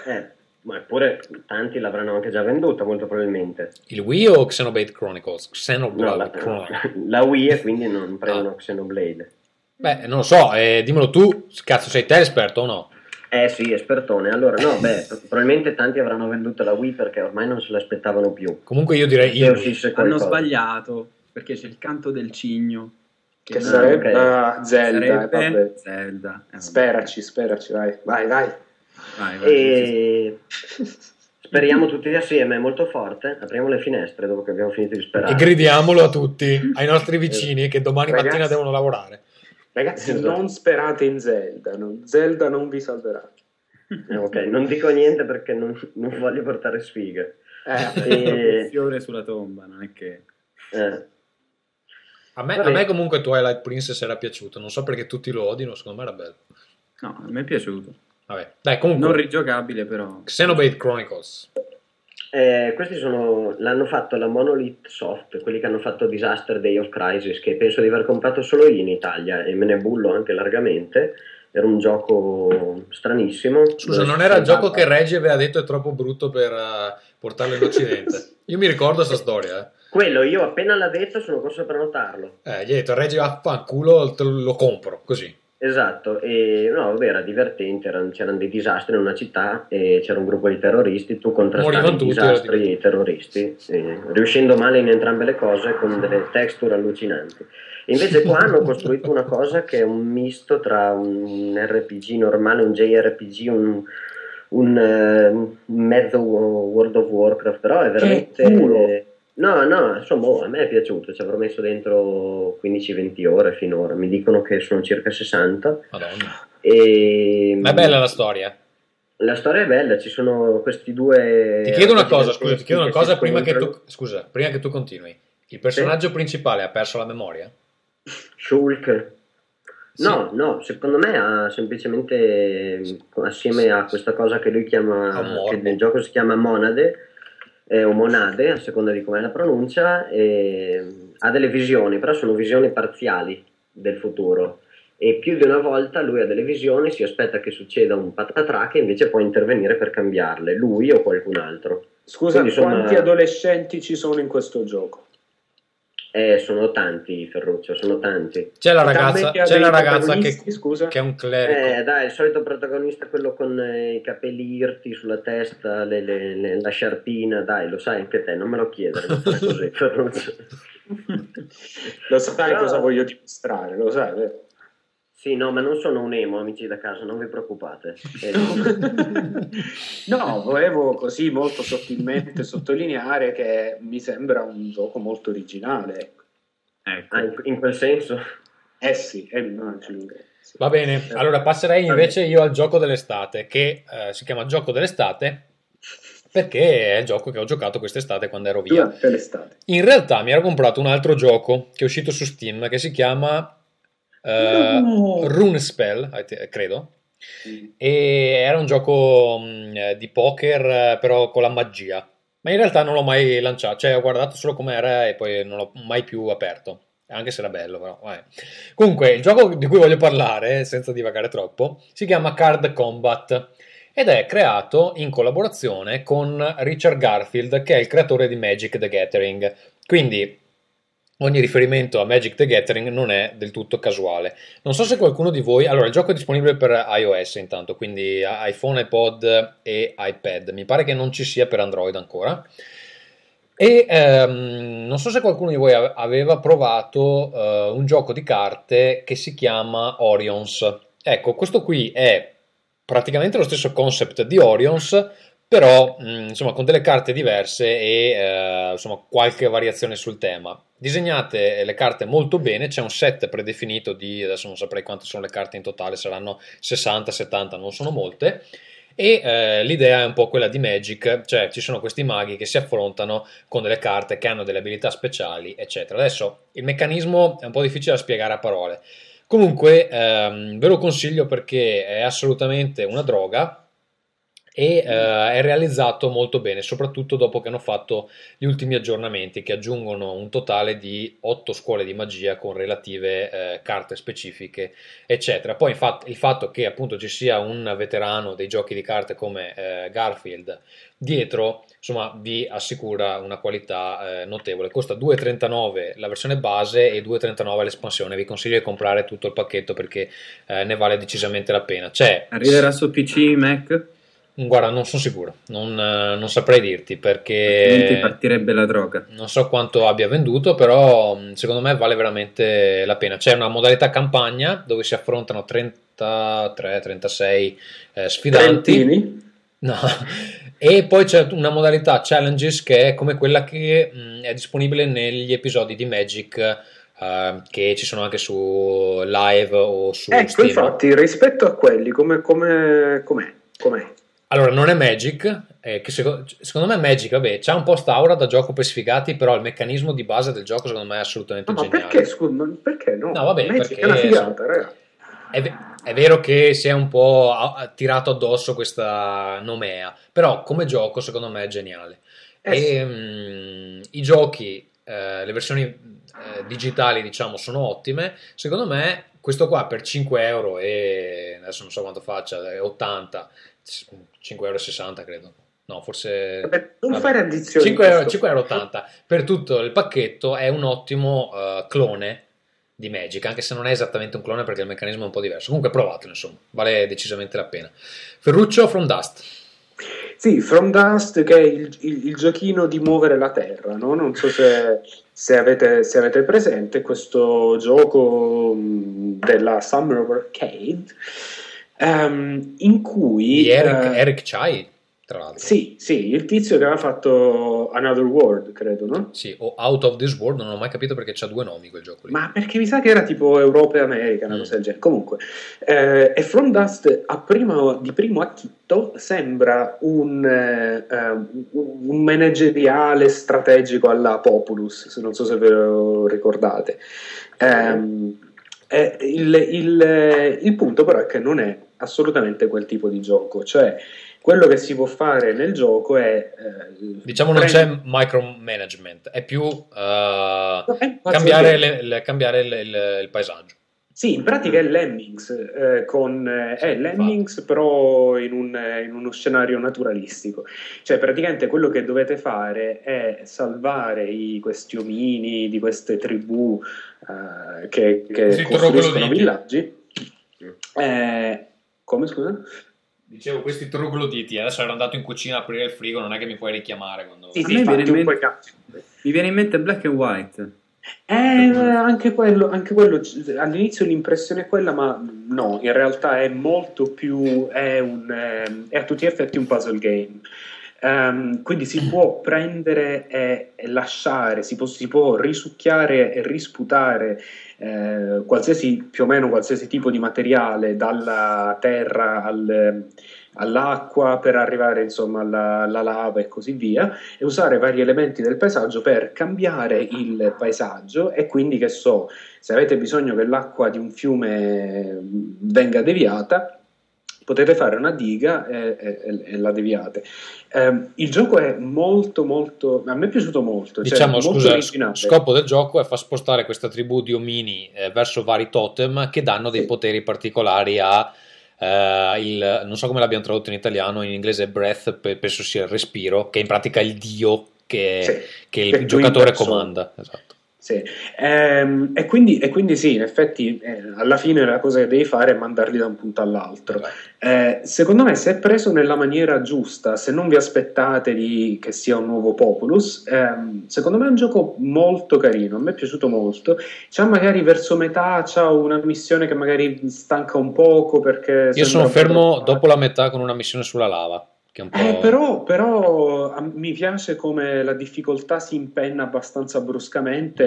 Eh, ma eppure tanti l'avranno anche già venduta, molto probabilmente. Il Wii o Xenoblade Chronicles? No, Xenoblade la, Chronicles. la Wii e quindi non prendono Ah. Xenoblade. Beh, non lo so, eh, dimmelo tu, cazzo sei te esperto o no? Eh sì, espertone. Allora, no, beh, pro- probabilmente tanti avranno venduto la Wii perché ormai non se l'aspettavano più. Comunque io direi uscisse Hanno sbagliato perché c'è il canto del cigno. Che Ah, sarebbe ah, Zelda, eh, sarebbe vabbè. Zelda. Eh, vabbè. Speraci, speraci, vai, vai, vai. Vai, vai, E speriamo tutti assieme, molto forte. Apriamo le finestre dopo che abbiamo finito di sperare. E gridiamolo a tutti, ai nostri vicini che domani Ragazzi. mattina devono lavorare. Ragazzi, Esatto. non sperate in Zelda, no? Zelda non vi salverà. Ok, non dico niente perché non, non voglio portare sfighe. Eh, E- Il fiore sulla tomba, non è che... eh, A me, a me comunque Twilight Princess era piaciuto, non so perché tutti lo odino, secondo me era bello. No, a me è piaciuto. Vabbè, dai, comunque, Non rigiocabile però. Xenoblade Chronicles. Eh, questi sono, l'hanno fatto la Monolith Soft, quelli che hanno fatto Disaster Day of Crisis, che penso di aver comprato solo io in Italia e me ne bullo anche largamente. Era un gioco stranissimo. Scusa, non era il gioco che Reggie aveva detto è troppo brutto per eh, portarlo in Occidente? Io mi ricordo questa storia, Quello io appena l'ha detto sono corso per notarlo. eh. Eh, gli ho detto Reggie vaffanculo, lo compro, così. Esatto, e no, vabbè, era divertente, erano- c'erano dei disastri in una città e c'era un gruppo di terroristi, tu contrastavi i disastri e i terroristi, e riuscendo male in entrambe le cose con delle texture allucinanti. Invece qua hanno costruito una cosa che è un misto tra un RPG normale, un JRPG, un, un, eh, un mezzo World of Warcraft, però è veramente... culo! No, no, insomma, oh, a me è piaciuto, ci avrò messo dentro 15-20 ore finora, mi dicono che sono circa 60. Madonna. E... Ma è bella la storia. La storia è bella, ci sono questi due... Ti chiedo una cosa, scusa, ti chiedo una cosa prima che tu, scusa, prima che tu continui. Il personaggio principale ha perso la memoria? Shulk. No, no, secondo me ha semplicemente, assieme a questa cosa che lui chiama, che nel gioco si chiama monade, eh, o monade, a seconda di com'è la pronuncia, eh, ha delle visioni, però sono visioni parziali del futuro. E più di una volta lui ha delle visioni, si aspetta che succeda un patatrac e invece può intervenire per cambiarle, lui o qualcun altro. Scusa, Quindi, insomma, quanti adolescenti ci sono in questo gioco? Eh, sono tanti, Ferruccio, sono tanti. C'è la ragazza, c'è la ragazza che, scusa? che è un clerico. Eh, dai, il solito protagonista, quello con eh, i capelli irti sulla testa, le- le- le- la sciarpina, dai, lo sai anche te, non me lo chiedere, non fare così, Ferruccio. Lo sai No. cosa voglio dimostrare, lo sai, vero? Sì, no, ma non sono un emo, amici da casa, non vi preoccupate. Eh, No, volevo così molto sottilmente sottolineare che mi sembra un gioco molto originale. ecco. Ecco. ah, in, in quel senso? Eh sì, eh, no, ci lungo. Sì. Va bene, allora passerei invece io al gioco dell'estate, che eh, si chiama Gioco dell'estate perché è il gioco che ho giocato quest'estate quando ero via. Durante l'estate. In realtà mi ero comprato un altro gioco che è uscito su Steam che si chiama eh, No! Runespell, credo. E era un gioco mh, eh, di poker, eh, però con la magia. Ma in realtà non l'ho mai lanciato, cioè ho guardato solo com'era e poi non l'ho mai più aperto. Anche se era bello, però. vabbè. Comunque, il gioco di cui voglio parlare, senza divagare troppo, si chiama Card Combat ed è creato in collaborazione con Richard Garfield, che è il creatore di Magic the Gathering. Quindi ogni riferimento a Magic the Gathering non è del tutto casuale. Non so se qualcuno di voi. Allora, il gioco è disponibile per iOS intanto, quindi iPhone, iPod e iPad. Mi pare che non ci sia per Android ancora. E ehm, non so se qualcuno di voi ave- aveva provato eh, un gioco di carte che si chiama Orions. Ecco, questo qui è praticamente lo stesso concept di Orions, però mh, insomma con delle carte diverse e eh, insomma qualche variazione sul tema. Disegnate le carte molto bene, c'è un set predefinito di adesso non saprei quante sono le carte in totale, saranno 60, 70, non sono molte. E eh, l'idea è un po' quella di Magic, cioè ci sono questi maghi che si affrontano con delle carte che hanno delle abilità speciali, eccetera. Adesso il meccanismo è un po' difficile da spiegare a parole. Comunque ehm, ve lo consiglio perché è assolutamente una droga e eh, è realizzato molto bene, soprattutto dopo che hanno fatto gli ultimi aggiornamenti che aggiungono un totale di 8 scuole di magia con relative eh, carte specifiche, eccetera. Poi infatti, il fatto che appunto ci sia un veterano dei giochi di carte come eh, Garfield dietro, insomma, vi assicura una qualità eh, notevole. Costa 2,39 la versione base e 2,39 l'espansione. Vi consiglio di comprare tutto il pacchetto perché eh, ne vale decisamente la pena. C'è Arriverà su PC, Mac? Guarda, non sono sicuro, non, eh, non saprei dirti perché Non ti partirebbe la droga. non so quanto abbia venduto, però mh, secondo me vale veramente la pena. C'è una modalità campagna dove si affrontano 33-36 eh, sfidanti. Trentini? No. E poi c'è una modalità challenges che è come quella che mh, è disponibile negli episodi di Magic eh, che ci sono anche su live o su Ecco, Steam. infatti, rispetto a quelli, come, come, com'è? Com'è? Allora, non è Magic, eh, che seco- secondo me Magic, vabbè, c'ha un po' sta aura da gioco per sfigati, però il meccanismo di base del gioco secondo me è assolutamente No, ma geniale. perché, scusa, ma perché no? No, vabbè, Magic perché- è una figata, ragazzi. È, è vero che si è un po' tirato addosso questa nomea, però come gioco secondo me è geniale. Eh sì. e, mm, I giochi, eh, le versioni eh, digitali diciamo sono ottime, secondo me questo qua per 5 euro e adesso non so quanto faccia, è 80, 5,60 euro credo. No, forse... Vabbè, non vabbè. fare addizioni. 5 euro, questo. 5,80 euro per tutto il pacchetto è un ottimo eh, clone di Magic, anche se non è esattamente un clone perché il meccanismo è un po' diverso. Comunque provatelo, insomma, vale decisamente la pena. Ferruccio From Dust. Sì, From Dust che è il, il- il giochino di muovere la terra, no? Non so se, se avete, se avete presente questo gioco mh, della Summer of Arcade ehm, in cui... Di Eric, eh, Eric Chai, tra l'altro. Sì, sì, il tizio che aveva fatto Another World, credo, no? Sì, o Out of This World, non ho mai capito perché c'ha due nomi quel gioco lì. Ma perché mi sa che era tipo Europa e America, una Mm. cosa del genere. Comunque, eh, e From Dust a primo- di primo acchitto sembra un, eh, eh, un manageriale strategico alla Populus, se non so se ve lo ricordate. Ehm, eh, il, il- il punto però è che non è assolutamente quel tipo di gioco, cioè quello che si può fare nel gioco è... eh, Diciamo non prendere- c'è micromanagement, è più No, è cambiare, le- le- cambiare il, il- paesaggio. Sì, in pratica è Lemmings, eh, con, eh, Sì, è Lemmings però in, un- eh, in uno scenario naturalistico. Cioè praticamente quello che dovete fare è salvare i, questi omini di queste tribù eh, che, che costruiscono villaggi. Eh, come scusa? Dicevo, questi trogloditi, adesso ero andato in cucina a aprire il frigo, non è che mi puoi richiamare quando... Sì, sì, viene mente-. Mi viene in mente Black and White. Eh, anche quello, anche quello, all'inizio l'impressione è quella, ma no, in realtà è molto più, è, un, ehm, è a tutti gli effetti un puzzle game. Ehm, quindi si può prendere e, e lasciare, si può, si può risucchiare e risputare eh, qualsiasi, più o meno qualsiasi tipo di materiale, dalla terra al- all'acqua per arrivare insomma alla, alla lava e così via e usare vari elementi del paesaggio per cambiare il paesaggio e quindi che so, se avete bisogno che l'acqua di un fiume venga deviata, potete fare una diga e, e- e la deviate. Ehm, il gioco è molto molto, a me è piaciuto molto, cioè, Diciamo, molto scusa, originale. scopo del gioco è far spostare questa tribù di omini eh, verso vari totem che danno dei Sì. poteri particolari a eh, il, non so come l'abbiamo tradotto in italiano, in inglese breath, pe- penso sia il respiro, che in pratica è il dio che, Sì, che il giocatore comanda. Esatto. Sì. Ehm, e, quindi, e quindi sì, in effetti eh, alla fine la cosa che devi fare è mandarli da un punto all'altro. Eh, secondo me, se è preso nella maniera giusta, se non vi aspettate di, che sia un nuovo Populus, ehm, secondo me è un gioco molto carino. A me è piaciuto molto. C'ha magari verso metà, c'ha una missione che magari stanca un poco perché. Io sono fermo dopo la metà con una missione sulla lava. Eh, però, però mi piace come la difficoltà si impenna abbastanza bruscamente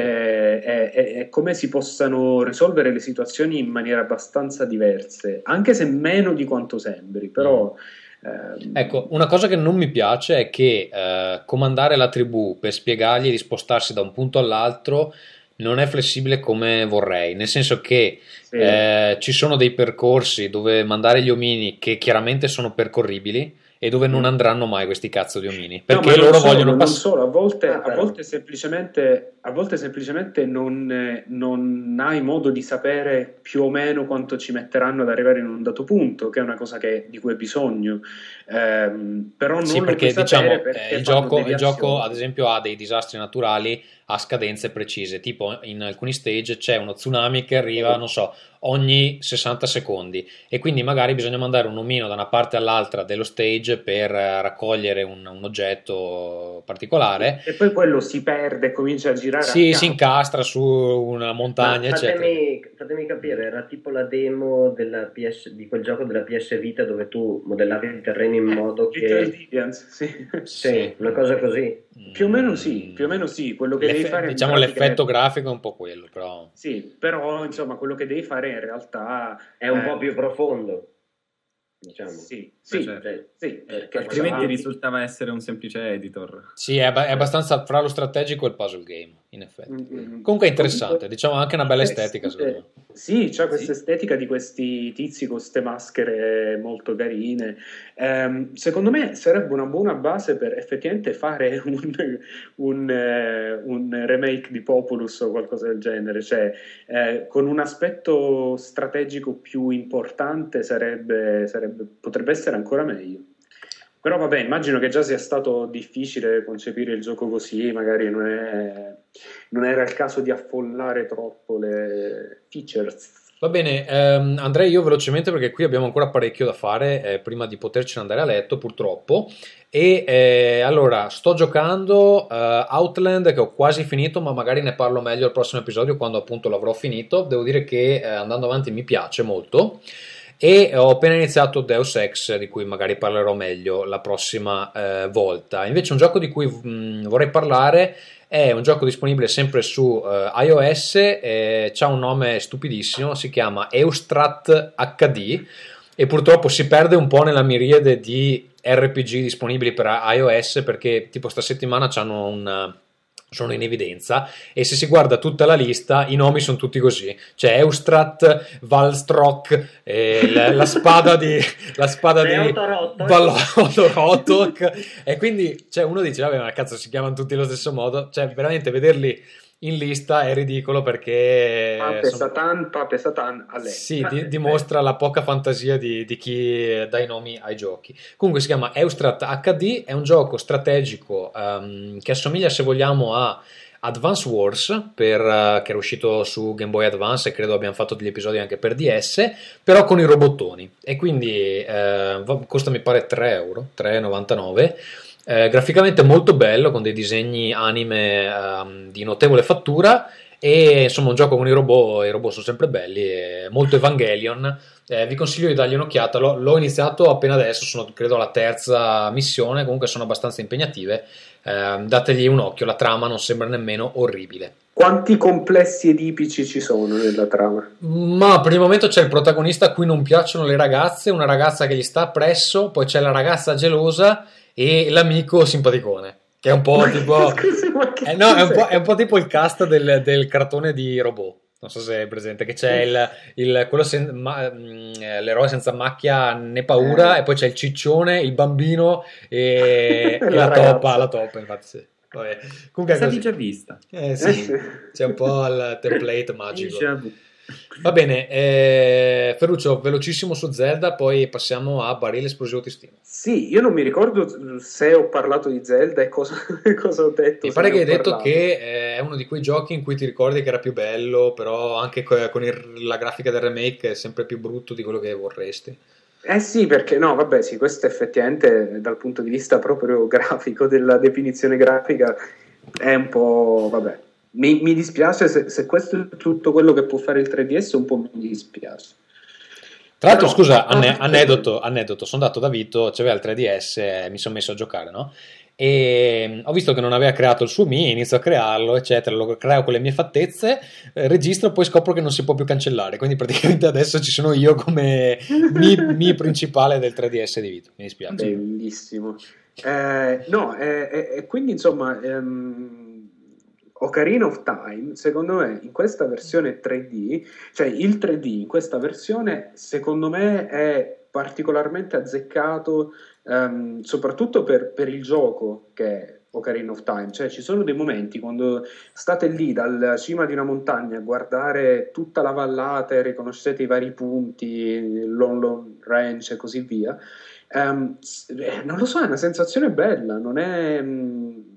e, e- e come si possano risolvere le situazioni in maniere abbastanza diverse, anche se meno di quanto sembri, però... ehm, Ecco, una cosa che non mi piace è che eh, comandare la tribù per spiegargli di spostarsi da un punto all'altro non è flessibile come vorrei, nel senso che sì. eh, ci sono dei percorsi dove mandare gli omini che chiaramente sono percorribili e dove non Mm. andranno mai questi cazzo di omini, No, perché non loro solo, vogliono non passare... solo, a volte, Ah, a volte semplicemente, a volte semplicemente non, non hai modo di sapere più o meno quanto ci metteranno ad arrivare in un dato punto, che è una cosa che- di cui hai bisogno. Ehm, però non Sì, perché diciamo perché eh, il, gioco, il gioco, ad esempio, ha dei disastri naturali a scadenze precise. Tipo, in alcuni stage c'è uno tsunami che arriva, non so, ogni 60 secondi. E quindi magari bisogna mandare un omino da una parte all'altra dello stage per eh, raccogliere un, un oggetto particolare. E poi quello si perde comincia a girare. a Si, incastra su una montagna, Ma eccetera. fatemi, fatemi capire, era tipo la demo della PS, di quel gioco della PS Vita dove tu modellavi il terreno in modo Little che... Deviants, sì. Sì, una cosa così. Più o meno sì, più o meno sì, quello che devi L'effe- fare diciamo pratica è- l'effetto grafico è un po' quello, però. Sì, però insomma quello che devi fare in realtà È un eh, po' più profondo, diciamo. Sì, sì, Cioè, Cioè, sì, perché Altrimenti Ah, risultava essere un semplice editor. Sì, è, abba- è abbastanza fra lo strategico e il puzzle game, in effetti. Mm, mm. Comunque è interessante, diciamo anche una bella Interessante. estetica, secondo me. Sì, c'è questa estetica di questi tizi con queste maschere molto carine. Ehm, secondo me sarebbe una buona base per effettivamente fare un, un, eh, un remake di Populus o qualcosa del genere. Cioè, eh, con un aspetto strategico più importante sarebbe, sarebbe- potrebbe essere ancora meglio. Però vabbè, immagino che già sia stato difficile concepire il gioco così, magari non, è, non era il caso di affollare troppo le features. Va bene, ehm, andrei io velocemente perché qui abbiamo ancora parecchio da fare eh, prima di potercene andare a letto, purtroppo. E eh, allora, sto giocando eh, Outland che ho quasi finito, ma magari ne parlo meglio al prossimo episodio quando appunto l'avrò finito. Devo dire che eh, andando avanti mi piace molto. E ho appena iniziato Deus Ex, di cui magari parlerò meglio la prossima eh, volta. Invece, un gioco di cui mh, vorrei parlare è un gioco disponibile sempre su uh, iOS, eh, ha un nome stupidissimo, si chiama Eustrat HD e purtroppo si perde un po' nella miriade di RPG disponibili per iOS perché tipo sta settimana hanno un sono in evidenza e se si guarda tutta la lista i nomi sono tutti così. C'è Eustrat, Valstrock eh, la, la, spada di la spada di Balotorotok e quindi cioè, uno dice vabbè ma cazzo si chiamano tutti allo stesso modo. Cioè veramente vederli in lista è ridicolo perché Pape sono... Satan, Pape Satan a lei. Sì, di, dimostra la poca fantasia di, di, chi dà i nomi ai giochi. Comunque si chiama Eustrat HD, è un gioco strategico um, che assomiglia se vogliamo a Advance Wars per, uh, che era uscito su Game Boy Advance e credo abbiamo fatto degli episodi anche per DS, però con i robottoni e quindi uh, costa mi pare 3 euro, 3,99 eh, graficamente molto bello, con dei disegni anime um, di notevole fattura. E insomma, un gioco con i robot, i robot sono sempre belli, molto Evangelion. Eh, vi consiglio di dargli un'occhiata. L'ho, l'ho, iniziato appena adesso, sono credo alla terza missione. Comunque sono abbastanza impegnative. Eh, dategli un occhio, la trama non sembra nemmeno orribile. Quanti complessi edipici ci sono nella trama? Ma per il momento c'è il protagonista a cui non piacciono le ragazze, una ragazza che gli sta appresso, poi c'è la ragazza gelosa e l'amico simpaticone. Che è un po' tipo. eh, no, è un po', è un po', tipo il cast del, del, cartone di robot. Non so se è presente, che c'è il, il, quello sen, ma, mm, l'eroe senza macchia né paura, eh. e poi c'è il ciccione, il bambino e, e la, la toppa. La toppa, infatti, sì. Vabbè. Comunque è già vista. Eh sì, c'è un po' il template magico. Va bene, eh, Ferruccio, velocissimo su Zelda, poi passiamo a Barile Esplosivo Testino. Sì, io non mi ricordo se ho parlato di Zelda e cosa, cosa ho detto. Mi pare che hai detto che eh, è uno di quei giochi in cui ti ricordi che era più bello, però anche con il, la grafica del remake è sempre più brutto di quello che vorresti. Eh sì, perché no, vabbè, sì, questo effettivamente dal punto di vista proprio grafico, della definizione grafica, è un po', vabbè, mi, mi dispiace se, se, questo è tutto quello che può fare il 3DS, un po' mi dispiace. Tra l'altro, Però, scusa, anne, aneddoto, aneddoto, sono andato da Vito, c'aveva il 3DS, eh, mi sono messo a giocare, no? E mm, ho visto che non aveva creato il suo Mi, inizio a crearlo, eccetera, lo creo con le mie fattezze, eh, registro, poi scopro che non si può più cancellare, quindi praticamente adesso ci sono io come Mi, mi principale del 3DS di Vito, mi dispiace. Bellissimo. Eh, no, e quindi insomma... Ehm Ocarina of Time, secondo me, in questa versione 3D, cioè il 3D in questa versione, secondo me è particolarmente azzeccato, um, soprattutto per, per, il gioco che è Ocarina of Time. Cioè, ci sono dei momenti quando state lì dalla cima di una montagna a guardare tutta la vallata e riconoscete i vari punti, Long Long Range e così via. Um, non lo so, è una sensazione bella, non è. Um,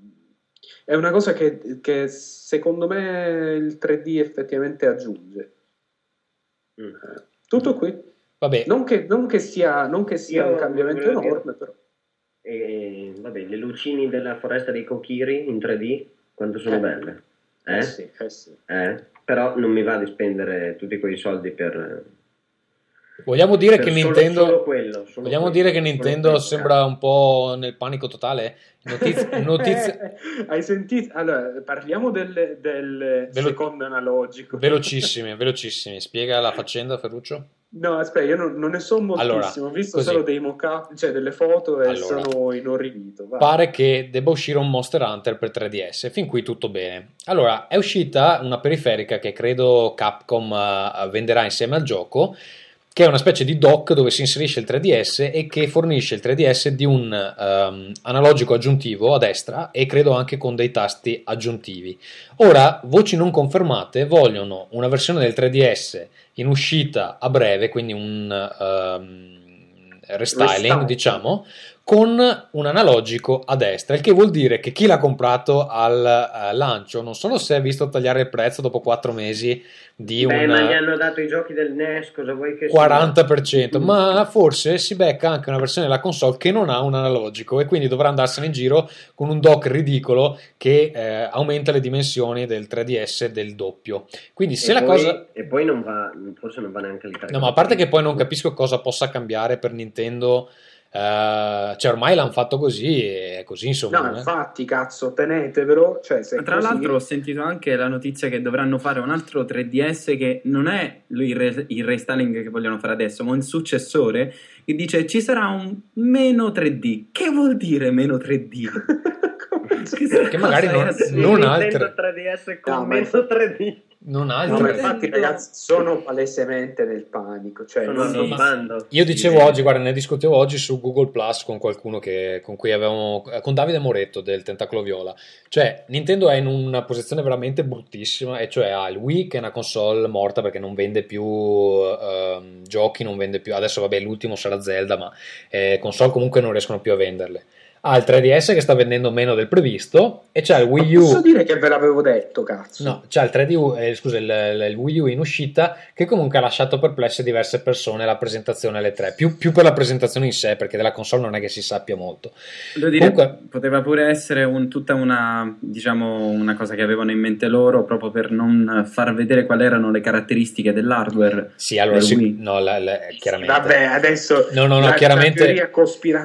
è una cosa che, che, secondo me il 3D effettivamente aggiunge. Mm. Eh, tutto qui. Vabbè. Non, che, non che sia, non che sia un cambiamento enorme, però. E, vabbè, le lucine della foresta dei Kokiri in 3D, quanto sono eh. belle. Eh? eh sì, eh sì. Eh? Però non mi va di spendere tutti quei soldi per Vogliamo dire che solo, Nintendo, solo quello, solo vogliamo quello, dire che Nintendo sembra un po' nel panico totale? Notiz- notizie... Hai sentito? Allora, parliamo del, del Velo... secondo analogico. Velocissime, velocissime. Spiega la faccenda, Ferruccio. No, aspetta, io non, non ne so moltissimo. Allora, ho visto così. solo dei mock-up, cioè delle foto e allora, sono inorridito. Vai. Pare che debba uscire un Monster Hunter per 3DS, fin qui tutto bene. Allora, è uscita una periferica che credo Capcom uh, venderà insieme al gioco che è una specie di dock dove si inserisce il 3DS e che fornisce il 3DS di un um, analogico aggiuntivo a destra e credo anche con dei tasti aggiuntivi. Ora, voci non confermate vogliono una versione del 3DS in uscita a breve, quindi un um, restyling, diciamo, con un analogico a destra, il che vuol dire che chi l'ha comprato al eh, lancio non solo si è visto tagliare il prezzo dopo 4 mesi di Beh, un ma gli hanno dato i giochi del NES, cosa vuoi che sia? 40%, ma forse si becca anche una versione della console che non ha un analogico e quindi dovrà andarsene in giro con un dock ridicolo che eh, aumenta le dimensioni del 3DS del doppio. Quindi se e la poi, cosa... E poi non va, forse non va neanche l'Italia. No, ma a parte che poi non capisco cosa possa cambiare per Nintendo... eh, cioè ormai l'hanno fatto così e è così insomma. No, eh. infatti, cazzo, tenetevelo. Cioè, Tra così- l'altro ho sentito anche la notizia che dovranno fare un altro 3DS che non è il, re- il restyling che vogliono fare adesso, ma un successore che dice ci sarà un meno 3D. Che vuol dire meno 3D? Che magari non, non tre- 3DS con No, meno 3D. Non ha il No, infatti, ragazzi, sono palesemente nel panico. Cioè, Sono non- arrobbando. Io dicevo oggi, guarda, ne discutevo oggi su Google Plus con qualcuno che, con cui avevamo, con Davide Moretto del Tentacolo Viola. Cioè, Nintendo è in una posizione veramente bruttissima, e cioè ha il Wii che è una console morta perché non vende più ehm, giochi, non vende più. Adesso, vabbè, l'ultimo sarà Zelda, ma eh, console comunque non riescono più a venderle. Ha il 3DS che sta vendendo meno del previsto, e c'ha il Wii U. Posso dire che ve l'avevo detto, cazzo. No, c'ha il 3D, eh, scusa, il, il- Wii U in uscita che comunque ha lasciato perplesse diverse persone la presentazione alle 3, più, più per la presentazione in sé, perché della console non è che si sappia molto. Devo dire, Comunque- poteva pure essere un- tutta una, diciamo, una cosa che avevano in mente loro proprio per non far vedere quali erano le caratteristiche dell'hardware. Sì, allora sì, no, la- la- chiaramente. Vabbè, adesso No, no, no, la- chiaramente-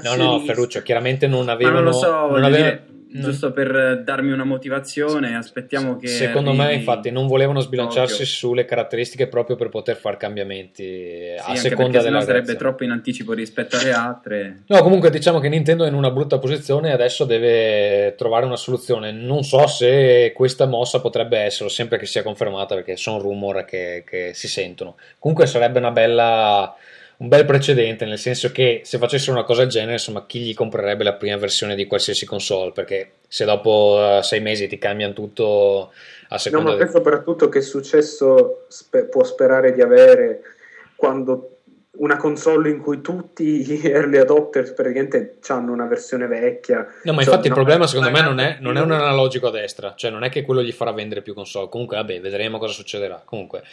No, no, Ferruccio, chiaramente non Ma avevano... non lo so, non voglio aveva- dire, non- giusto per darmi una motivazione, aspettiamo che... Secondo me, arrivi infatti, non volevano sbilanciarsi Tokyo. sulle caratteristiche proprio per poter fare cambiamenti eh, Sì, a seconda della sennò sarebbe troppo in anticipo rispetto alle altre. No, comunque diciamo che Nintendo è in una brutta posizione e adesso deve trovare una soluzione. Non so se questa mossa potrebbe essere, sempre che sia confermata, perché sono rumor che, che si sentono. Comunque sarebbe una bella, un bel precedente, nel senso che se facessero una cosa del genere, insomma, chi gli comprerebbe la prima versione di qualsiasi console? Perché se dopo eh, sei mesi ti cambiano tutto a No, seconda ma del- poi soprattutto che successo spe- può sperare di avere quando una console in cui tutti gli early adopters praticamente hanno una versione vecchia. No, ma Cioè, infatti il no, problema secondo me non è, non è un analogico a destra, cioè non è che quello gli farà vendere più console. Comunque, vabbè, vedremo cosa succederà. Comunque,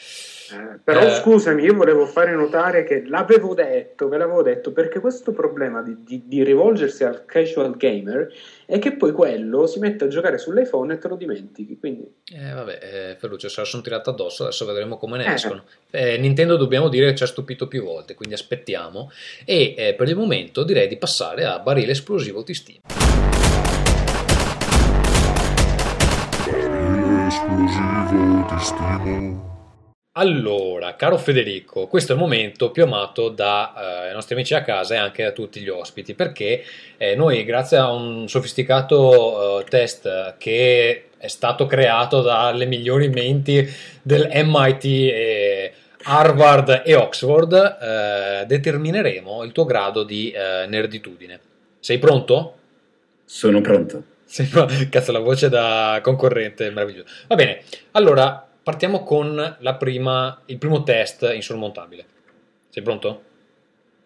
Eh, però Eh. scusami, io volevo fare notare che l'avevo detto, ve l'avevo detto, perché questo problema di, di- di rivolgersi al casual gamer è che poi quello si mette a giocare sull'iPhone e te lo dimentichi. Quindi eh, vabbè, eh, Ferruccio se la sono tirata addosso, adesso vedremo come ne Eh. escono. Eh, Nintendo dobbiamo dire che ci ha stupito più volte, quindi aspettiamo. E eh, per il momento direi di passare a barile esplosivo di Steam. Barile esplosivo di Steam. Allora, caro Federico, questo è il momento più amato dai nostri amici a casa e anche da tutti gli ospiti, perché eh, noi, grazie a un sofisticato eh, test che è stato creato dalle migliori menti del MIT, e Harvard e Oxford, eh, determineremo il tuo grado di eh, nerditudine. Sei pronto? Sono pronto. Sembra, cazzo, la voce da concorrente, meraviglioso. Va bene, allora partiamo con la prima, il primo test insormontabile. Sei pronto?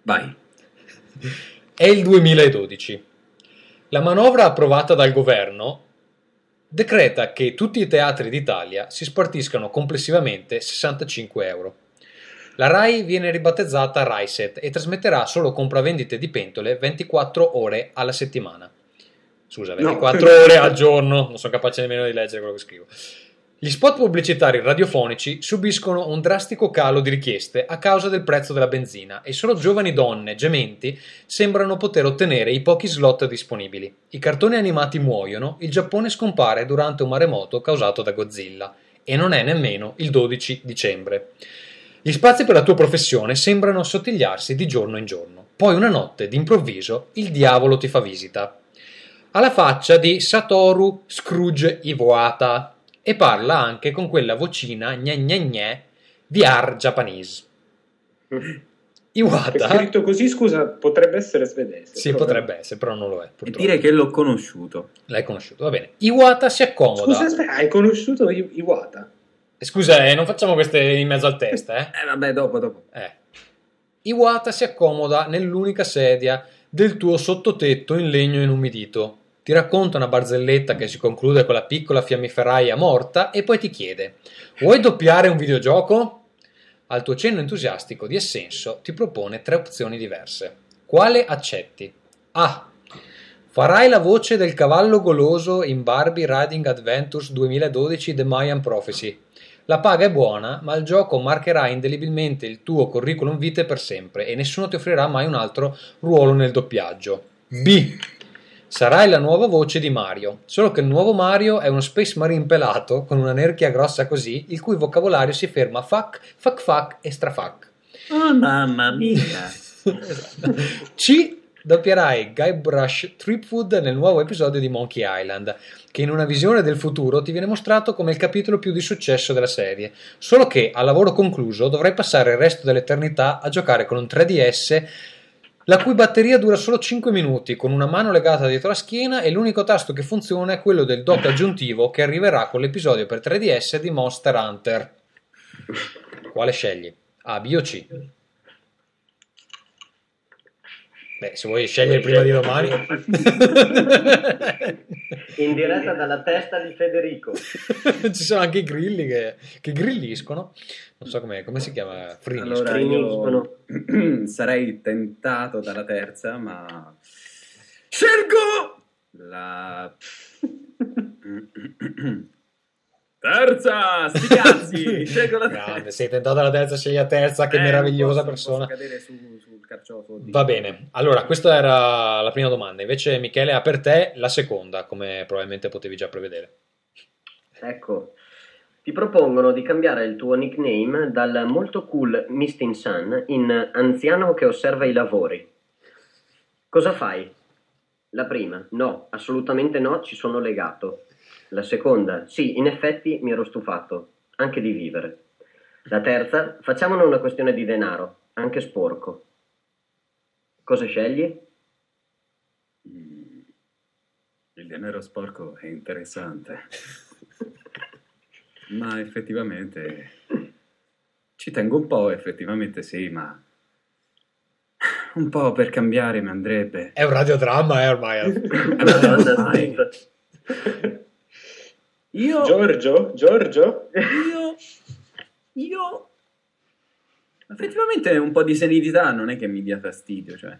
Vai. È il 2012. La manovra approvata dal governo decreta che tutti i teatri d'Italia si spartiscano complessivamente 65 euro. La RAI viene ribattezzata RAISET e trasmetterà solo compravendite di pentole 24 ore alla settimana. Scusa, No. 24 ore al giorno, non sono capace nemmeno di leggere quello che scrivo. Gli spot pubblicitari radiofonici subiscono un drastico calo di richieste a causa del prezzo della benzina e solo giovani donne gementi sembrano poter ottenere i pochi slot disponibili. I cartoni animati muoiono, il Giappone scompare durante un maremoto causato da Godzilla e non è nemmeno il 12 dicembre. Gli spazi per la tua professione sembrano assottigliarsi di giorno in giorno. Poi una notte, d'improvviso, il diavolo ti fa visita. Ha la faccia di Satoru Scrooge Iwata e parla anche con quella vocina gne gne gne VR Japanese. Che Iwata? scritto così, scusa, potrebbe essere svedese. Sì, però- potrebbe essere, però non lo è. E Purtroppo. dire che l'ho conosciuto. L'hai conosciuto, va bene. Iwata si accomoda. Scusa, aspetta, hai conosciuto I- Iwata? Scusa, eh, non facciamo queste in mezzo al test, eh? Eh vabbè, dopo, dopo. Eh. Iwata si accomoda nell'unica sedia del tuo sottotetto in legno inumidito. Ti racconta una barzelletta che si conclude con la piccola fiammiferaia morta e poi ti chiede: Vuoi doppiare un videogioco? Al tuo cenno entusiastico di Essenso ti propone tre opzioni diverse. Quale accetti? A. Farai la voce del cavallo goloso in Barbie Riding Adventures 2012 The Mayan Prophecy. La paga è buona, ma il gioco marcherà indelebilmente il tuo curriculum vitae per sempre e nessuno ti offrirà mai un altro ruolo nel doppiaggio. B. Sarai la nuova voce di Mario, solo che il nuovo Mario è uno Space Marine pelato con una nerchia grossa così, il cui vocabolario si ferma a fuck, fuck fuck e strafuck. Oh mamma mia! C. Doppierai Guybrush Threepwood nel nuovo episodio di Monkey Island, che in una visione del futuro ti viene mostrato come il capitolo più di successo della serie. Solo che, a lavoro concluso, dovrai passare il resto dell'eternità a giocare con un 3DS la cui batteria dura solo 5 minuti, con una mano legata dietro la schiena e l'unico tasto che funziona è quello del dock aggiuntivo che arriverà con l'episodio per 3DS di Monster Hunter. Quale scegli? A, B o C? Beh, se vuoi scegliere prima di domani. In diretta dalla testa di Federico. Ci sono anche i grilli che, che grilliscono. Non so come, come si chiama. Friniscono. Allora io sarei tentato dalla terza, ma scelgo la terza. Sti cazzi, scelgo la terza. Grande, sei tentato dalla terza, scegli la terza, che Eh, meravigliosa posso- persona. posso cadere su- carciofo di- Va bene, allora questa era la prima domanda. Invece, Michele, ha per te la seconda, come probabilmente potevi già prevedere. Ecco, ti propongono di cambiare il tuo nickname dal molto cool Mistin Sun in anziano che osserva i lavori. Cosa fai? La prima, no, assolutamente no, ci sono legato. La seconda, sì, in effetti mi ero stufato, anche di vivere. La terza, facciamone una questione di denaro, anche sporco. Cosa scegli? Il denaro sporco è interessante. ma effettivamente ci tengo un po', effettivamente sì, ma un po' per cambiare mi andrebbe. È un radiodramma, eh, ormai. Ormai. Io Giorgio? Giorgio? Io io effettivamente un po' di senilità non è che mi dia fastidio, cioè.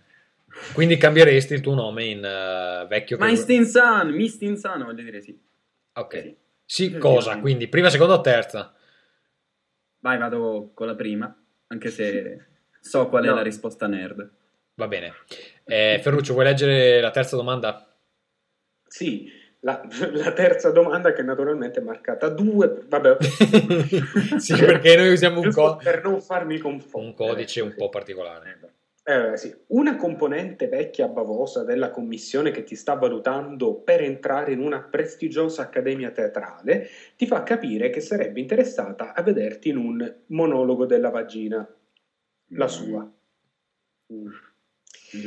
Quindi cambieresti il tuo nome in eh, vecchio Mistin Sun, Mistin Sun, voglio dire sì. Ok. Sì, cosa? Quindi prima, seconda o terza? Vai, vado con la prima, anche se so qual è No. la risposta nerd. Va bene. Eh, Ferruccio, vuoi leggere la terza domanda? Sì, la, la terza domanda che naturalmente è marcata 2, vabbè, sì, perché noi usiamo un, giusto co- per non farmi confondere. un codice un po' particolare. Eh, sì. Una componente vecchia bavosa della commissione che ti sta valutando per entrare in una prestigiosa accademia teatrale ti fa capire che sarebbe interessata a vederti in un monologo della vagina, la sua.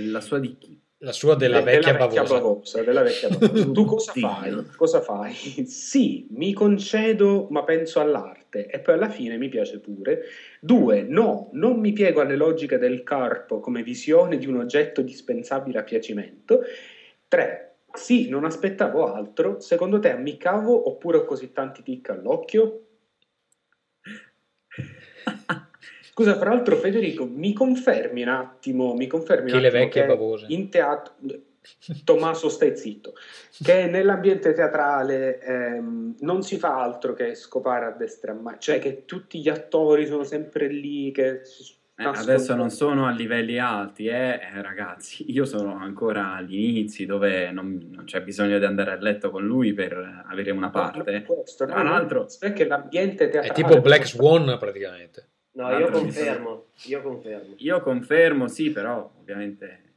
La sua di chi? La sua della De- vecchia bavosa. della vecchia bavosa. Tu cosa fai? Cosa fai? Sì, mi concedo, ma penso all'arte e poi alla fine mi piace pure. Due, no, non mi piego alle logiche del carpo come visione di un oggetto dispensabile a piacimento. Tre, sì, non aspettavo altro. Secondo te ammiccavo oppure ho così tanti tic all'occhio? Scusa, fra l'altro, Federico, mi confermi un attimo, mi confermi un Chi le attimo vecchie che bavose? in teatro. Tommaso, stai zitto. Che nell'ambiente teatrale ehm, non si fa altro che scopare a destra e a manca, cioè che tutti gli attori sono sempre lì. Che Eh, adesso non sono a livelli alti, eh, eh, ragazzi. Io sono ancora agli inizi dove non, non c'è bisogno di andare a letto con lui per avere una parte. Questo, Tra no, l'altro, è che l'ambiente È teatrale tipo Black Swan praticamente. No, io confermo, io confermo. io confermo, sì, però ovviamente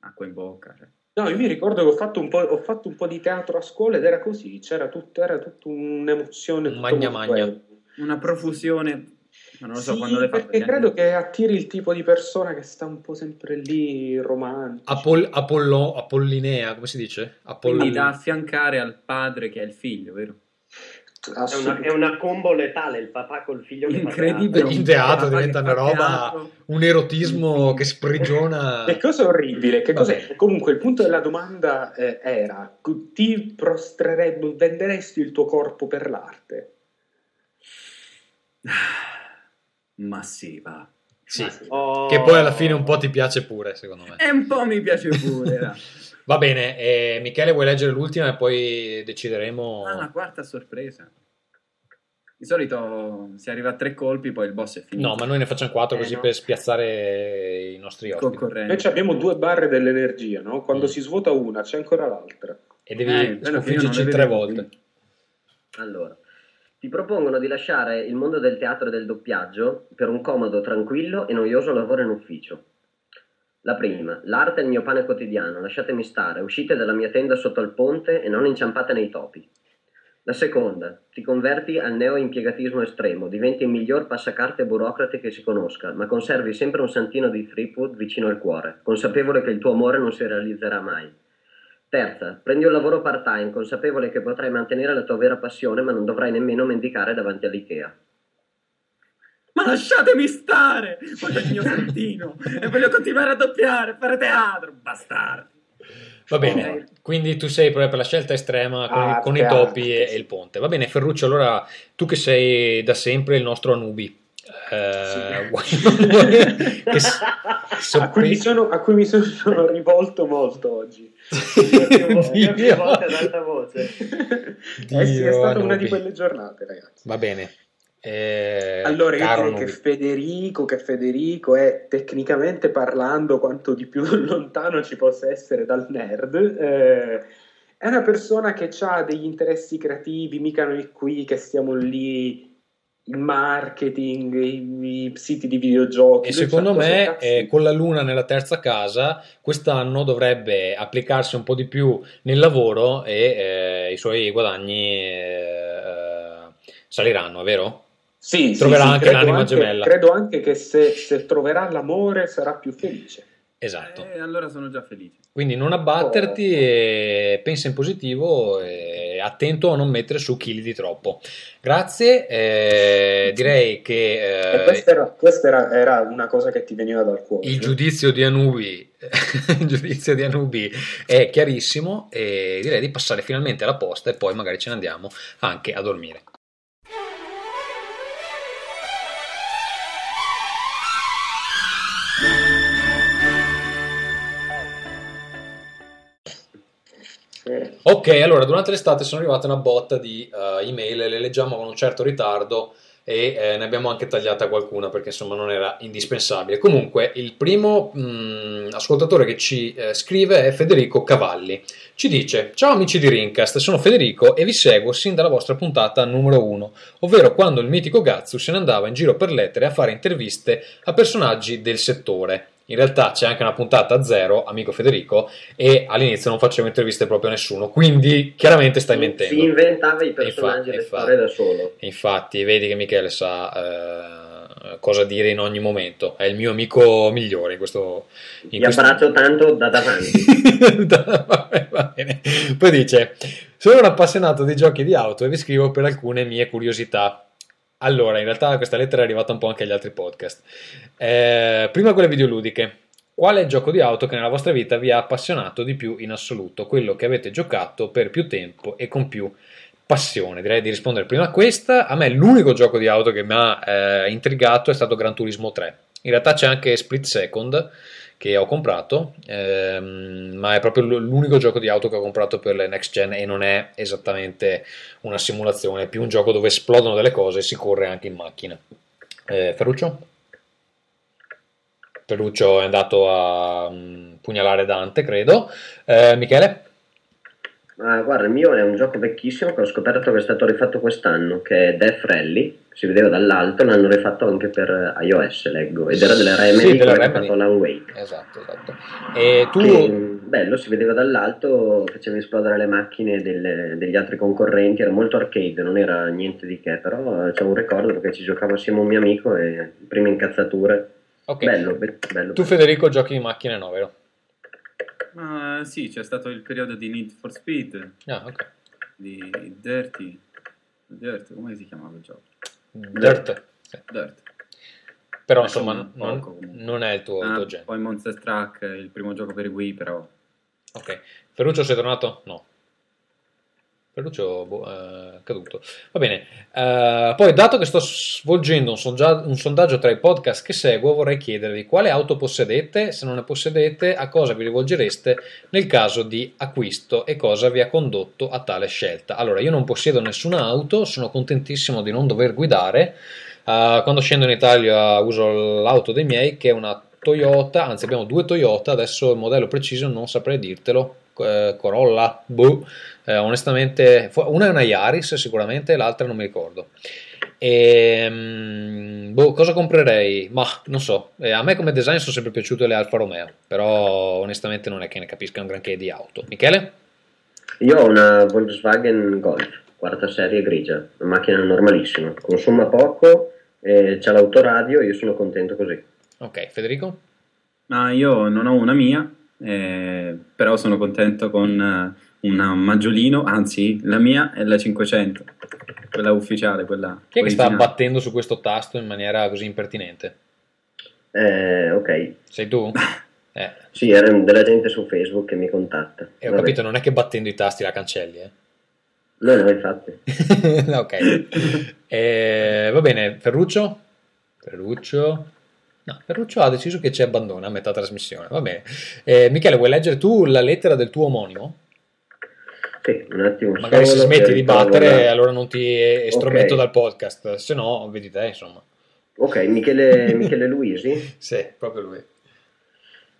acqua in bocca. cioè. No, io mi ricordo che ho fatto un po', ho fatto un po' di teatro a scuola ed era così, c'era tutto, era tutta un'emozione. tutto magna magna. Una profusione, ma non lo so Sì, quando le fa. perché credo che attiri il tipo di persona che sta un po' sempre lì, romantico. Apol- Apollo- Apollinea, come si dice? Apollo- Quindi da affiancare al padre che è il figlio, vero? È una, è una combo letale, il papà col figlio Incredibile. teatro. in teatro diventa una roba, teatro. un erotismo che sprigiona. Che cosa orribile, che Vabbè. cos'è? Comunque il punto della domanda eh, era, ti prostrerebbe, venderesti il tuo corpo per l'arte? Ma sì, va. Sì, Oh. che poi alla fine un po' ti piace pure, secondo me. E un po' mi piace pure. va. Bene, eh, Michele, vuoi leggere l'ultima e poi decideremo. Ah, la quarta sorpresa. Di solito si arriva a tre colpi, poi il boss è finito. No, ma noi ne facciamo quattro Eh, così no. per spiazzare i nostri ospiti. Ci abbiamo due barre dell'energia, no? Quando Mm. si svuota una c'è ancora l'altra. E devi Eh, sconfiggerci tre volte. Allora, ti propongono di lasciare il mondo del teatro e del doppiaggio per un comodo, tranquillo e noioso lavoro in ufficio. La prima, l'arte è il mio pane quotidiano, lasciatemi stare, uscite dalla mia tenda sotto il ponte e non inciampate nei topi. La seconda, ti converti al neo-impiegatismo estremo, diventi il miglior passacarte burocrate che si conosca, ma conservi sempre un santino di Threepwood vicino al cuore, consapevole che il tuo amore non si realizzerà mai. Terza, prendi un lavoro part-time, consapevole che potrai mantenere la tua vera passione, ma non dovrai nemmeno mendicare davanti all'IKEA. Ma lasciatemi stare! Voglio il mio santino e voglio continuare a doppiare, fare teatro, bastardi. Va bene, quindi tu sei proprio per la scelta estrema con, Ah, con i topi e, e il ponte. Va bene, Ferruccio, allora tu che sei da sempre il nostro Anubi. eh, vuoi- vuoi- che s- A cui, sono, a cui mi sono- rivolto molto oggi. Dio. alta voce. eh sì, è Dio, stata una Anubi. di quelle giornate, ragazzi. Va bene. Eh, Allora, io caro direi che. Federico, che Federico è tecnicamente parlando quanto di più lontano ci possa essere dal nerd. eh, è una persona che ha degli interessi creativi, mica noi qui che stiamo lì, il marketing, i, i siti di videogiochi. E secondo me, eh, con la luna nella terza casa, quest'anno dovrebbe applicarsi un po' di più nel lavoro e eh, i suoi guadagni eh, saliranno, vero? Sì, troverà sì, anche credo l'anima anche- gemella. Credo anche che se, se troverà l'amore sarà più felice. Esatto. E allora sono già felice. Quindi non abbatterti e pensa in positivo e attento a non mettere su chili di troppo. Grazie, eh, direi che E eh, questa, era, questa era, era una cosa che ti veniva dal cuore. il giudizio di Anubi il giudizio di Anubi è chiarissimo e direi di passare finalmente alla posta e poi magari ce ne andiamo anche a dormire. Ok, allora durante l'estate sono arrivate una botta di eh, email, le leggiamo con un certo ritardo e eh, ne abbiamo anche tagliata qualcuna perché insomma non era indispensabile. Comunque, il primo mh, ascoltatore che ci eh, scrive è Federico Cavalli. Ci dice: Ciao amici di Rincast, sono Federico e vi seguo sin dalla vostra puntata numero 1, ovvero quando il mitico Gazzu se ne andava in giro per lettere a fare interviste a personaggi del settore. In realtà c'è anche una puntata a zero, amico Federico, e all'inizio non facevo interviste proprio a nessuno, quindi chiaramente stai mentendo. Si inventava i personaggi e Infatti, da solo. Infatti, vedi che Michele sa eh, cosa dire in ogni momento. È il mio amico migliore in questo. In Ti questo- abbraccio tanto da davanti. Vabbè, va bene. Poi dice: Sono un appassionato di giochi di auto e vi scrivo per alcune mie curiosità. Allora, in realtà questa lettera è arrivata un po' anche agli altri podcast. Eh, prima quelle videoludiche. Qual è il gioco di auto che nella vostra vita vi ha appassionato di più in assoluto? Quello che avete giocato per più tempo e con più passione. Direi di rispondere prima a questa. A me l'unico gioco di auto che mi ha eh, intrigato è stato Gran Turismo 3. In realtà c'è anche Split Second che ho comprato, ehm, ma è proprio l'unico gioco di auto che ho comprato per le next gen e non è esattamente una simulazione, è più un gioco dove esplodono delle cose e si corre anche in macchina. Eh, Ferruccio? Ferruccio è andato a mm, pugnalare Dante, credo. Eh, Michele? Ah, guarda, il mio è un gioco vecchissimo che ho scoperto che è stato rifatto quest'anno, che è Death Rally. Si vedeva dall'alto, l'hanno rifatto anche per iOS, leggo. Ed era della Remedy, Sì, della ha Remedy. fatto Alan Wake. Esatto, esatto. E tu... Che, bello, si vedeva dall'alto, faceva esplodere le macchine delle- degli altri concorrenti, era molto arcade, non era niente di che, però c'è un ricordo perché ci giocavo assieme a un mio amico e prime incazzature. Ok. Bello, be- bello. Tu Federico giochi di macchine no, vero? Ma sì, c'è stato il periodo di Need for Speed, Ah, ok. di Dirty. Dirt, come si chiamava il gioco? Dirt. Sì. Dirt. Però Eh, insomma non, non è il tuo, Ah, tuo genere. poi Monster Truck, il primo gioco per Wii, però Ok. Ferruccio sei tornato? No. Ferruccio boh, è caduto. Va bene. Eh, poi, dato che sto svolgendo un, songia- un sondaggio tra i podcast che seguo, vorrei chiedervi quale auto possedete, se non ne possedete, a cosa vi rivolgereste nel caso di acquisto e cosa vi ha condotto a tale scelta. Allora, io non possiedo nessuna auto, sono contentissimo di non dover guidare. Eh, quando scendo in Italia uso l'auto dei miei, che è una Toyota, anzi abbiamo due Toyota, adesso il modello preciso non saprei dirtelo, eh, Corolla, boh, eh, onestamente, una è una Yaris sicuramente, l'altra non mi ricordo. E, boh, cosa comprerei? Ma non so, Eh, a me come design sono sempre piaciute le Alfa Romeo, però onestamente non è che ne capisca un granché di auto. Michele? Io ho una Volkswagen Golf, quarta serie grigia, una macchina normalissima, consuma poco, eh, c'ha l'autoradio, io sono contento così. Ok, Federico? Ma io non ho una mia, eh, però sono contento con eh, una Maggiolino, anzi la mia è la 500, quella ufficiale, quella Chi è che sta battendo su questo tasto in maniera così impertinente? Eh, ok, Sei tu? Eh, sì, era della gente su Facebook che mi contatta. e ho Vabbè. capito, non è che battendo i tasti la cancelli, eh. No, no, infatti. ok. Eh, va bene, Ferruccio? Ferruccio? No, Ferruccio ha deciso che ci abbandona a metà trasmissione. Va bene. Eh, Michele, vuoi leggere tu la lettera del tuo omonimo? Sì, un attimo Magari se smetti di battere, la- allora non ti estrometto Ok. dal podcast. Se no, vedi te, insomma. Ok, Michele, Michele Luisi. Sì, proprio lui.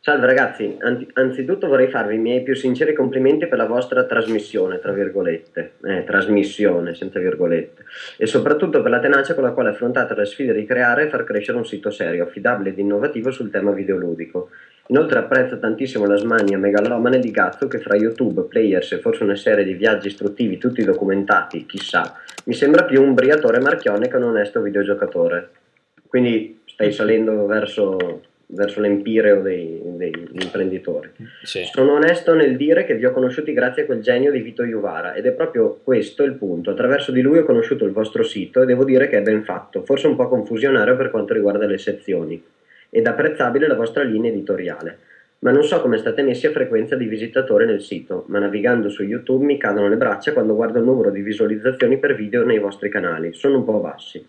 Salve ragazzi, anzitutto vorrei farvi i miei più sinceri complimenti per la vostra trasmissione, tra virgolette, eh, trasmissione senza virgolette, e soprattutto per la tenacia con la quale affrontate le sfide di creare e far crescere un sito serio, affidabile ed innovativo sul tema videoludico. Inoltre apprezzo tantissimo la smania megalomane di Gazzo che fra YouTube, players e forse una serie di viaggi istruttivi tutti documentati, chissà, mi sembra più un briatore marchione che un onesto videogiocatore. Quindi stai salendo verso, verso l'empireo dei, degli imprenditori. Sì. Sono onesto nel dire che vi ho conosciuti grazie a quel genio di Vito Iuvara ed è proprio questo il punto. Attraverso di lui ho conosciuto il vostro sito e devo dire che è ben fatto, forse un po' confusionario per quanto riguarda le sezioni ed apprezzabile la vostra linea editoriale. Ma non so come state messi a frequenza di visitatori nel sito, ma navigando su YouTube mi cadono le braccia quando guardo il numero di visualizzazioni per video nei vostri canali. Sono un po' bassi.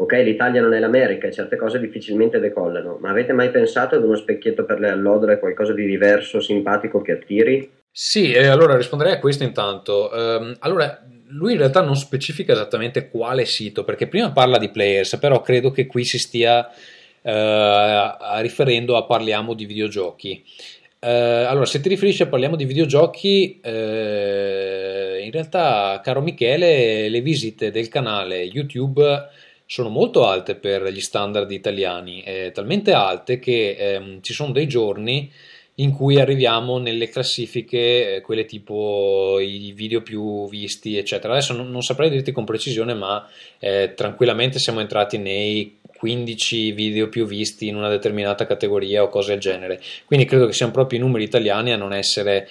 Ok, l'Italia non è l'America e certe cose difficilmente decollano, ma avete mai pensato ad uno specchietto per le allodole, qualcosa di diverso, simpatico che attiri? Sì, eh, allora risponderei a questo intanto. Ehm, allora, lui in realtà non specifica esattamente quale sito, perché prima parla di players, però credo che qui si stia eh, riferendo a parliamo di videogiochi. Eh, allora, se ti riferisci a parliamo di videogiochi, eh, in realtà, caro Michele, le visite del canale YouTube sono molto alte per gli standard italiani, eh, talmente alte che ehm, ci sono dei giorni in cui arriviamo nelle classifiche, eh, quelle tipo i video più visti, eccetera. Adesso non, non saprei dirti con precisione, ma eh, tranquillamente siamo entrati nei 15 video più visti in una determinata categoria o cose del genere. Quindi credo che siano proprio i numeri italiani a non essere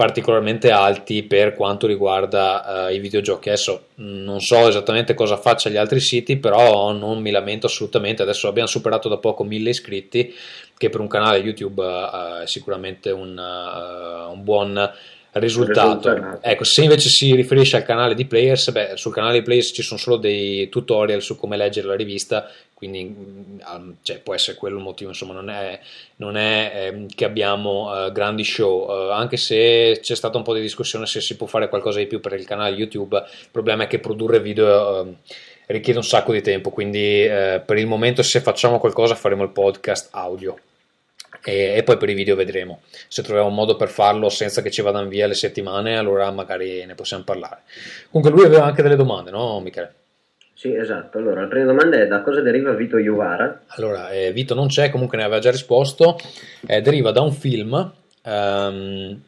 particolarmente alti per quanto riguarda eh, i videogiochi. Adesso mh, non so esattamente cosa faccia gli altri siti, però non mi lamento assolutamente. Adesso abbiamo superato da poco 1000 iscritti, che per un canale YouTube eh, è sicuramente un, eh, un buon risultato. Risultato. Ecco, se invece si riferisce al canale di Players, beh, sul canale di Players ci sono solo dei tutorial su come leggere la rivista, quindi mh, um, cioè, può essere quello il motivo, insomma, non è, non è ehm, che abbiamo eh, grandi show, eh, anche se c'è stata un po' di discussione se si può fare qualcosa di più per il canale YouTube, il problema è che produrre video ehm, richiede un sacco di tempo, quindi eh, per il momento se facciamo qualcosa faremo il podcast audio. E, e poi per i video vedremo se troviamo un modo per farlo senza che ci vadano via le settimane allora magari ne possiamo parlare comunque lui aveva anche delle domande no Michele? Sì, esatto. Allora, la prima domanda è da cosa deriva Vito Iuvara? Allora, eh, Vito non c'è, comunque ne aveva già risposto. Eh, deriva da un film ehm,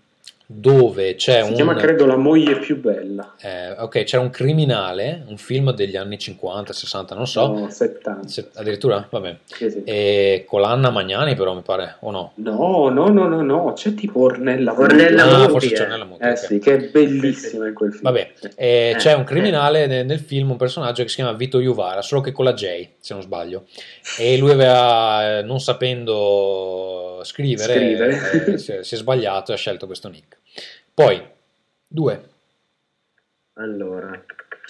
dove c'è Si un... chiama, credo, La moglie più bella. eh, ok, c'era un criminale, un film degli anni 50, 60, non so. No, 70. Se- addirittura? Vabbè. Sì, sì. E con l'Anna Magnani però mi pare, o no? No, no, no, no, no, c'è tipo Ornella Ornella Ah, forse c'è nella Muti, Eh ok. sì, che è bellissima in quel film. Vabbè, eh, Eh, c'è un eh. criminale ne- nel film, un personaggio che si chiama Vito Juvara, solo che con la J, se non sbaglio. E lui aveva, non sapendo scrivere, Scrivere. si, è, si è sbagliato e ha scelto questo nick. Poi, due. Allora,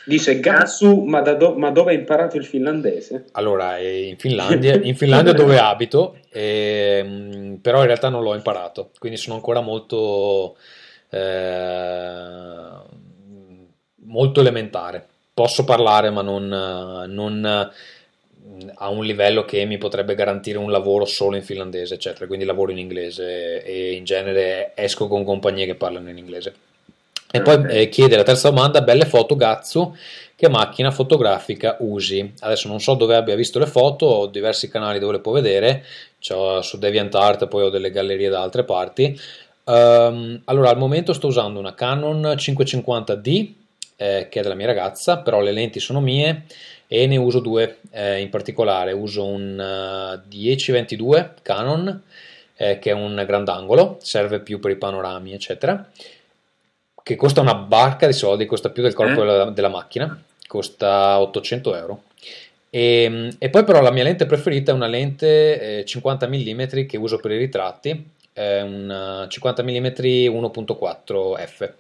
Dice Gatsu, ma, da do- ma dove hai imparato il finlandese? Allora, in Finlandia, in Finlandia dove abito, ehm, però in realtà non l'ho imparato, quindi sono ancora molto, eh, molto elementare. Posso parlare, ma non, non, a un livello che mi potrebbe garantire un lavoro solo in finlandese, eccetera. Quindi lavoro in inglese e in genere esco con compagnie che parlano in inglese. E poi eh, chiede la terza domanda, belle foto Gazzu, che macchina fotografica usi? Adesso non so dove abbia visto le foto, ho diversi canali dove le può vedere, c'ho su DeviantArt, poi ho delle gallerie da altre parti. Ehm, allora, al momento sto usando una Canon 550D, eh, che è della mia ragazza, però le lenti sono mie e ne uso due eh, in particolare. Uso un eh, 1022 Canon, eh, che è un grandangolo, serve più per i panorami, eccetera che costa una barca di soldi, costa più del corpo Eh? della, della macchina, costa 800 euro. E, e poi però la mia lente preferita è una lente eh, 50 mm che uso per i ritratti, è un 50 mm 1.4 f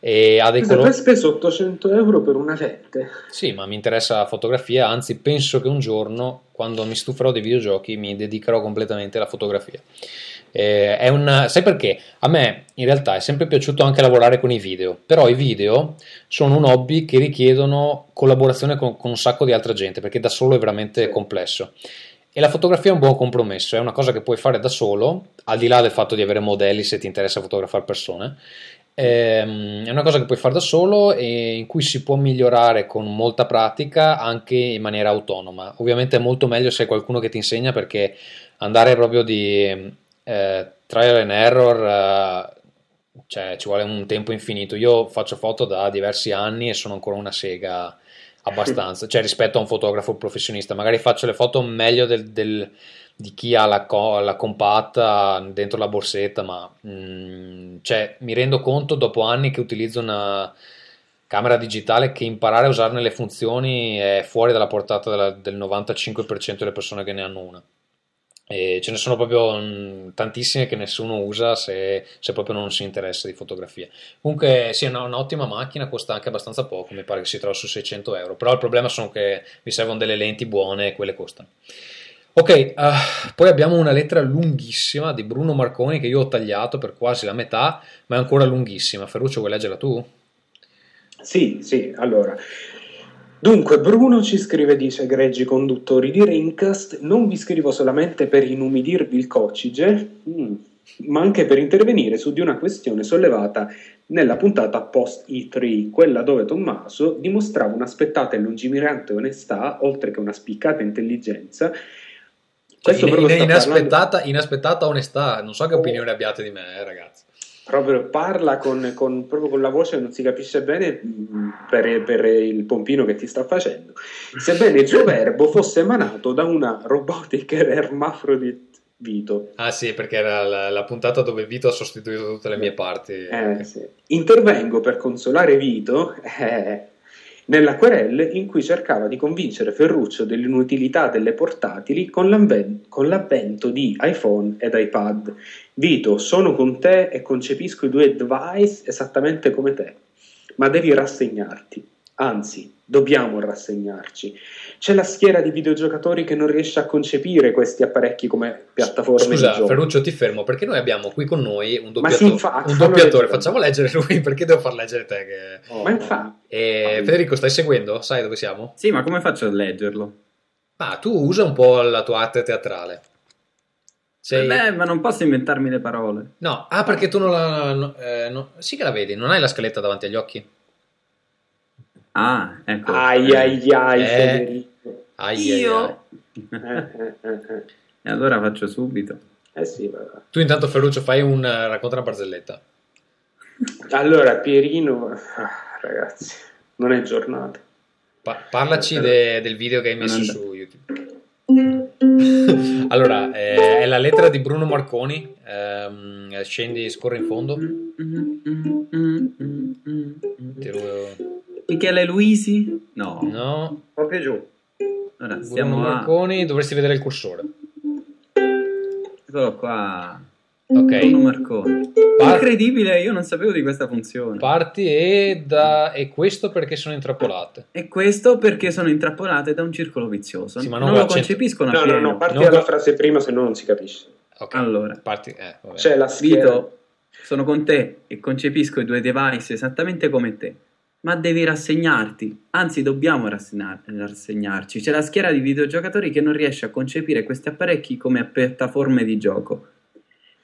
e ha dei tu colori... hai speso 800 euro per una lente? Sì, ma mi interessa la fotografia, anzi penso che un giorno, quando mi stuferò dei videogiochi, mi dedicherò completamente alla fotografia. Eh, è un, sai perché? A me in realtà è sempre piaciuto anche lavorare con i video, però i video sono un hobby che richiedono collaborazione con, con un sacco di altra gente, perché da solo è veramente complesso. E la fotografia è un buon compromesso, è una cosa che puoi fare da solo, al di là del fatto di avere modelli se ti interessa fotografare persone. Ehm, È una cosa che puoi fare da solo e in cui si può migliorare con molta pratica anche in maniera autonoma. Ovviamente è molto meglio se hai qualcuno che ti insegna perché andare proprio di eh, trial and error, eh, cioè ci vuole un tempo infinito. Io faccio foto da diversi anni e sono ancora una sega abbastanza, cioè rispetto a un fotografo professionista. Magari faccio le foto meglio del- del- di chi ha la, co- la compatta dentro la borsetta, ma mm, cioè, mi rendo conto dopo anni che utilizzo una camera digitale che imparare a usarne le funzioni è fuori dalla portata della- del 95% delle persone che ne hanno una. E ce ne sono proprio mm, tantissime che nessuno usa se, se proprio non si interessa di fotografia. Comunque, sì, è un'ottima macchina, costa anche abbastanza poco, mi pare che si trova su 600 euro. Però il problema sono che mi servono delle lenti buone e quelle costano. Ok, eh, poi abbiamo una lettera lunghissima di Bruno Marconi che io ho tagliato per quasi la metà, ma è ancora lunghissima. Ferruccio, vuoi leggerla tu? Sì, sì, allora. Dunque, Bruno ci scrive, dice, egregi conduttori di Rincast, non vi scrivo solamente per inumidirvi il coccige, mm, ma anche per intervenire su di una questione sollevata nella puntata post E3, quella dove Tommaso dimostrava un'aspettata e lungimirante onestà, oltre che una spiccata intelligenza. Questo In- proprio in- sta parlando- inaspettata, inaspettata onestà, non so che opinione abbiate di me, eh, ragazzi. Proprio parla con, con- proprio con la voce che non si capisce bene mh, per, per il pompino che ti sta facendo. Sebbene il suo verbo fosse emanato da una robotic hermaphrodite Vito. Ah sì, perché era la, la puntata dove Vito ha sostituito tutte le mie parti. Eh, sì. Intervengo per consolare Vito eh, nella querelle in cui cercava di convincere Ferruccio dell'inutilità delle portatili con, con l'avvento di iPhone ed iPad. Vito, sono con te e concepisco i due device esattamente come te, ma devi rassegnarti. Anzi, dobbiamo rassegnarci. C'è la schiera di videogiocatori che non riesce a concepire questi apparecchi come piattaforme di Scusa, gioco. Ferruccio, ti fermo perché noi abbiamo qui con noi un Ma sì, doppiatore. infatti, un doppiatore. Facciamo leggere lui perché devo far leggere te. Che... Ma infatti, E Federico, stai seguendo? Sai dove siamo? Sì, ma come faccio a leggerlo? Ah, tu usa un po' la tua arte teatrale. Sei... Beh, ma non posso inventarmi le parole. No, ah, perché tu non la. no- eh, no- Sì, che la vedi, non hai la scaletta davanti agli occhi. Ah, ecco. ai ai ai, Eh. Federico. Ai, Io? Eh, eh, eh, eh. E allora faccio subito. Eh sì, vabbè. Tu intanto, Ferruccio, fai un. eh, racconta una barzelletta. Allora, Pierino, ah, ragazzi, non è giornata. Pa- parlaci de- del video che hai messo Non su YouTube. Allora, eh, è la lettera di Bruno Marconi. ehm, scendi, scorre in fondo. Ru- Michele Luisi? No. No, Proprio giù. Ora Bruno stiamo a... Marconi, dovresti vedere il cursore. Eccolo qua. Ok. Bruno Marconi. Par- Incredibile, io non sapevo di questa funzione. Parti e, da, e questo perché sono intrappolate. E questo perché sono intrappolate da un circolo vizioso. Sì, ma non non lo concepiscono No, no, appieno. no, parti Non dalla go- frase prima, se no non si capisce. Ok. Allora, Parti, eh, vabbè. C'è la scheda. Vito, sono con te e concepisco i due device esattamente come te. Ma devi rassegnarti, anzi dobbiamo rassegnar- rassegnarci. C'è la schiera di videogiocatori che non riesce a concepire questi apparecchi come piattaforme di gioco.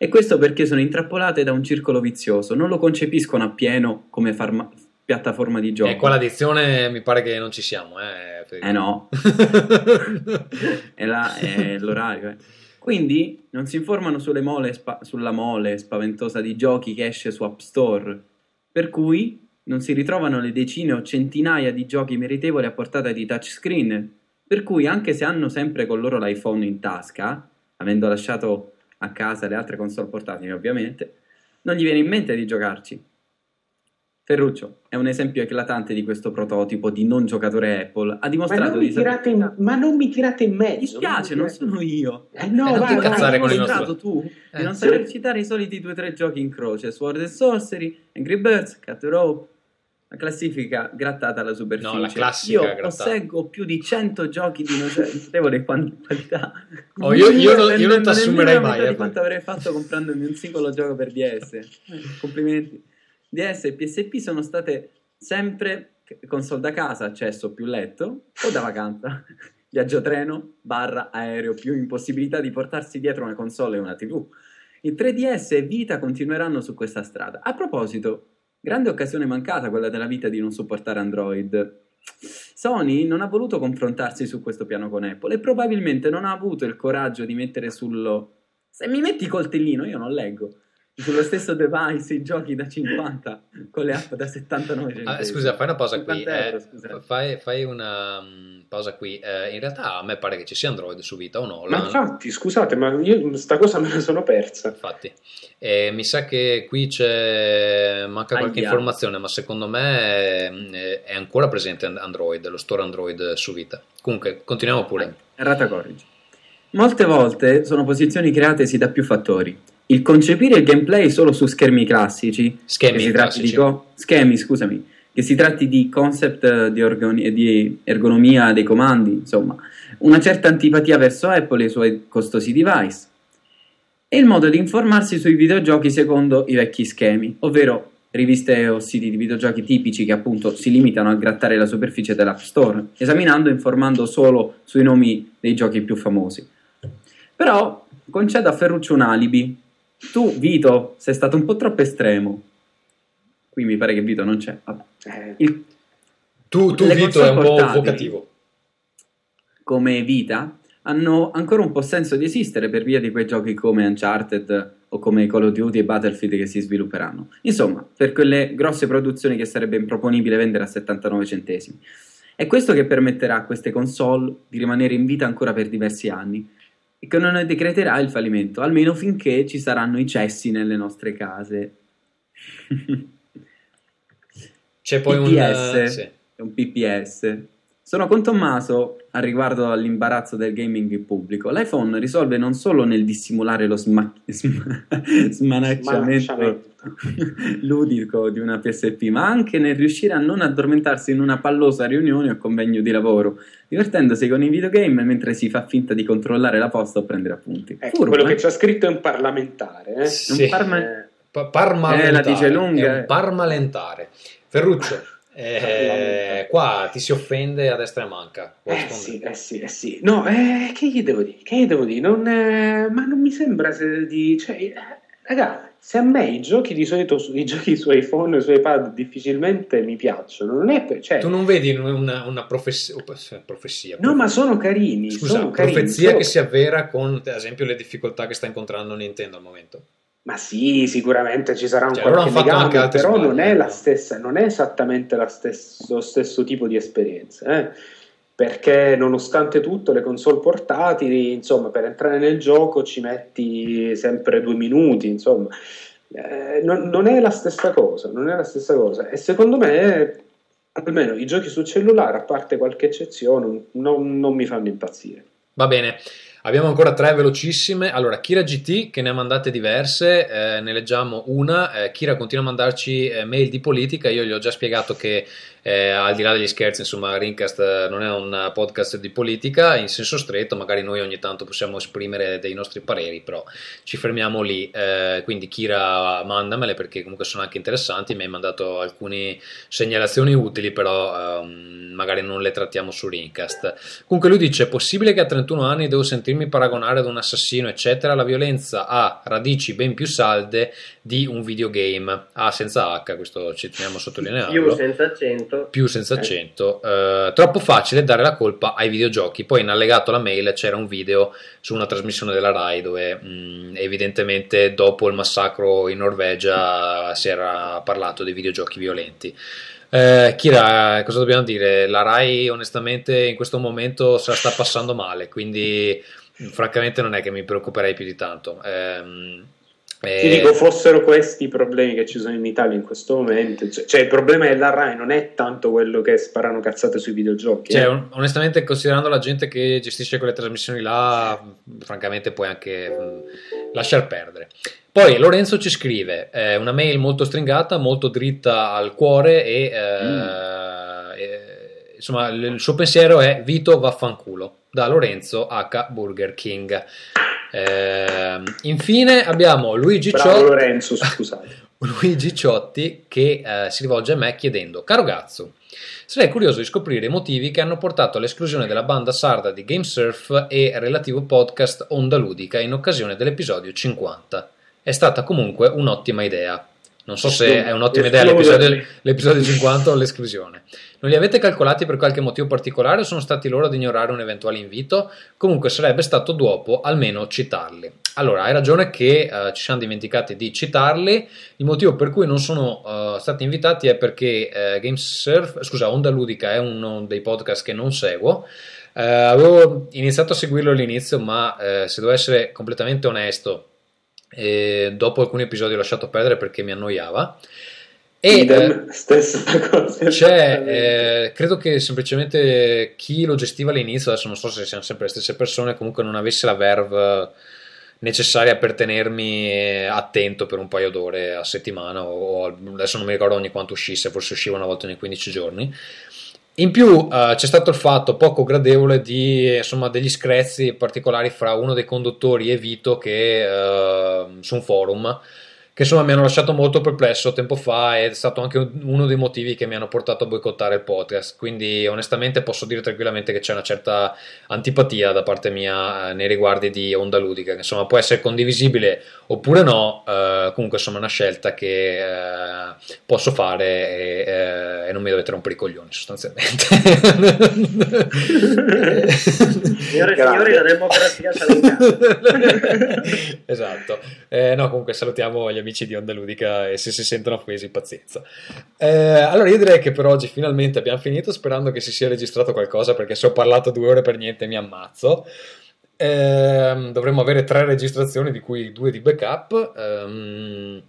E questo perché sono intrappolate da un circolo vizioso, non lo concepiscono appieno come farma- piattaforma di gioco. E qua l'addizione mi pare che non ci siamo. Eh, Eh no, è, la- è l'orario. eh. Quindi non si informano sulle mole spa- sulla mole spaventosa di giochi che esce su App Store, per cui non si ritrovano le decine o centinaia di giochi meritevoli a portata di touchscreen, per cui anche se hanno sempre con loro l'iPhone in tasca, avendo lasciato a casa le altre console portatili ovviamente, non gli viene in mente di giocarci. Ferruccio è un esempio eclatante di questo prototipo di non giocatore Apple. Ha dimostrato non, di saper- tirate in, ma non mi tirate in mezzo. Mi dispiace, non sono io. Eh no, Eh, non va, ti va, incazzare Hai con dimostrato nostro- tu Eh, di non sì. saper citare i soliti 2-3 giochi in croce: Sword and Sorcery, Angry Birds, Cat Rope. La classifica grattata alla superficie. No, la classica Io grattata. posseggo più di 100 giochi di notevole qualità. Oh, io- io non- io non t'assumerei la mai, eh, di quanto avrei fatto comprandomi un singolo gioco per DS. Complimenti. DS e PSP sono state sempre console da casa, accesso più letto o da vacanza. Viaggio treno, barra aereo, più impossibilità di portarsi dietro una console e una TV. Il 3DS e Vita continueranno su questa strada. A proposito, grande occasione mancata quella della vita di non supportare Android. Sony non ha voluto confrontarsi su questo piano con Apple e probabilmente non ha avuto il coraggio di mettere sullo... Se mi metti coltellino io non leggo. Sullo stesso device i giochi da 50 con le app da 79 centesimi. Ah, scusa, fai una pausa qui. 50 euro, eh, fai, fai una mm, pausa qui. Eh, in realtà a me pare che ci sia Android su Vita o no? Ma infatti, scusate, ma io sta cosa me la sono persa. Infatti, Eh, mi sa che qui c'è manca qualche Ahia. informazione, ma secondo me eh, è ancora presente Android, lo store Android su Vita. Comunque, continuiamo pure. Errata corrige. Molte volte sono posizioni createsi da più fattori. Il concepire il gameplay solo su schermi classici, Schemi che si tratti di classici. co- schemi, scusami, che si tratti di concept eh, di, organi- di ergonomia dei comandi, insomma, una certa antipatia verso Apple e i suoi costosi device, e il modo di informarsi sui videogiochi secondo i vecchi schemi, ovvero riviste o siti di videogiochi tipici che appunto si limitano a grattare la superficie dell'App Store, esaminando e informando solo sui nomi dei giochi più famosi. Però concedo a Ferruccio un alibi. Tu, Vito, sei stato un po' troppo estremo. Qui mi pare che Vito non c'è. Vabbè. Eh, Il- Tu, tu Vito, è un po' vocativo. come vita hanno ancora un po' senso di esistere per via di quei giochi come Uncharted o come Call of Duty e Battlefield che si svilupperanno. Insomma, per quelle grosse produzioni che sarebbe improponibile vendere a 79 centesimi. È questo che permetterà a queste console di rimanere in vita ancora per diversi anni che non decreterà il fallimento, almeno finché ci saranno i cessi nelle nostre case. C'è poi un... PPS. eh, sì. È un PPS. Sono con Tommaso a riguardo all'imbarazzo del gaming in pubblico. L'iPhone risolve non solo nel dissimulare lo sma- sma- smanacciamento ludico di una PSP, ma anche nel riuscire a non addormentarsi in una pallosa riunione o convegno di lavoro, divertendosi con i videogame mentre si fa finta di controllare la posta o prendere appunti. ecco, Furbo, quello eh? che c'è scritto è un parlamentare. Eh? Sì. parma- Eh, Pa- parmalentare. Eh, la dice lunga, È un eh. parmalentare. Ferruccio, eh, qua ti si offende a destra e manca. Eh sì, eh sì, eh sì. No, eh, che gli devo dire? Che gli devo dire? Non, eh, ma non mi sembra se di... Cioè, eh, raga, se a me i giochi di solito, i giochi su iPhone e su iPad difficilmente mi piacciono, non è per... Cioè, Tu non vedi una, una profess- ops, professia? no, ma sono carini. Scusa, sono carini, profezia solo- che si avvera con, ad esempio, le difficoltà che sta incontrando Nintendo al momento. Ma sì, sicuramente ci sarà un Cioè, qualche legame, però sbagli, non è, la stessa, non è esattamente la stes- lo stesso tipo di esperienza. eh. Perché nonostante tutto, le console portatili, insomma, per entrare nel gioco ci metti sempre due minuti, insomma. Eh, non, non è la stessa cosa, non è la stessa cosa. E secondo me, almeno i giochi sul cellulare, a parte qualche eccezione, non, non mi fanno impazzire. Va bene. Abbiamo ancora tre velocissime. Allora, Kira GT che ne ha mandate diverse, eh, ne leggiamo una. Eh, Kira continua a mandarci eh, mail di politica. Io gli ho già spiegato che eh, al di là degli scherzi, insomma, Rincast non è un podcast di politica in senso stretto. Magari noi ogni tanto possiamo esprimere dei nostri pareri, però ci fermiamo lì. Eh, quindi, Kira, mandamele perché comunque sono anche interessanti. Mi hai mandato alcune segnalazioni utili, però ehm, magari non le trattiamo su Rincast. Comunque, lui dice: È possibile che a 31 anni devo sentirmi paragonare ad un assassino, eccetera? La violenza ha radici ben più salde di un videogame. Ah, senza H, questo ci teniamo a sottolinearlo Più senza accento. Più senza accento. Eh, troppo facile dare la colpa ai videogiochi. Poi in allegato alla mail c'era un video su una trasmissione della Rai dove mh, evidentemente dopo il massacro in Norvegia si era parlato dei videogiochi violenti. Eh, Kira, cosa dobbiamo dire? La Rai onestamente in questo momento se la sta passando male, quindi francamente non è che mi preoccuperei più di tanto. Ehm, Ti eh, dico, fossero questi i problemi che ci sono in Italia in questo momento, cioè, cioè, il problema della Rai non è tanto quello che sparano cazzate sui videogiochi. Cioè, eh. on- onestamente, considerando la gente che gestisce quelle trasmissioni là, francamente puoi anche mh, lasciar perdere. Poi Lorenzo ci scrive eh, una mail molto stringata, molto dritta al cuore e eh, eh, insomma il, suo pensiero è Vito vaffanculo da Lorenzo H Burger King. Ehm, infine abbiamo Luigi Bravo Ciotti. Lorenzo, scusate. Luigi Ciotti che eh, si rivolge a me chiedendo Caro Gazzo, sarei curioso di scoprire i motivi che hanno portato all'esclusione della banda sarda di Gamesurf e relativo podcast Onda Ludica in occasione dell'episodio 50. È stata comunque un'ottima idea. Non so se è un'ottima idea l'episodio, l'episodio 50 o l'esclusione. Non li avete calcolati per qualche motivo particolare o sono stati loro ad ignorare un eventuale invito? Comunque sarebbe stato dopo almeno citarli. Allora, hai ragione che eh, ci siamo dimenticati di citarli. Il motivo per cui non sono eh, stati invitati è perché eh, Gamesurf, scusa, Onda Ludica è uno dei podcast che non seguo. Avevo iniziato a seguirlo all'inizio, ma se devo essere completamente onesto, eh, dopo alcuni episodi ho lasciato perdere perché mi annoiava. E eh, stessa cosa. esattamente. eh, credo che semplicemente chi lo gestiva all'inizio, adesso non so se siano sempre le stesse persone, comunque non avesse la verve necessaria per tenermi eh, attento per un paio d'ore a settimana o o adesso non mi ricordo ogni quanto uscisse, forse usciva una volta ogni 15 giorni. In più eh, c'è stato il fatto poco gradevole di insomma, degli screzi particolari fra uno dei conduttori e Vito che eh, su un forum che insomma mi hanno lasciato molto perplesso tempo fa ed è stato anche uno dei motivi che mi hanno portato a boicottare il podcast. Quindi onestamente posso dire tranquillamente che c'è una certa antipatia da parte mia eh, nei riguardi di Onda Ludica, che insomma può essere condivisibile oppure no, eh, comunque insomma è una scelta che eh, posso fare e, eh, e non mi dovete rompere i coglioni sostanzialmente. Signore e signori, la democrazia salutata. esatto. Eh, no, comunque salutiamo gli amici di Onda Ludica e se si sentono offesi, pazienza. Eh, allora, io direi che per oggi finalmente abbiamo finito, sperando che si sia registrato qualcosa, perché se ho parlato due ore per niente mi ammazzo. Ehm, dovremmo avere tre registrazioni, di cui due di backup. Ehm,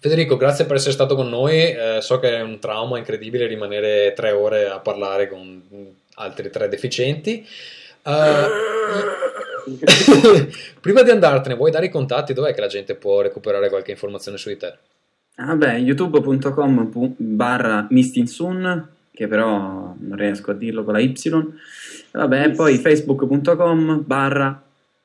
Federico, grazie per essere stato con noi. Eh, so che è un trauma incredibile rimanere tre ore a parlare con altri tre deficienti. Eh, prima di andartene, vuoi dare i contatti? Dov'è che la gente può recuperare qualche informazione su di te? Ah beh, youtube.com barra Mistinsun, che però non riesco a dirlo con la Y. Vabbè, poi facebook.com barra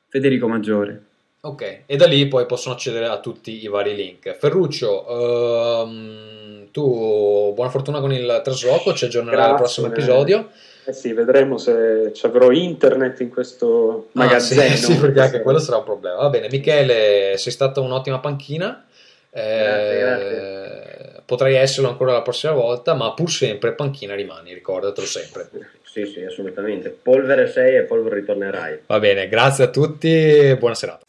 Federico Maggiore. Ok, e da lì poi possono accedere a tutti i vari link. Ferruccio, ehm, tu buona fortuna con il trasloco, ci aggiornerai al prossimo episodio. Eh sì, vedremo se ci avrò internet in questo Ah, magazzino. sì, sì, perché anche quello sarà un problema. Va bene, Michele, sei stata un'ottima panchina. Eh, Grazie, grazie. Potrai esserlo ancora la prossima volta, ma pur sempre panchina rimani, ricordatelo sempre. Sì, sì, assolutamente. Polvere sei e polvere ritornerai. Va bene, grazie a tutti, buona serata.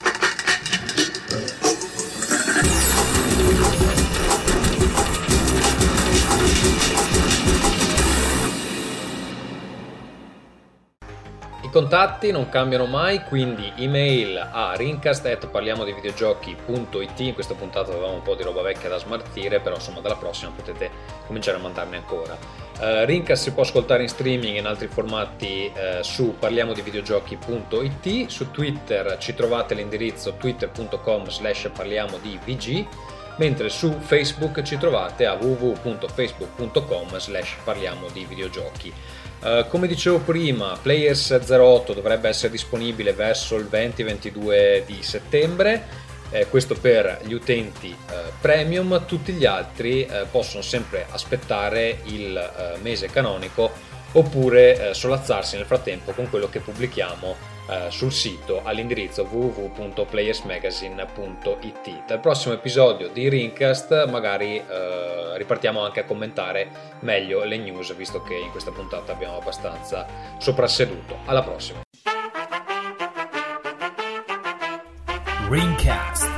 I contatti non cambiano mai, quindi email a rincast.parliamodivideogiochi.it In questa puntata avevamo un po' di roba vecchia da smartire, però insomma dalla prossima potete cominciare a mandarne ancora. Uh, Rincast si può ascoltare in streaming in altri formati uh, su parliamodivideogiochi.it Su Twitter ci trovate l'indirizzo twitter.com slash parliamo di VG mentre su Facebook ci trovate a www.facebook.com slash parliamo di videogiochi. Uh, come dicevo prima, Players 08 dovrebbe essere disponibile verso il 20-22 di settembre, eh, questo per gli utenti eh, premium, tutti gli altri eh, possono sempre aspettare il eh, mese canonico oppure solazzarsi nel frattempo con quello che pubblichiamo eh, sul sito all'indirizzo www.playersmagazine.it. Dal prossimo episodio di Rincast magari eh, ripartiamo anche a commentare meglio le news, visto che in questa puntata abbiamo abbastanza soprasseduto. Alla prossima! Ringcast